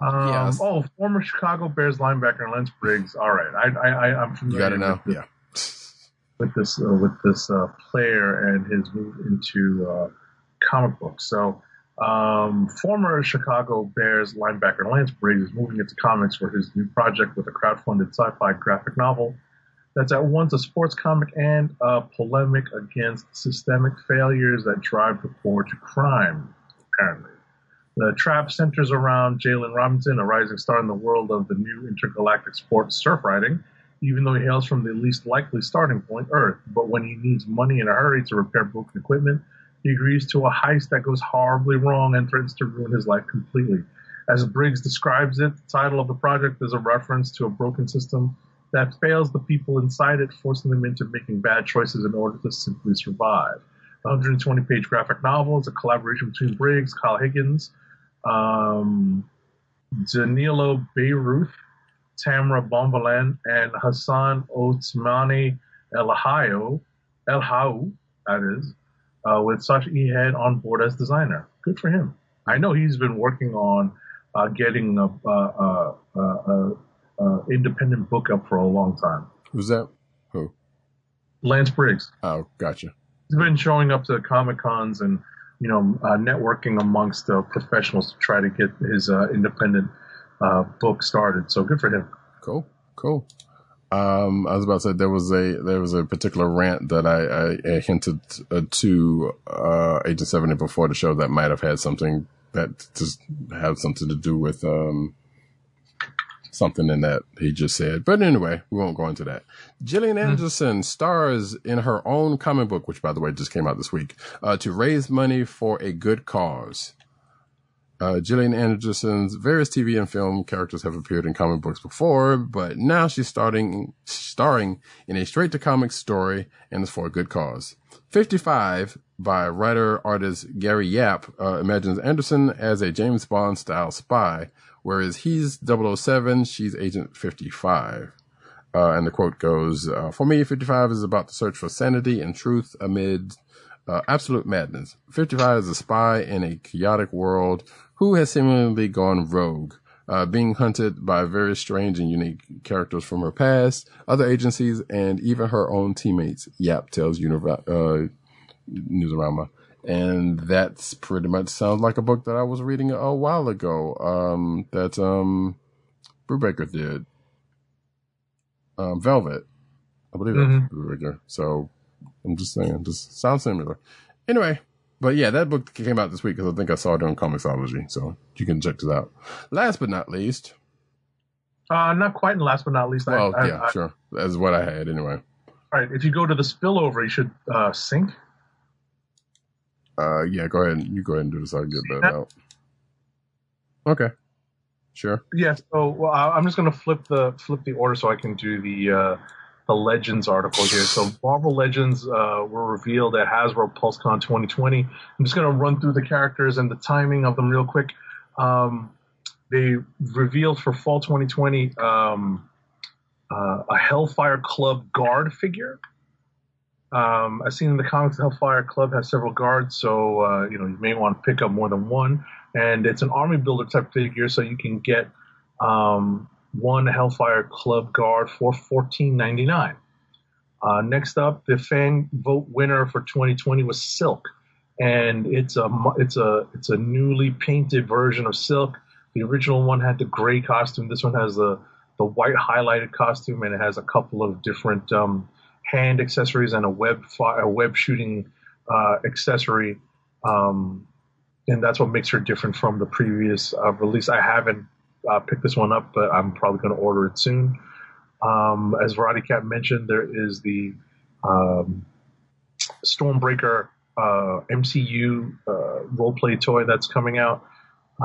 Um, Yes. Oh, former Chicago Bears linebacker Lance Briggs. All right, I, I, I I'm you got it now. with, Yeah. With this uh, with this uh, player and his move into uh, comic books. So, um, former Chicago Bears linebacker Lance Briggs is moving into comics for his new project with a crowdfunded sci-fi graphic novel that's at once a sports comic and a polemic against systemic failures that drive the poor to crime. Apparently. The trap centers around Jalen Robinson, a rising star in the world of the new intergalactic sport surf riding, even though he hails from the least likely starting point, Earth. But when he needs money in a hurry to repair broken equipment, he agrees to a heist that goes horribly wrong and threatens to ruin his life completely. As Briggs describes it, the title of the project is a reference to a broken system that fails the people inside it, forcing them into making bad choices in order to simply survive. The 120 page graphic novel is a collaboration between Briggs, Kyle Higgins, um, Danilo Beyruth, Tamra Bonvillain, and Hassan Otsmani El-Hayo, El-Hau, that is, uh, with Sasha Ehead on board as designer. Good for him. I know he's been working on uh, getting a, a, a, a, a independent book up for a long time. Who's that? Who? Lance Briggs. Oh, gotcha. He's been showing up to Comic Cons and you know uh, networking amongst uh, professionals to try to get his uh, independent uh, book started. So good for him. Cool, cool. Um, I was about to say there was a there was a particular rant that I, I, I hinted uh, to uh, Agent Seventy before the show that might have had something that just had something to do with um, something in that he just said. But anyway, we won't go into that. Gillian Anderson stars in her own comic book, which by the way just came out this week, uh, to raise money for a good cause. Uh, Gillian Anderson's various TV and film characters have appeared in comic books before, but now she's starting starring in a straight to comics story and is for a good cause. 55 by writer artist Gary Yap uh, imagines Anderson as a James Bond style spy, whereas he's 007, she's Agent 55. Uh, and the quote goes, uh, For me, 55 is about the search for sanity and truth amid uh, absolute madness. 55 is a spy in a chaotic world who has seemingly gone rogue, uh, being hunted by very strange and unique characters from her past, other agencies, and even her own teammates, Yap tells Univa- uh, Newsarama. And that's pretty much sounds like a book that I was reading a while ago, um, that, um, Brubaker did. Um, Velvet. I believe that's Mhm. Brubaker. So I'm just saying, just sounds similar. Anyway, but yeah, that book came out this week because I think I saw it on Comixology, so you can check this out. Last but not least, Uh, not quite, and last but not least, well, I, yeah, I, sure, that's what I had anyway. all right. If you go to the spillover, you should uh, sync. Uh, yeah, go ahead, you go ahead and do this. I'll get that that? out. Okay. Sure. Yeah. So well, I'm just gonna flip the flip the order so I can do the uh, the Legends article here. So Marvel Legends uh, were revealed at Hasbro PulseCon 2020. I'm just gonna run through the characters and the timing of them real quick. Um, they revealed for fall 2020 um, uh, a Hellfire Club guard figure. Um, I've seen in the comics, the Hellfire Club has several guards, so uh, you know you may want to pick up more than one. And it's an army builder type figure, so you can get um, one Hellfire Club guard for fourteen ninety nine. Uh, next up, the fan vote winner for 2020 was Silk, and it's a it's a it's a newly painted version of Silk. The original one had the gray costume. This one has the the white highlighted costume, and it has a couple of different um, hand accessories and a web fi- a web shooting uh, accessory. Um, and that's what makes her different from the previous uh, release. I haven't uh, picked this one up, but I'm probably going to order it soon. Um, as Roddy Cat mentioned, there is the um, Stormbreaker uh, MCU uh, roleplay toy that's coming out.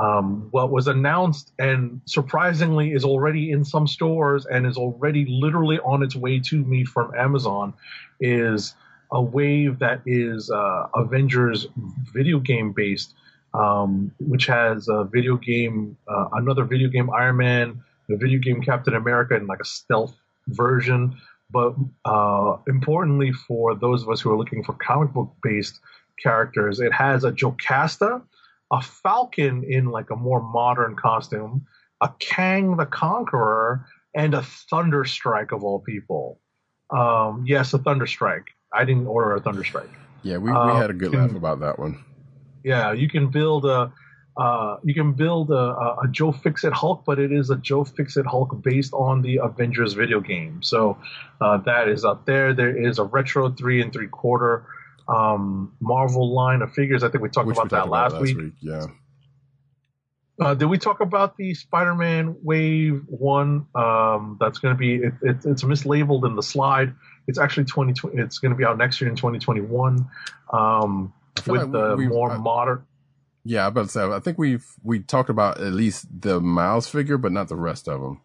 Um, what was announced and surprisingly is already in some stores and is already literally on its way to me from Amazon is a wave that is uh, Avengers video game based, um, which has a video game, uh, another video game Iron Man, a video game Captain America, and like a stealth version. But uh, importantly, for those of us who are looking for comic book based characters, it has a Jocasta, a Falcon in like a more modern costume, a Kang the Conqueror, and a Thunderstrike of all people. Um, yes, a Thunderstrike. I didn't order a Thunderstrike. Yeah, we, we had a good can- laugh about that one. Yeah, you can build a uh, you can build a, a, Joe Fixit Hulk, but it is a Joe Fixit Hulk based on the Avengers video game. So uh, that is up there. There is a retro three and three quarter um, Marvel line of figures. I think we talked Which about that talked about last, week. Yeah. Uh, did we talk about the Spider-Man Wave One? Um, that's going to be it, it, it's mislabeled in the slide. It's actually twenty. It's going to be out next year in twenty twenty one. With like the more I- modern. Yeah, I about to say, I think we've, we talked about at least the Miles figure, but not the rest of them.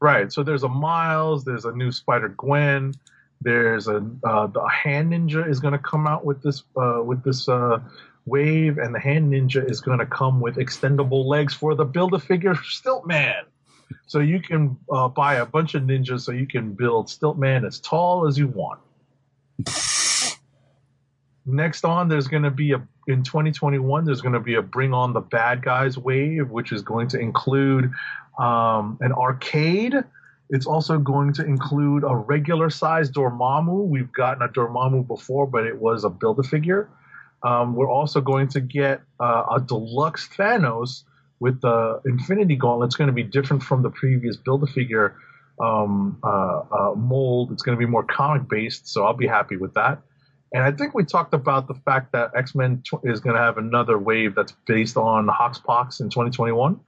Right. So there's a Miles. There's a new Spider Gwen. There's a uh, the Hand Ninja is going to come out with this uh, with this uh, wave, and the Hand Ninja is going to come with extendable legs for the Build a Figure Stilt Man. So you can uh, buy a bunch of ninjas, so you can build Stilt Man as tall as you want. Next on, there's going to be a in 2021. There's going to be a Bring On the Bad Guys wave, which is going to include um, an arcade. It's also going to include a regular size Dormammu. We've gotten a Dormammu before, but it was a build a figure. Um, we're also going to get uh, a deluxe Thanos with the Infinity Gauntlet. It's going to be different from the previous build a figure um, uh, uh, mold. It's going to be more comic based, so I'll be happy with that. And I think we talked about the fact that X Men tw- is going to have another wave that's based on Hoxpox in 2021.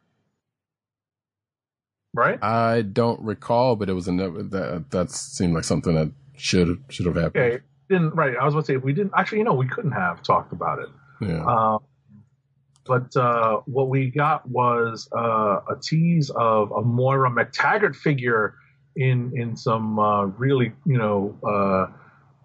Right? I don't recall, but it was another, that, that seemed like something that should, should have happened. Okay. Didn't right. I was going to say if we didn't actually, you know, we couldn't have talked about it. Yeah. Um, but uh, what we got was uh, a tease of a Moira MacTaggert figure in in some uh, really you know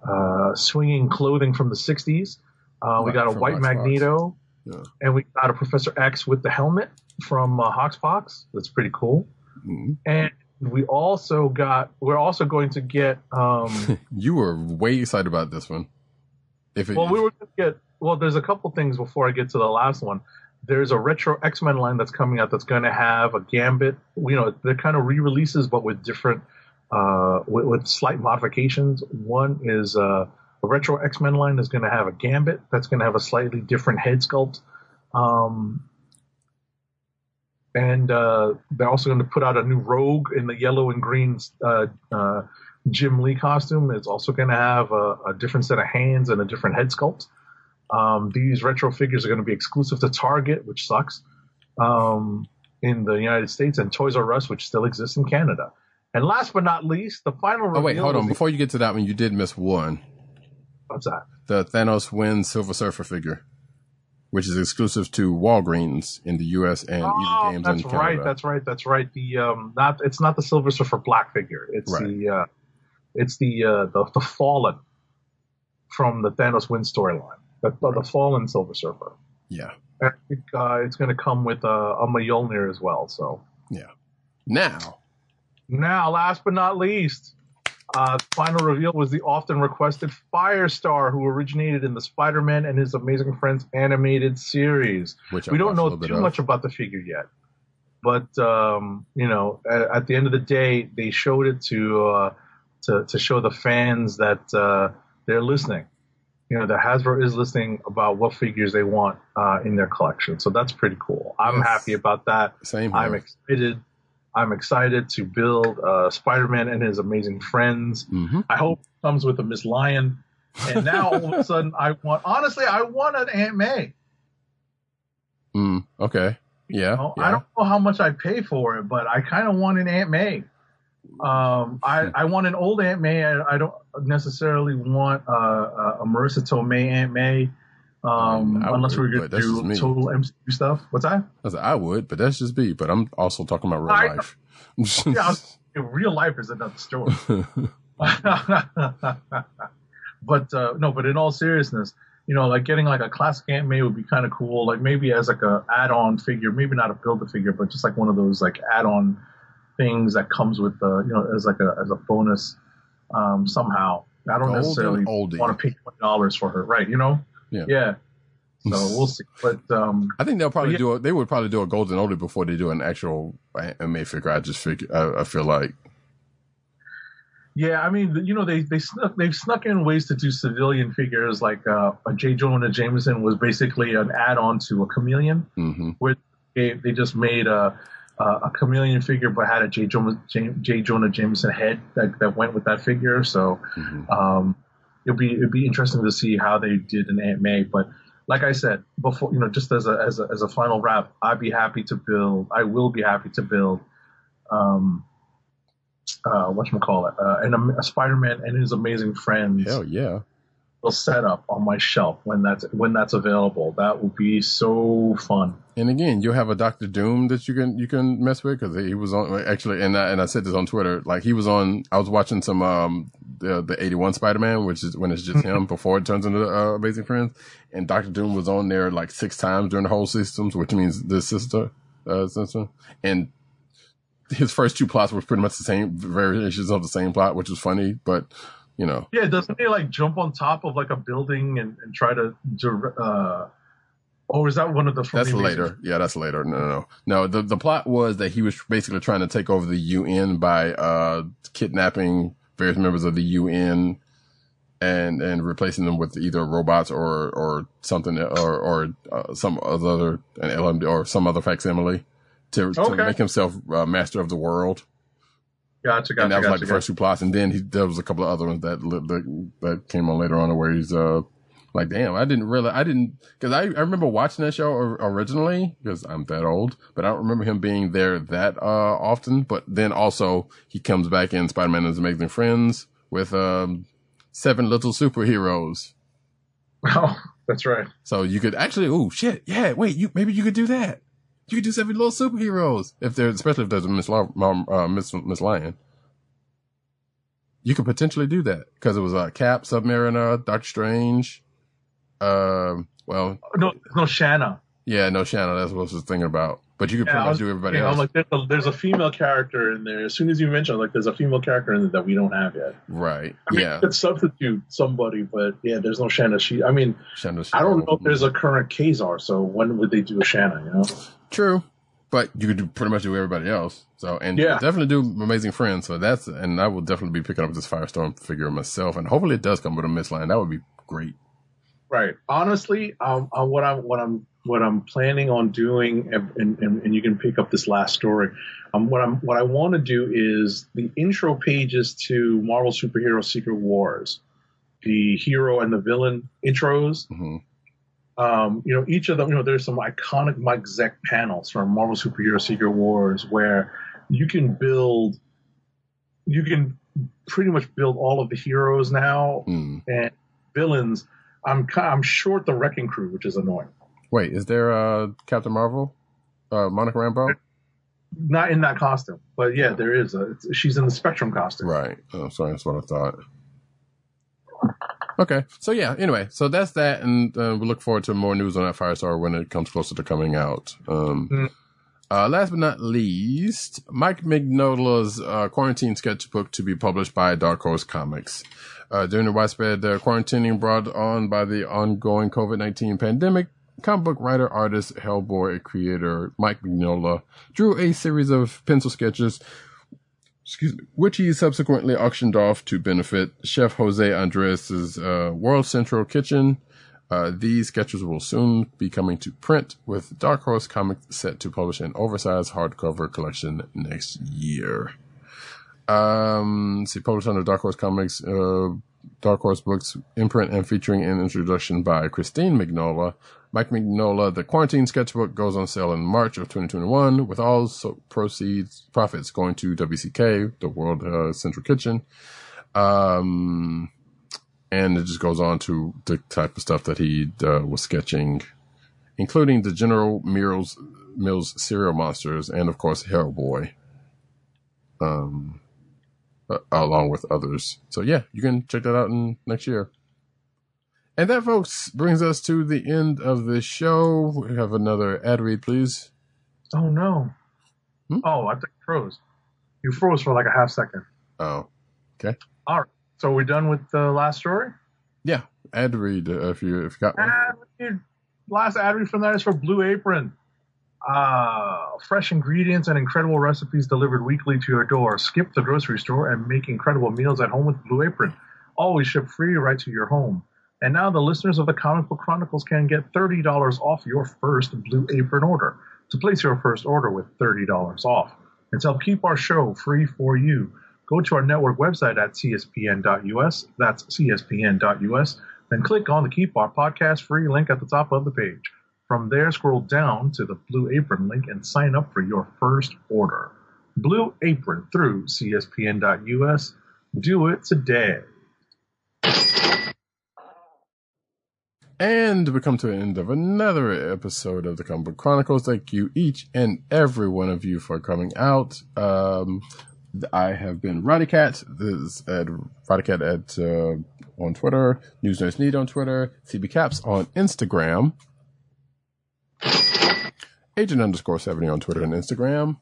uh, swinging clothing from the '60s. Uh, we got a white. Magneto, Yeah. and we got a Professor X with the helmet from uh, Hoxpox. That's pretty cool. Mhm. And we also got we're also going to get um, You were way excited about this one. If it, Well, we were going to get. Well, there's a couple things before I get to the last one. There's a retro X Men line that's coming out that's going to have a Gambit. You know, they're kind of re-releases, but with different, uh, with, with slight modifications. One is uh, a retro X Men line is going to have a Gambit that's going to have a slightly different head sculpt. Um, and uh, they're also going to put out a new Rogue in the yellow and green uh, uh, Jim Lee costume. It's also going to have a, a different set of hands and a different head sculpt. Um, these retro figures are going to be exclusive to Target, which sucks, um, in the United States, and Toys R Us, which still exists in Canada. And last but not least, the final. oh wait, hold on. the- Before you get to that one, you did miss one. what's that? The Thanos wins Silver Surfer figure. which is exclusive to Walgreens in the U.S. and Oh, Games that's in Canada. That's right. That's right. That's right. The um, not it's not the Silver Surfer black figure. It's Right. the uh, it's the uh, the the fallen from the Thanos Win storyline. The, the fallen Silver Surfer. yeah. I think uh, it's going to come with uh, a Mjolnir as well. So yeah. Now, now, last but not least, uh, the final reveal was the often requested Firestar, who originated in the Spider-Man and His Amazing Friends animated series. which I we don't know too much about the figure yet, but um, you know, at, at the end of the day, they showed it to uh, to to show the fans that uh, they're listening. You know, that Hasbro is listening about what figures they want uh, in their collection. So that's pretty cool. I'm Yes. happy about that. Same here. I'm excited. I'm excited to build uh, Spider-Man and his amazing friends. hmm I hope it comes with a Miss Lion. And now all of a sudden, I want. Honestly, I want an Aunt May. Mm, okay. Yeah. You know, yeah. I don't know how much I pay for it, but I kind of want an Aunt May. Um, I, I want an old Aunt May. I, I don't necessarily want uh, uh, a Marisa Tomei Aunt May, um, I would, unless we're going but to do total MCU stuff. What's that? I, said, I would, but that's just me. But I'm also talking about real I- life. Yeah, real life is another story. but uh, no, but in all seriousness, you know, like getting like a classic Aunt May would be kind of cool. Like maybe as like a add-on figure, maybe not a build-a-figure, but just like one of those like add-on things that comes with the, you know, as like a as a bonus um, somehow. I don't necessarily want to pay twenty dollars for her, right? You know? Yeah. Yeah. So we'll see. But um, I think they'll probably yeah. do. A, they would probably do a golden oldie before they do an actual anime figure. I just figure. I, I feel like. Yeah, I mean, you know, they they snuck they've snuck in ways to do civilian figures. Like uh, a J. Jonah Jameson was basically an add-on to a chameleon, hmm where they, they just made a a a chameleon figure, but had a J. Jonah J. Jonah Jameson head that, that went with that figure. So hmm um, it'd be it'd be interesting to see how they did in Aunt May. But like I said before, you know, just as a as a as a final wrap, I'd be happy to build. I will be happy to build. Um, uh, what call it? Uh, and a, a Spider-Man and his amazing friends Hell yeah. Will set up on my shelf when that's when that's available. That would be so fun. And again, you'll have a Doctor Doom that you can you can mess with because he was on actually, and I, and I said this on Twitter. Like he was on. I was watching some um the the eighty one Spider Man, which is when it's just him before it turns into uh, Amazing Friends, and Doctor Doom was on there like six times during the whole systems, which means the sister uh sister and. His first two plots were pretty much the same variations of the same plot, which was funny, but you know, Yeah, doesn't he like jump on top of like a building and, and try to? Uh, or is that one of the? That's later. Yeah, that's later. No, no, no. No, the, the plot was that he was basically trying to take over the UN by, uh, kidnapping various members of the UN and, and replacing them with either robots or, or something, or, or, uh, some other, an LMD or some other facsimile to, to Okay. make himself uh, master of the world. Gotcha, gotcha, and that was gotcha, like the first two plots. And then he, there was a couple of other ones that, that, that came on later on where he's, uh, like, damn, I didn't really, I didn't, cause I, I remember watching that show originally because I'm that old, but I don't remember him being there that, uh, often. But then also he comes back in Spider-Man and His Amazing Friends with, um, seven little superheroes. Oh, that's right. So you could actually, oh shit, yeah, wait, you, maybe you could do that. You could do seven little superheroes if there's, especially if there's a Miss, um, uh, Miss, Miss Lion. You could potentially do that because it was uh, Cap, Submariner, Doctor Strange. Um, well, No, no, Shanna. yeah, no, Shanna. That's what I was thinking about. But you could Yeah, pretty much do everybody else, I'm like, there's a, there's a female character in there. As soon as you mention, like, there's a female character in there that we don't have yet. right? I mean, yeah, you could substitute somebody, but yeah, there's no Shanna. She, I mean, Shanna. I don't know if there's a current Ka-Zar, so when would they do a Shanna? You know? True, but you could do pretty much do everybody else. So and Yeah. definitely do Amazing Friends. So that's and I will definitely be picking up this Firestorm figure myself, and hopefully it does come with a misline. That would be great. Right. Honestly, um, uh, what I'm what I'm what I'm planning on doing, and, and, and you can pick up this last story. Um, what I'm what I want to do is the intro pages to Marvel Superhero Secret Wars, the hero and the villain intros. hmm Um, you know, each of them. You know, there's some iconic Mike Zeck panels from Marvel Superhero Secret Wars where you can build, you can pretty much build all of the heroes now Mm. and villains. I'm I'm short the Wrecking Crew, which is annoying. Wait, is there uh Captain Marvel? Uh Monica Rambeau? Not in that costume, but yeah, there is. A, she's in the Spectrum costume. Right. Oh, sorry, that's what I thought. Okay, so yeah. Anyway, so that's that, and uh, we look forward to more news on that Firestar when it comes closer to coming out. Um, Mm. uh, last but not least, Mike Mignola's uh, quarantine sketchbook to be published by Dark Horse Comics. Uh, during the widespread uh, quarantining brought on by the ongoing COVID 19 pandemic, comic book writer, artist, Hellboy creator Mike Mignola drew a series of pencil sketches excuse me, which he subsequently auctioned off to benefit Chef Jose Andres' uh, World Central Kitchen. Uh, these sketches will soon be coming to print, with Dark Horse Comics set to publish an oversized hardcover collection next year. Um, see, published under Dark Horse Comics, uh, Dark Horse Books imprint and featuring an introduction by Christine Mignola. Mike Mignola, the Quarantine Sketchbook goes on sale in March of 2021, with all so proceeds, profits going to WCK, the World uh, Central Kitchen. Um, and it just goes on to the type of stuff that he uh, was sketching, including the General Mills, Mills cereal monsters and, of course, Hellboy. Um, uh, along with others. So yeah, you can check that out in next year. And that, folks, brings us to the end of the show. We have another ad read, please. Oh no. Hmm? Oh, I think you froze. You froze for like a half second. Oh, okay. All right. So we're done with the last story. yeah, ad read uh, if you if you got one. Ad read. Last ad read from that is for Blue Apron. Uh, fresh ingredients and incredible recipes delivered weekly to your door. Skip the grocery store and make incredible meals at home with Blue Apron. Always ship free right to your home. And now the listeners of the Comic Book Chronicles can get $30 off your first Blue Apron order. To place your first order with $30 off and to help keep our show free for you, go to our network website at cspn.us. That's cspn.us. Then click on the Keep Our Podcast free link at the top of the page. From there, scroll down to the Blue Apron link and sign up for your first order. Blue Apron through cspn.us. Do it today. And we come to the end of another episode of the Comic Book Chronicles. Thank you, each and every one of you, for coming out. Um, I have been Roddy Cat. This is at Roddy Cat at uh, on Twitter, News Nurse Need on Twitter, CB Caps on Instagram, Agent underscore seventy on Twitter and Instagram.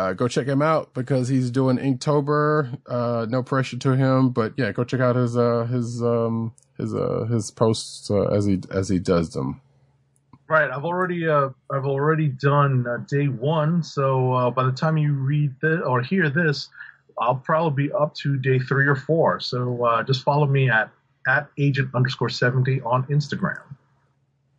Uh, go check him out because he's doing Inktober. Uh, no pressure to him, but yeah, go check out his uh, his um, his uh, his posts uh, as he as he does them. Right, I've already uh, I've already done uh, day one, so uh, by the time you read this or hear this, I'll probably be up to day three or four. So uh, just follow me at at agent underscore seventy on Instagram.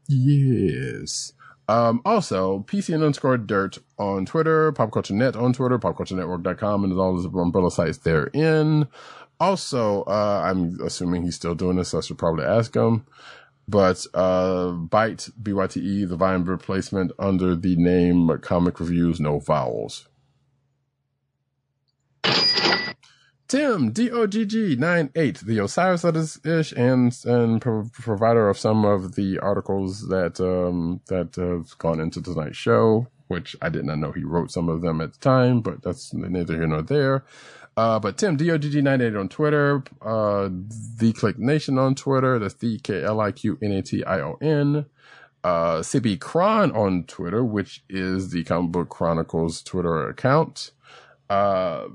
Yes. Um, also, PC and underscore dirt on Twitter, Pop Culture Net on Twitter, popculturenetwork.com, and all those umbrella sites therein. Also, uh, I'm assuming he's still doing this, so I should probably ask him. But, uh, Byte, B-Y-T-E, the Vine replacement under the name Comic Reviews No Vowels. Tim, D-O-G-G-9-8, the Osiris ish and, and pro- provider of some of the articles that, um, that have gone into tonight's show, which I did not know he wrote some of them at the time, but that's neither here nor there. Uh, but Tim, D-O-G-G-9-8 on Twitter, uh, The Click Nation on Twitter, that's D-K-L-I-Q-N-A-T-I-O-N, uh, CB Cron on Twitter, which is the Comic Book Chronicles Twitter account. Uh,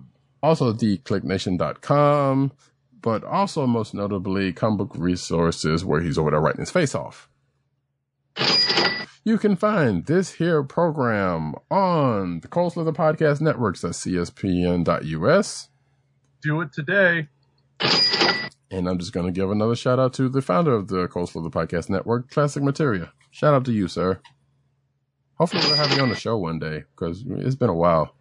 also theclicknation.com, but also most notably comic book resources where he's over there writing his face off. You can find this here program on the Cold Slither Podcast Networks at cspn.us. Do it today. And I'm just going to give another shout out to the founder of the Cold Slither Podcast Network, Classic Materia. Shout out to you, sir. Hopefully we'll have you on the show one day because it's been a while.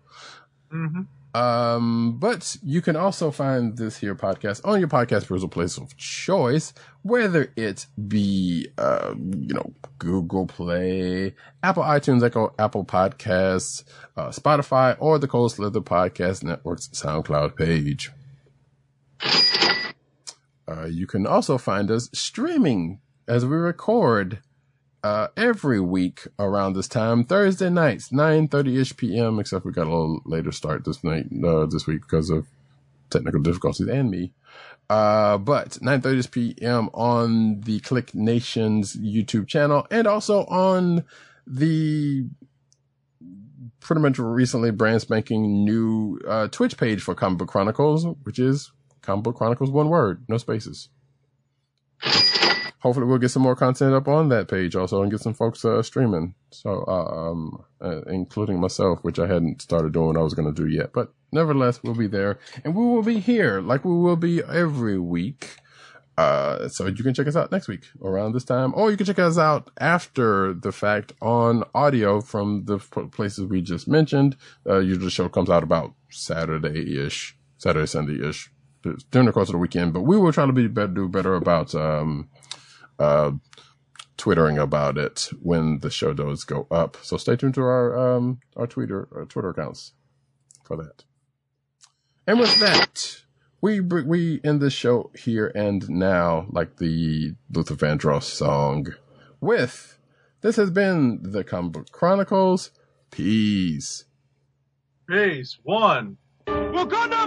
hmm Um, but you can also find this here podcast on your podcast perusal place of choice, whether it be, uh, you know, Google Play, Apple iTunes, Echo, Apple Podcasts, uh, Spotify, or the Cold Slither Podcast Network's SoundCloud page. Uh, you can also find us streaming as we record uh, every week around this time, Thursday nights, 9.30ish p.m., except we got a little later start this night, uh, this week because of technical difficulties and me. Uh, but 9.30 p.m. on the Click Nations YouTube channel and also on the pretty much recently brand spanking new uh, Twitch page for Comic Book Chronicles, which is Comic Book Chronicles, one word, no spaces. Hopefully, we'll get some more content up on that page also and get some folks uh, streaming. So, um, uh, including myself, which I hadn't started doing I was going to do yet. But nevertheless, we'll be there and we will be here like we will be every week. Uh, so you can check us out next week around this time, or you can check us out after the fact on audio from the places we just mentioned. Uh, usually the show comes out about Saturday-ish, Saturday, Sunday-ish during the course of the weekend, but we will try to be better, do better about, um, uh, twittering about it when the show does go up. So stay tuned to our, um, our Twitter, our Twitter accounts for that. And with that, we we end the show here and now, like the Luther Vandross song. With this has been the Comic Book Chronicles. Peace. Peace. One. Wakanda